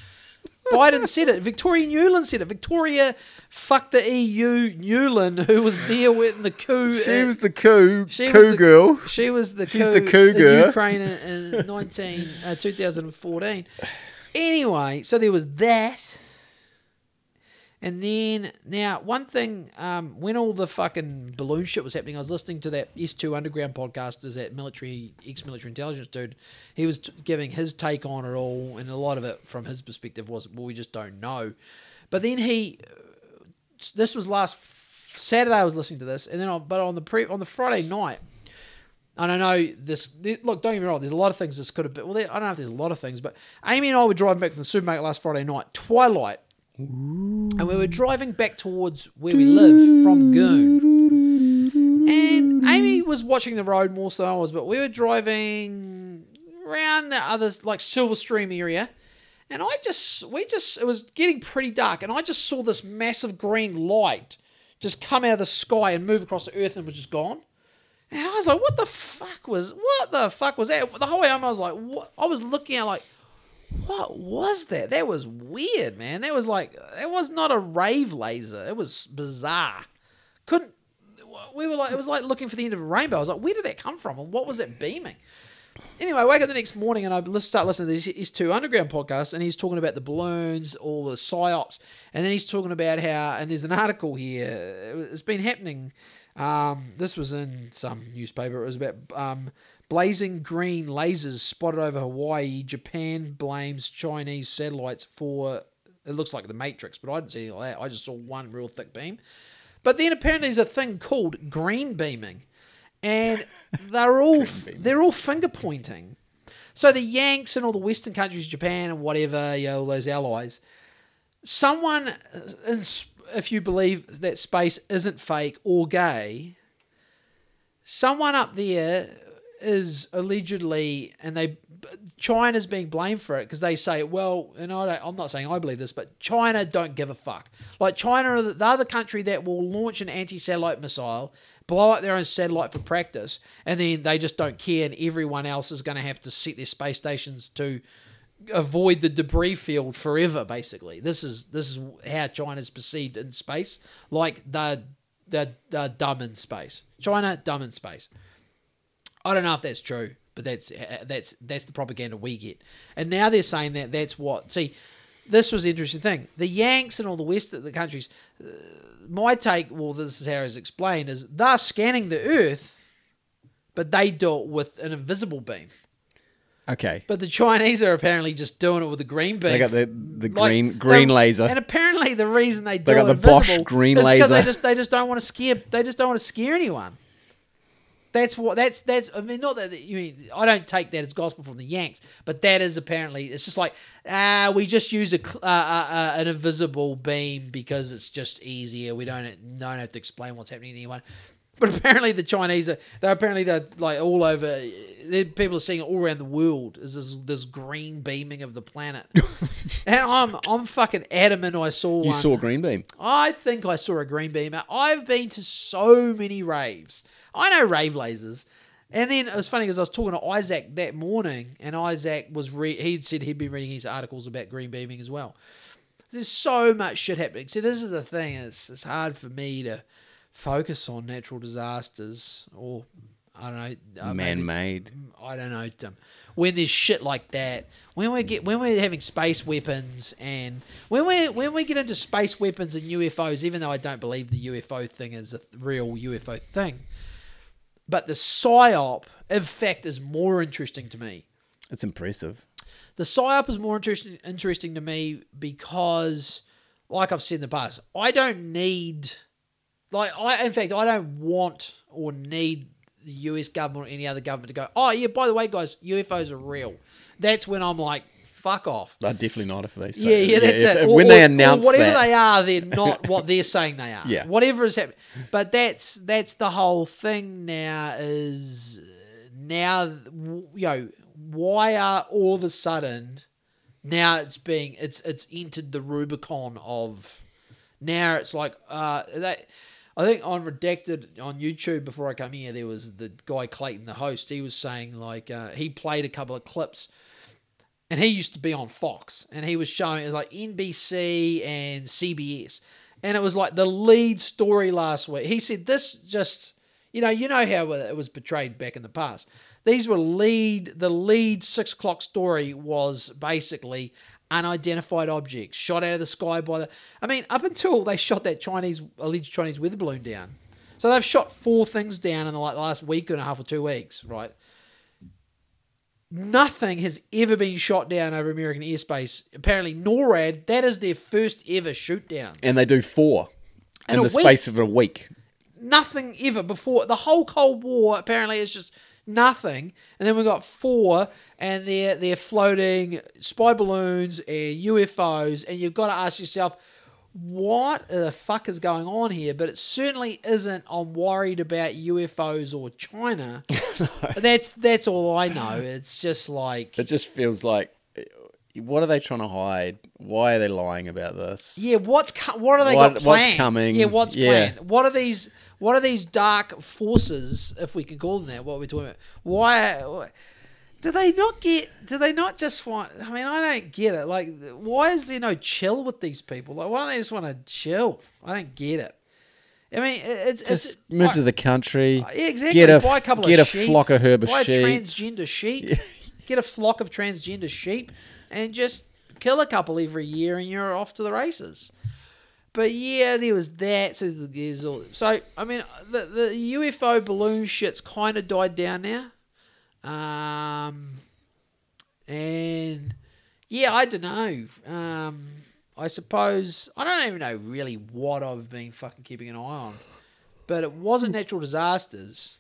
Biden said it. Victoria Nuland said it. Victoria fucked the EU Nuland, who was there with the coup. She was the coup, she coup was the- girl. She was the She's coup, the coup in girl. Ukraine in, in 19, uh, 2014. Anyway, so there was that. And then, now, one thing, um, when all the fucking balloon shit was happening, I was listening to that S2 Underground podcast, is that military, ex military intelligence dude. He was t- giving his take on it all, and a lot of it from his perspective was, well, we just don't know. But then he, this was last f- Saturday, I was listening to this, and then, on, but on the pre, on the Friday night, and I know this. th- Look, don't get me wrong. There's a lot of things this could have been. Well, there, I don't know if there's a lot of things, but Amy and I were driving back from the supermarket last Friday night, twilight, and we were driving back towards where we live from Goon. And Amy was watching the road more so than I was, but we were driving around the other like Silver Stream area. And I just, we just, it was getting pretty dark, and I just saw this massive green light just come out of the sky and move across the earth and was just gone. And I was like, what the fuck was, what the fuck was that? The whole way home, I was like, what? I was looking at like, what was that? That was weird, man. That was like, that was not a rave laser. It was bizarre. Couldn't, we were like, it was like looking for the end of a rainbow. I was like, where did that come from? And what was it beaming? Anyway, I wake up the next morning and I start listening to these two underground podcasts, and he's talking about the balloons, all the psyops, and then he's talking about how, and there's an article here. It's been happening. Um, this was in some newspaper. It was about um, blazing green lasers spotted over Hawaii. Japan blames Chinese satellites for. It looks like the Matrix, but I didn't see anything like that. I just saw one real thick beam. But then apparently there's a thing called green beaming, and *laughs* they're all they're all finger pointing. So the Yanks and all the Western countries, Japan and whatever, you know, all those allies, someone, uh, if you believe that space isn't fake or gay, someone up there is allegedly, and they China's being blamed for it because they say, well, and I I'm not saying I believe this, but China don't give a fuck. Like China are the the other country that will launch an anti-satellite missile, blow up their own satellite for practice, and then they just don't care, and everyone else is going to have to set their space stations to avoid the debris field forever. Basically, this is this is how China's perceived in space. Like they're they're, they're dumb in space. China dumb in space. I don't know if that's true, but that's that's that's the propaganda we get. And now they're saying that that's what. See, this was the interesting thing. The Yanks and all the West of the countries. Uh, my take, well, this is how it's explained, is they're scanning the Earth, but they do it with an invisible beam. Okay. But the Chinese are apparently just doing it with a green beam. They got the, the Like, green green laser. And apparently the reason they do They got it the Bosch green laser. They just they just don't want to scare they just don't want to scare anyone. That's what that's that's I mean not that you mean I don't take that as gospel from the Yanks, but that is apparently it's just like ah we just use a uh, uh, uh, an invisible beam because it's just easier. We don't don't have to explain what's happening to anyone. But apparently the Chinese are they're apparently they're like all over. People are seeing it all around the world. Is this this green beaming of the planet? *laughs* and I'm I'm fucking adamant. I saw you one. saw green beam. I think I saw a green beam. I've been to so many raves. I know rave lasers. And then it was funny because I was talking to Isaac that morning, and Isaac was re- he'd said he'd been reading his articles about green beaming as well. There's so much shit happening. See, this is the thing: it's it's hard for me to focus on natural disasters or I don't know, uh, Man-made. I don't know, Tim. When there's shit like that, when we get when we're having space weapons and when we when we get into space weapons and UFOs, even though I don't believe the UFO thing is a real UFO thing, but the psyop, in fact, is more interesting to me. It's impressive. The psyop is more interesting interesting to me because, like I've said in the past, I don't need, like I in fact I don't want or need the U.S. government or any other government to go. Oh yeah, by the way, guys, UFOs are real. That's when I'm like, fuck off. No, definitely not if they say. yeah, yeah, that's if- it. Or- when or- they announce whatever that, they are, they're not *laughs* what they're saying they are. Yeah. whatever is happening. But that's that's the whole thing now. Is now you know why are all of a sudden now it's being it's it's entered the Rubicon of now it's like uh that. I think on Redacted on YouTube before I come here, there was the guy Clayton, the host. He was saying like uh, he played a couple of clips and he used to be on Fox, and he was showing it was like NBC and CBS, and it was like the lead story last week. He said this just, you know, you know how it was portrayed back in the past. These were lead. The lead six o'clock story was basically unidentified objects shot out of the sky by the. I mean, up until they shot that Chinese alleged Chinese weather balloon down, so they've shot four things down in the like last week and a half or two weeks, right? Nothing has ever been shot down over American airspace. Apparently, NORAD, that is their first ever shoot down. and they do four In in, the week. space of a week. Nothing ever before. The whole Cold War, apparently, is just nothing. And then we got four, and they're, they're floating spy balloons and UFOs. And you've got to ask yourself, what the fuck is going on here? But it certainly isn't. I'm worried about UFOs or China. *laughs* That's that's all I know. It's just like It just feels like, what are they trying to hide? Why are they lying about this? Yeah, what's co- what are they What- got what's coming? Yeah, what's Yeah. planned? What are these? What are these dark forces, if we can call them that? What we're talking about? Why? Do they not get? Do they not just want? I mean, I don't get it. Like, why is there no chill with these people? Like, why don't they just want to chill? I don't get it. I mean, it's Just it's move I- to the country. yeah, exactly. Get a Buy a couple get of a sheep, flock of herb buy a transgender sheep. Get a flock of transgender sheep, and just kill a couple every year, and you're off to the races. But yeah, there was that. So there's all. So I mean, the the UFO balloon shit's kind of died down now. Um, and yeah, I don't know. Um, I suppose I don't even know really what I've been fucking keeping an eye on, but it wasn't natural disasters.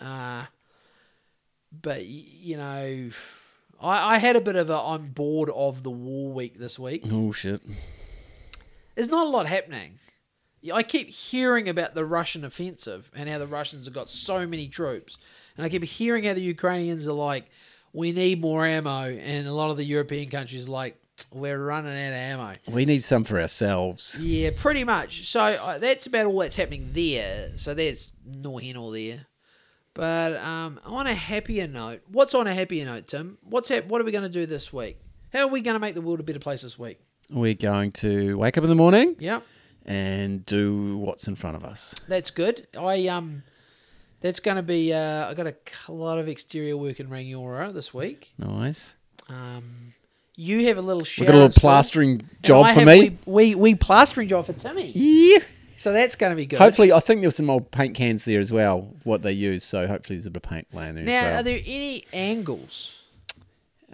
Uh, but you know, I, I had a bit of a I'm bored of the war week this week. Oh shit! There's not a lot happening. Yeah, I keep hearing about the Russian offensive and how the Russians have got so many troops. And I keep hearing how the Ukrainians are like, we need more ammo. And a lot of the European countries are like, we're running out of ammo. We need some for ourselves. Yeah, pretty much. So uh, that's about all that's happening there. So there's no here nor there. But um, on a happier note, what's on a happier note, Tim? What's hap- What are we going to do this week? How are we going to make the world a better place this week? We're going to wake up in the morning Yep. and do what's in front of us. That's good. I um, that's going to be. Uh, I got a lot of exterior work in Rangiora this week. Nice. Um, you have a little We got a little plastering job for me. We, we we plastering job for Timmy. Yeah. So that's going to be good. Hopefully, I think there's some old paint cans there as well. What they use, so hopefully there's a bit of paint laying there Now, as well. are there any angles?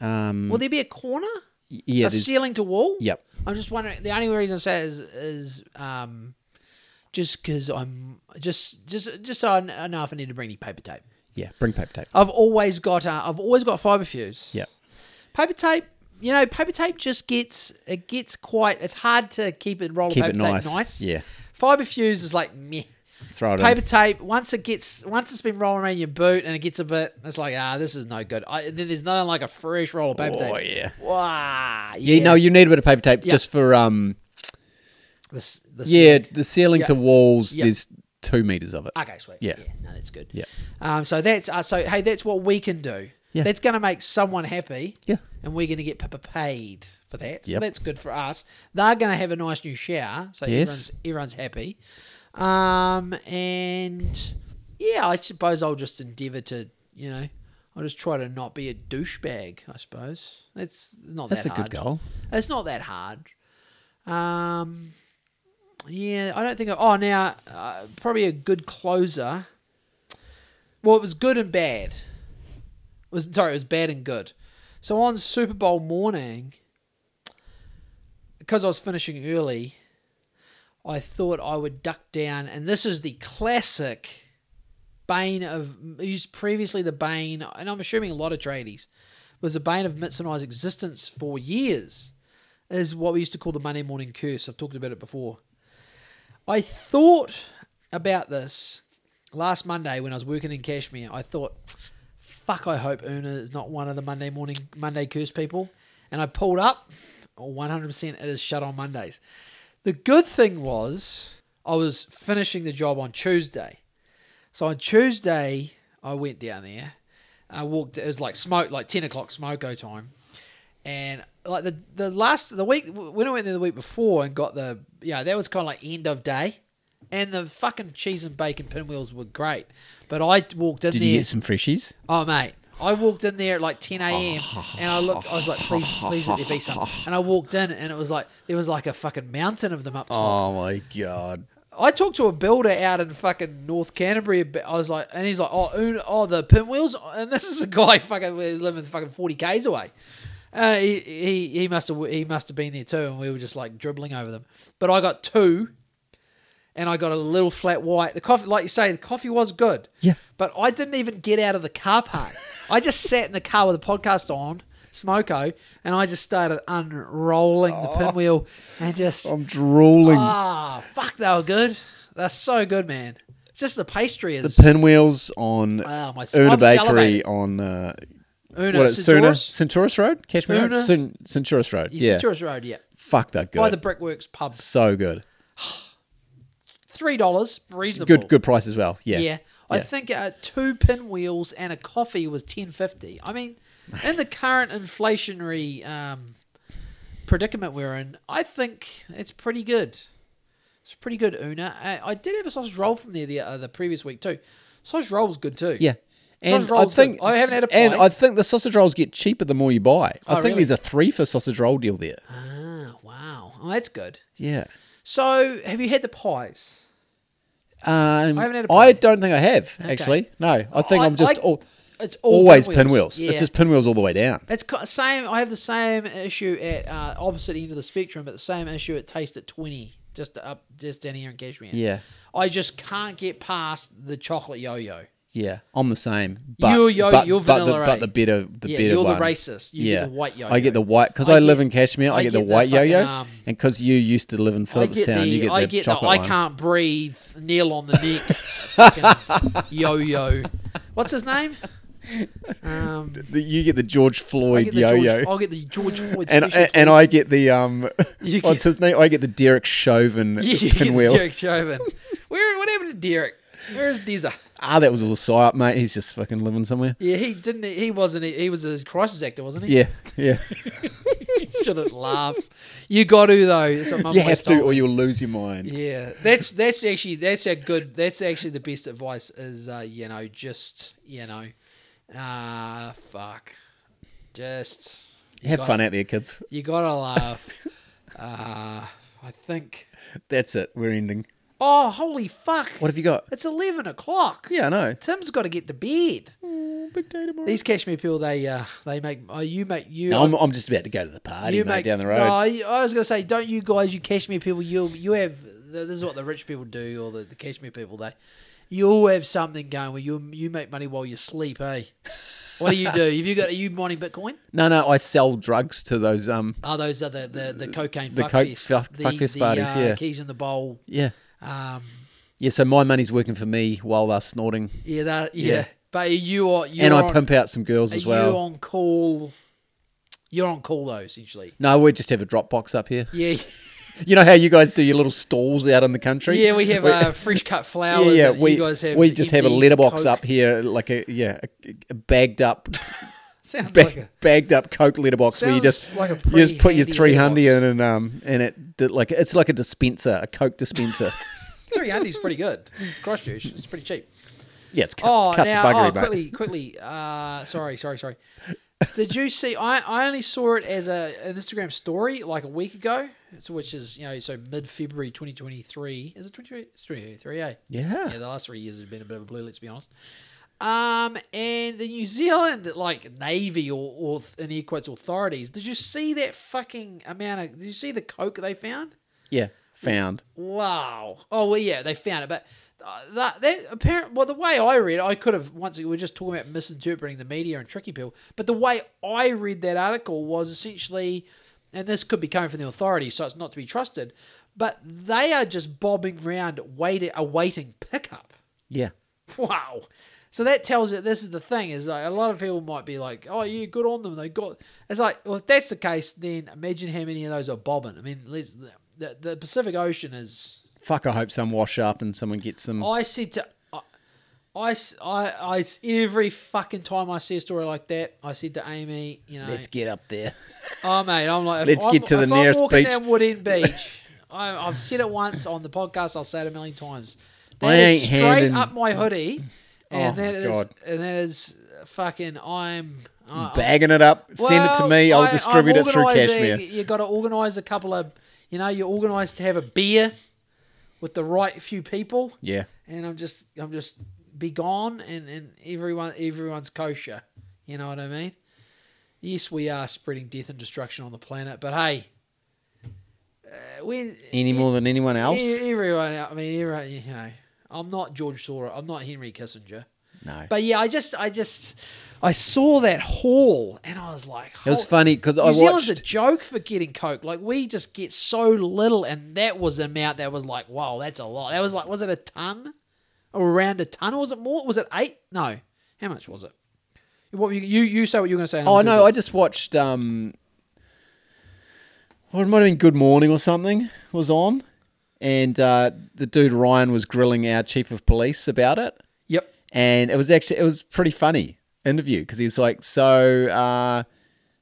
um, Will there be a corner? yeah, a ceiling to wall? Yep. I'm just wondering. The only reason I say it is is um, just because I'm just just just so I know if I need to bring any paper tape. Yeah, bring paper tape. I've always got uh, I've always got FibaFuse. Yep. Paper tape, you know, paper tape just gets it gets quite. It's hard to keep it roll of Keep paper it tape nice. nice. Yeah. FibaFuse is like meh. Throw it Paper in. tape once it gets once it's been rolling around your boot and it gets a bit. It's like ah, this is no good. I, then there's nothing like a fresh roll of paper tape. Oh tape. yeah. Wow. Yeah, no, you need a bit of paper tape Yeah. just for um The, s- the yeah, the ceiling Yeah. to walls. Yeah. There's two meters of it. Okay, sweet. Yeah. no, that's good. Yeah. Um, so that's uh, so hey, that's what we can do. Yeah. That's going to make someone happy. Yeah. And we're going to get p- p- paid for that. So Yep. that's good for us. They're going to have a nice new shower, so Yes. everyone's everyone's happy. Um, and yeah, I suppose I'll just endeavour to, you know, I'll just try to not be a douchebag. I suppose that's not That's a good goal. It's not that hard. Um, yeah, I don't think. I, oh, now uh, probably a good closer. Well, it was good and bad. It was sorry, it was bad and good. So on Super Bowl morning, because I was finishing early, I thought I would duck down, and this is the classic bane of used previously the bane, and I'm assuming a lot of tradies was the bane of Mitz and I's existence for years. Is what we used to call the Monday morning curse. I've talked about it before. I thought about this last Monday when I was working in Cashmere. I thought, fuck, I hope Una is not one of the Monday morning Monday curse people. And I pulled up, 100% it is shut on Mondays. The good thing was I was finishing the job on Tuesday. So on Tuesday, I went down there. I walked, it was like smoke, like 10 o'clock smoko time. And like the, the last, the week, when I went there the week before and got the, yeah, that was kind of like end of day. And the fucking cheese and bacon pinwheels were great. But I walked in Did there. you get some freshies? Oh mate, I walked in there at like 10 a.m. and I looked. I was like, please, please let there be some. *laughs* And I walked in and it was like there was like a fucking mountain of them up top. Oh my god. I talked to a builder out in fucking North Canterbury. I was like, and he's like, oh, oh, the pinwheels. And this is a guy *laughs* fucking living fucking 40 k's away. Uh, he, he he must have he must have been there too, and we were just like dribbling over them. But I got two, and I got a little flat white. The coffee, like you say, the coffee was good. Yeah. But I didn't even get out of the car park. I just sat in the car with the podcast on, smoko, and I just started unrolling the pinwheel and just I'm drooling. ah, fuck, they were good. They're so good, man. It's just the pastry is The Pinwheels on Ah, my- Una I'm Bakery salivating. on uh, Una what? Centaurus? Centaurus Road? Cashmere Road? Una? Cen- Centaurus Road. Yeah. Yeah. Centaurus Road, yeah. Fuck that good. By the Brickworks pub. so good. *sighs* Three dollars, reasonable. Good good price as well. Yeah. Yeah. I Yeah. think uh, two pinwheels and a coffee was ten fifty. I mean, in the current inflationary um, predicament we're in, I think it's pretty good. It's pretty good, Una. I, I did have a sausage roll from there the uh, the previous week too. Sausage roll was good too. Yeah. And I think good. I haven't had a and. I think the sausage rolls get cheaper the more you buy. I Oh, think really? there's a three for sausage roll deal there. Ah, wow. Oh, that's good. Yeah. So, have you had the pies? Um, I haven't had a I pie. don't think I have actually. No, I think I- I, am just I- all, It's all always pinwheels. pinwheels. Yeah. It's just pinwheels all the way down. It's same. I have the same issue at uh, opposite end of the spectrum, but the same issue at Taste at Twenty, just up, just down here in Cashmere. Yeah. I just can't get past the chocolate yo-yo. Yeah, I'm the same. But, You're yo- but, you're but vanilla, the, but eh? the better, the Yeah, better you're the racist. You get yeah, the white yo-yo. I get the white because I I, live get- in Cashmere. I, I get, the get the white yo-yo, um, and because you used to live in I get the, you get the I get the chocolate I one. can't breathe nail on the neck *laughs* fucking yo-yo. What's his name? Um, The- you get the George I Floyd get the yo-yo. George, I'll get the George Floyd and, special and, and. I get the um, *laughs* You what's get- his name? I get the Derek Chauvin Yeah, *laughs* you get the pinwheel. Derek Chauvin. Where what happened to Derek? Where's Deza? Ah, that was a little psyop, mate. He's just fucking living somewhere. Yeah, he didn't. He wasn't. He was a crisis actor, wasn't he? Yeah, yeah. *laughs* shouldn't laugh. You got to though. That's what Mum you have to, or you'll lose your mind. Yeah, that's that's actually that's a good. That's actually the best advice. Is uh, you know just you know, ah fuck, just Have gotta- fun out there, kids. You gotta laugh. *laughs* uh, I think. That's it. We're ending. Oh holy fuck! What have you got? It's eleven o'clock. Yeah, I know. Tim's got to get to bed. Big day tomorrow. These Cashmere people, they uh, they make uh, you make you. No, I'm, I'm just about to go to the party, you mate, make down the No, road. I I was gonna say, don't you guys, you Cashmere people, you you have this is what the rich people do, or the, the Cashmere people, they you all have something going where you you make money while you sleep, eh? What do you do? Have you got are you mining Bitcoin? *laughs* No, no, I sell drugs to those. Um, Oh, those are the the, the cocaine The fuck coke fest, fuck- the, fuck fest the, parties, uh, yeah. keys in the bowl. yeah, Um, yeah. So my money's working for me while they're snorting, yeah, that yeah. Yeah. But you are you and I on, pimp out some girls as you well. on call? You're on call though, essentially. No, we just have a Dropbox up here. Yeah. *laughs* You know how you guys do your little stalls out in the country? Yeah, we have uh, fresh cut Yeah, *laughs* flowers. yeah. and We you guys have we just have a letterbox Coke. up here, like a yeah, a, a bagged up, Sounds ba- like a bagged up Coke litter box where you just like you just put your handy three hundred in and um and it did like it's like a dispenser, a Coke dispenser. *laughs* three is pretty good. Christchurch, it's pretty cheap. yeah, it's cut, Oh, cut now the buggery, oh, mate. quickly, quickly. Uh, sorry, sorry, sorry. Did you see? I, I only saw it as a an Instagram story like a week ago, so which is you know so mid February twenty twenty three. Is it twenty twenty three? Eh? Yeah. Yeah, the last three years have been a bit of a blue. Let's be honest. Um, and the New Zealand like Navy or, or in air quotes authorities. Did you see that fucking amount of? Did you see the coke they found? Yeah, found. Wow. Oh well, yeah, they found it, but uh, that that apparent. Well, the way I read, it, I could have once we were just talking about misinterpreting the media and tricky people. But the way I read that article was essentially, and this could be coming from the authorities, so it's not to be trusted. But they are just bobbing around, waiting, awaiting pickup. Yeah. Wow. So that tells you this is the thing is like a lot of people might be like, oh yeah, good on them. They got. It's like, well, if that's the case, then imagine how many of those are bobbing. I mean, let's, the the Pacific Ocean is Fuck, I hope some wash up and someone gets some. I said to I, I, I, every fucking time I see a story like that, I said to Amy, you know, Let's get up there. *laughs* oh mate, I'm like, Let's I'm, get to the nearest I'm walking beach. down Woodend *laughs* Beach. I, I've said it once on the podcast. I'll say it a million times. That I ain't straight handing- up my hoodie, and Oh, that is God. and that is fucking. I'm. I- Bagging it up, send it to well, me. I'll I- distribute I'm it through organising- Cashmere. You got to organise a couple of, you know, you're organised to have a beer with the right few people Yeah. and I'm just I'm just be gone and and everyone everyone's kosher. You know what I mean? Yes, we are spreading death and destruction on the planet, but hey, uh, when Any more than anyone else? e- everyone, I mean, everyone, you know, I'm not George Soros, I'm not Henry Kissinger, No. but yeah, I just I just I saw that haul and I was like, It was funny because I Zealand's a joke for getting coke. Like we just get so little, and that was the amount that was like, wow, that's a lot. That was like, was it a ton, or around a ton, or was it more? Was it eight? No, how much was it? What were you you, you say what you were going to say? Oh no, I just watched. um it might have been Good Morning or something was on, and uh, the dude Ryan was grilling our chief of police about it, yep. and it was actually it was pretty funny interview because he was like, so uh,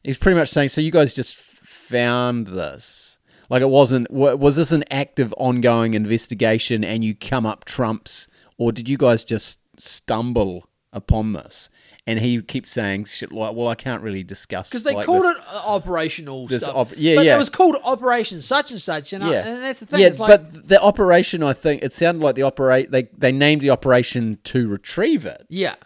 he was pretty much saying, so you guys just f- found this. Like it wasn't. wa- Was this an active, ongoing investigation, and you come up trumps, or did you guys just stumble upon this? And he keeps saying shit like, "Well, I can't really discuss Because they like called this. it uh, operational this stuff. op- yeah, but yeah. it was called Operation such and such, and, I, Yeah, and that's the thing. yeah, like, but the operation, I think it sounded like the operate. They they named the operation to retrieve it, yeah,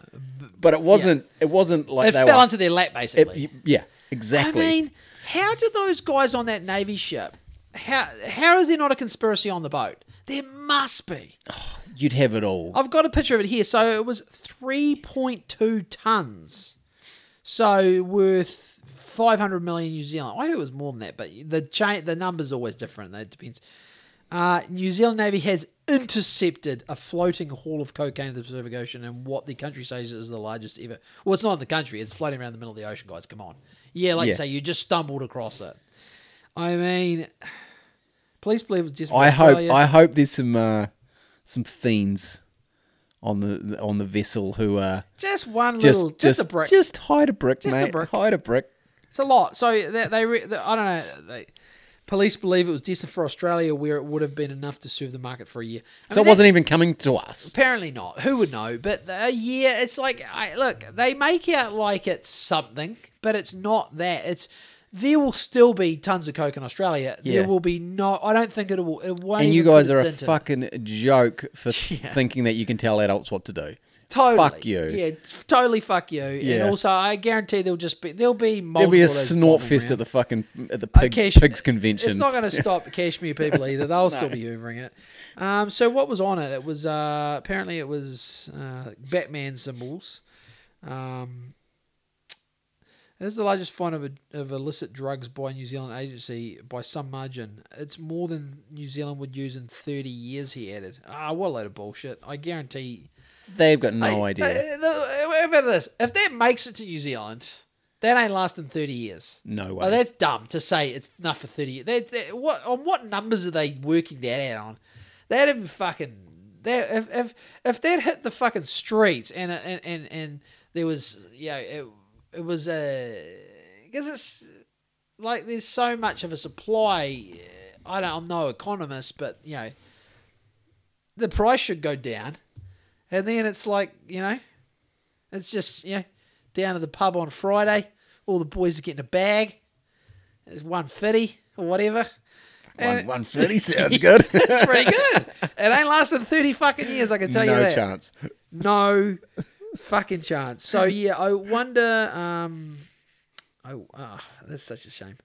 but it wasn't. It wasn't like it they fell were. onto their lap basically. it- yeah, exactly. I mean, how did those guys on that navy ship? How how is there not a conspiracy on the boat? There must be. You'd have it all. I've got a picture of it here. So it was three point two tons. So worth five hundred million New Zealand. I knew it was more than that, but the chain the numbers always different. That depends. Uh, New Zealand Navy has intercepted a floating haul of cocaine in the Pacific Ocean, and what the country says is the largest ever. Well, it's not in the country; it's floating around the middle of the ocean, guys. Come on, yeah, like you say, you just stumbled across it. I mean, police believe it's just. for I hope. I hope there's some uh, some fiends on the on the vessel who are just one just little, just, just a brick. just hide a brick, Just a mate. brick. Hide a brick. It's a lot. So they, they, they I don't know. They, police believe it was destined for Australia, where it would have been enough to serve the market for a year. I So mean, it wasn't even coming to us. Apparently not. Who would know? But a year, it's like, I, look, they make out like it's something, but it's not that. It's there will still be tons of coke in Australia. Yeah. There will be no. I don't think it will. It won't. And you guys are a a dent in it. fucking joke for *laughs* thinking that you can tell adults what to do. Totally. Fuck you. Yeah, totally fuck you. And also, I guarantee there'll just be there'll be There'll be a snort fest around. at the fucking at the pig, Cash- pigs convention. It's not going *laughs* to stop Cashmere people either. They'll still be hoovering it. Um, so what was on it? It was uh, apparently it was uh, Batman symbols. Um, this is the largest find of, of illicit drugs by a New Zealand agency by some margin. It's more than New Zealand would use in 30 years, he added. Ah, what a load of bullshit. I guarantee. They've got no Hey, idea. about this? If that makes it to New Zealand, That ain't lasting thirty years. No way. That's dumb to say it's enough for thirty years. That, that- what on what numbers are they working that out on? That'd fucking. That if if if that hit the fucking streets and and and, and there was you know it, it was a because it's like there's so much of a supply. I don't. I'm no economist, but you know the price should go down, and then it's like you know it's just you know down to the pub on Friday. All the boys are getting a bag. There's one fifty or whatever. One, And- 130 *laughs* sounds good. *laughs* it's pretty good. *laughs* It ain't lasted thirty fucking years. I can tell you that. no chance. No fucking chance. So yeah, I wonder. Um, oh, that's such a shame.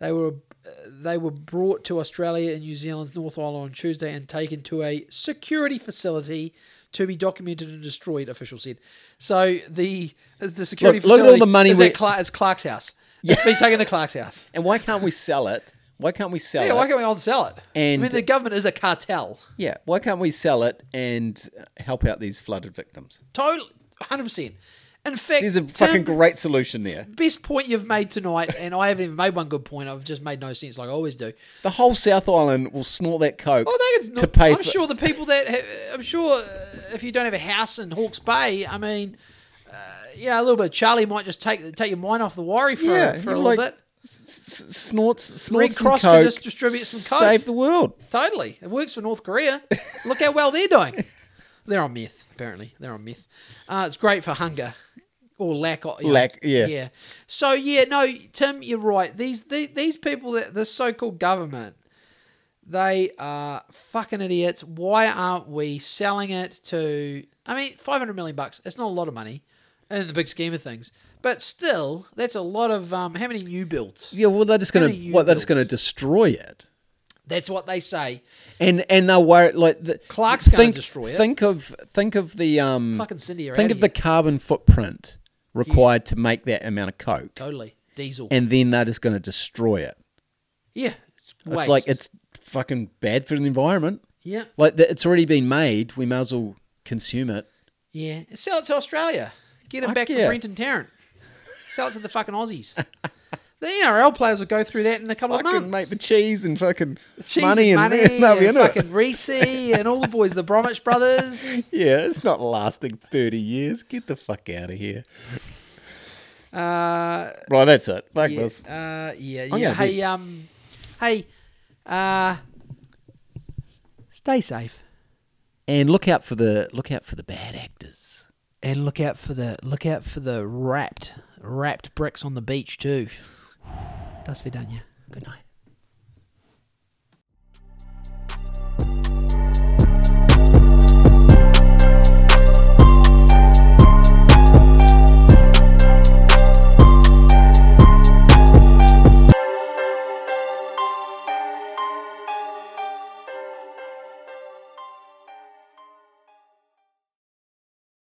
They were uh, they were brought to Australia and New Zealand's North Island on Tuesday and taken to a security facility to be documented and destroyed. Official said. So the is the security Look- look at all the money is we- Clark, it's Clark's house. It's been taken to Clark's house. *laughs* And why can't we sell it? Why can't we sell Yeah, it? why can't we all sell it? I And- mean, the government is a cartel. yeah, why can't we sell it and help out these flooded victims? Totally, hundred percent. In fact, There's a Tim, fucking great solution there. best point you've made tonight, and I haven't even made one good point. I've just made no sense, like I always do. The whole South Island will snort that coke Well, they to pay I'm for. sure the people that have, I'm sure uh, if you don't have a house in Hawke's Bay, I mean, uh, yeah, a little bit of Charlie might just take take your mind off the worry for Yeah, for a little like- bit. s- snorts, snorts Red Cross can just distribute some coke. Save the world. Totally, it works for North Korea. Look how well they're doing. *laughs* They're on meth, apparently. They're on meth. Uh, it's great for hunger or lack of you know, Lack, yeah. yeah. So yeah, no, Tim, you're right. These these, these people that the so-called government, they are fucking idiots. Why aren't we selling it to? I mean, five hundred million bucks. It's not a lot of money in the big scheme of things, but still, that's a lot of. Um, how many new builds? Yeah, well, they're just gonna many what? They're just gonna destroy it, That's what they say. and and they'll worry like the, Clark's gonna think, destroy it. Think of think of the um Clark and Cindy are think outta of the here. carbon footprint required to make that amount of coke, totally diesel. and then they're just gonna destroy it. yeah, it's, It's waste. like it's fucking bad for the environment. yeah, Like it's already been made. We may as well consume it. yeah. Sell it to Australia. Get it Fuck back yeah. from Brenton Tarrant. Sell it to the fucking Aussies. *laughs* the NRL players will go through that in a couple of Fucking months. make the cheese and fucking Cheese money and, money *laughs* they'll be and fucking Reese and all the boys, the Bromwich brothers. *laughs* Yeah, it's not lasting thirty years. Get the fuck out of here. Uh, Right, that's it. Fuck yeah, this. uh, yeah, I'm yeah. Hey, be- um, hey, uh, stay safe And look out for the look out for the bad actors. and look out for the look out for the wrapped wrapped bricks on the beach too. Das vidania. Good night.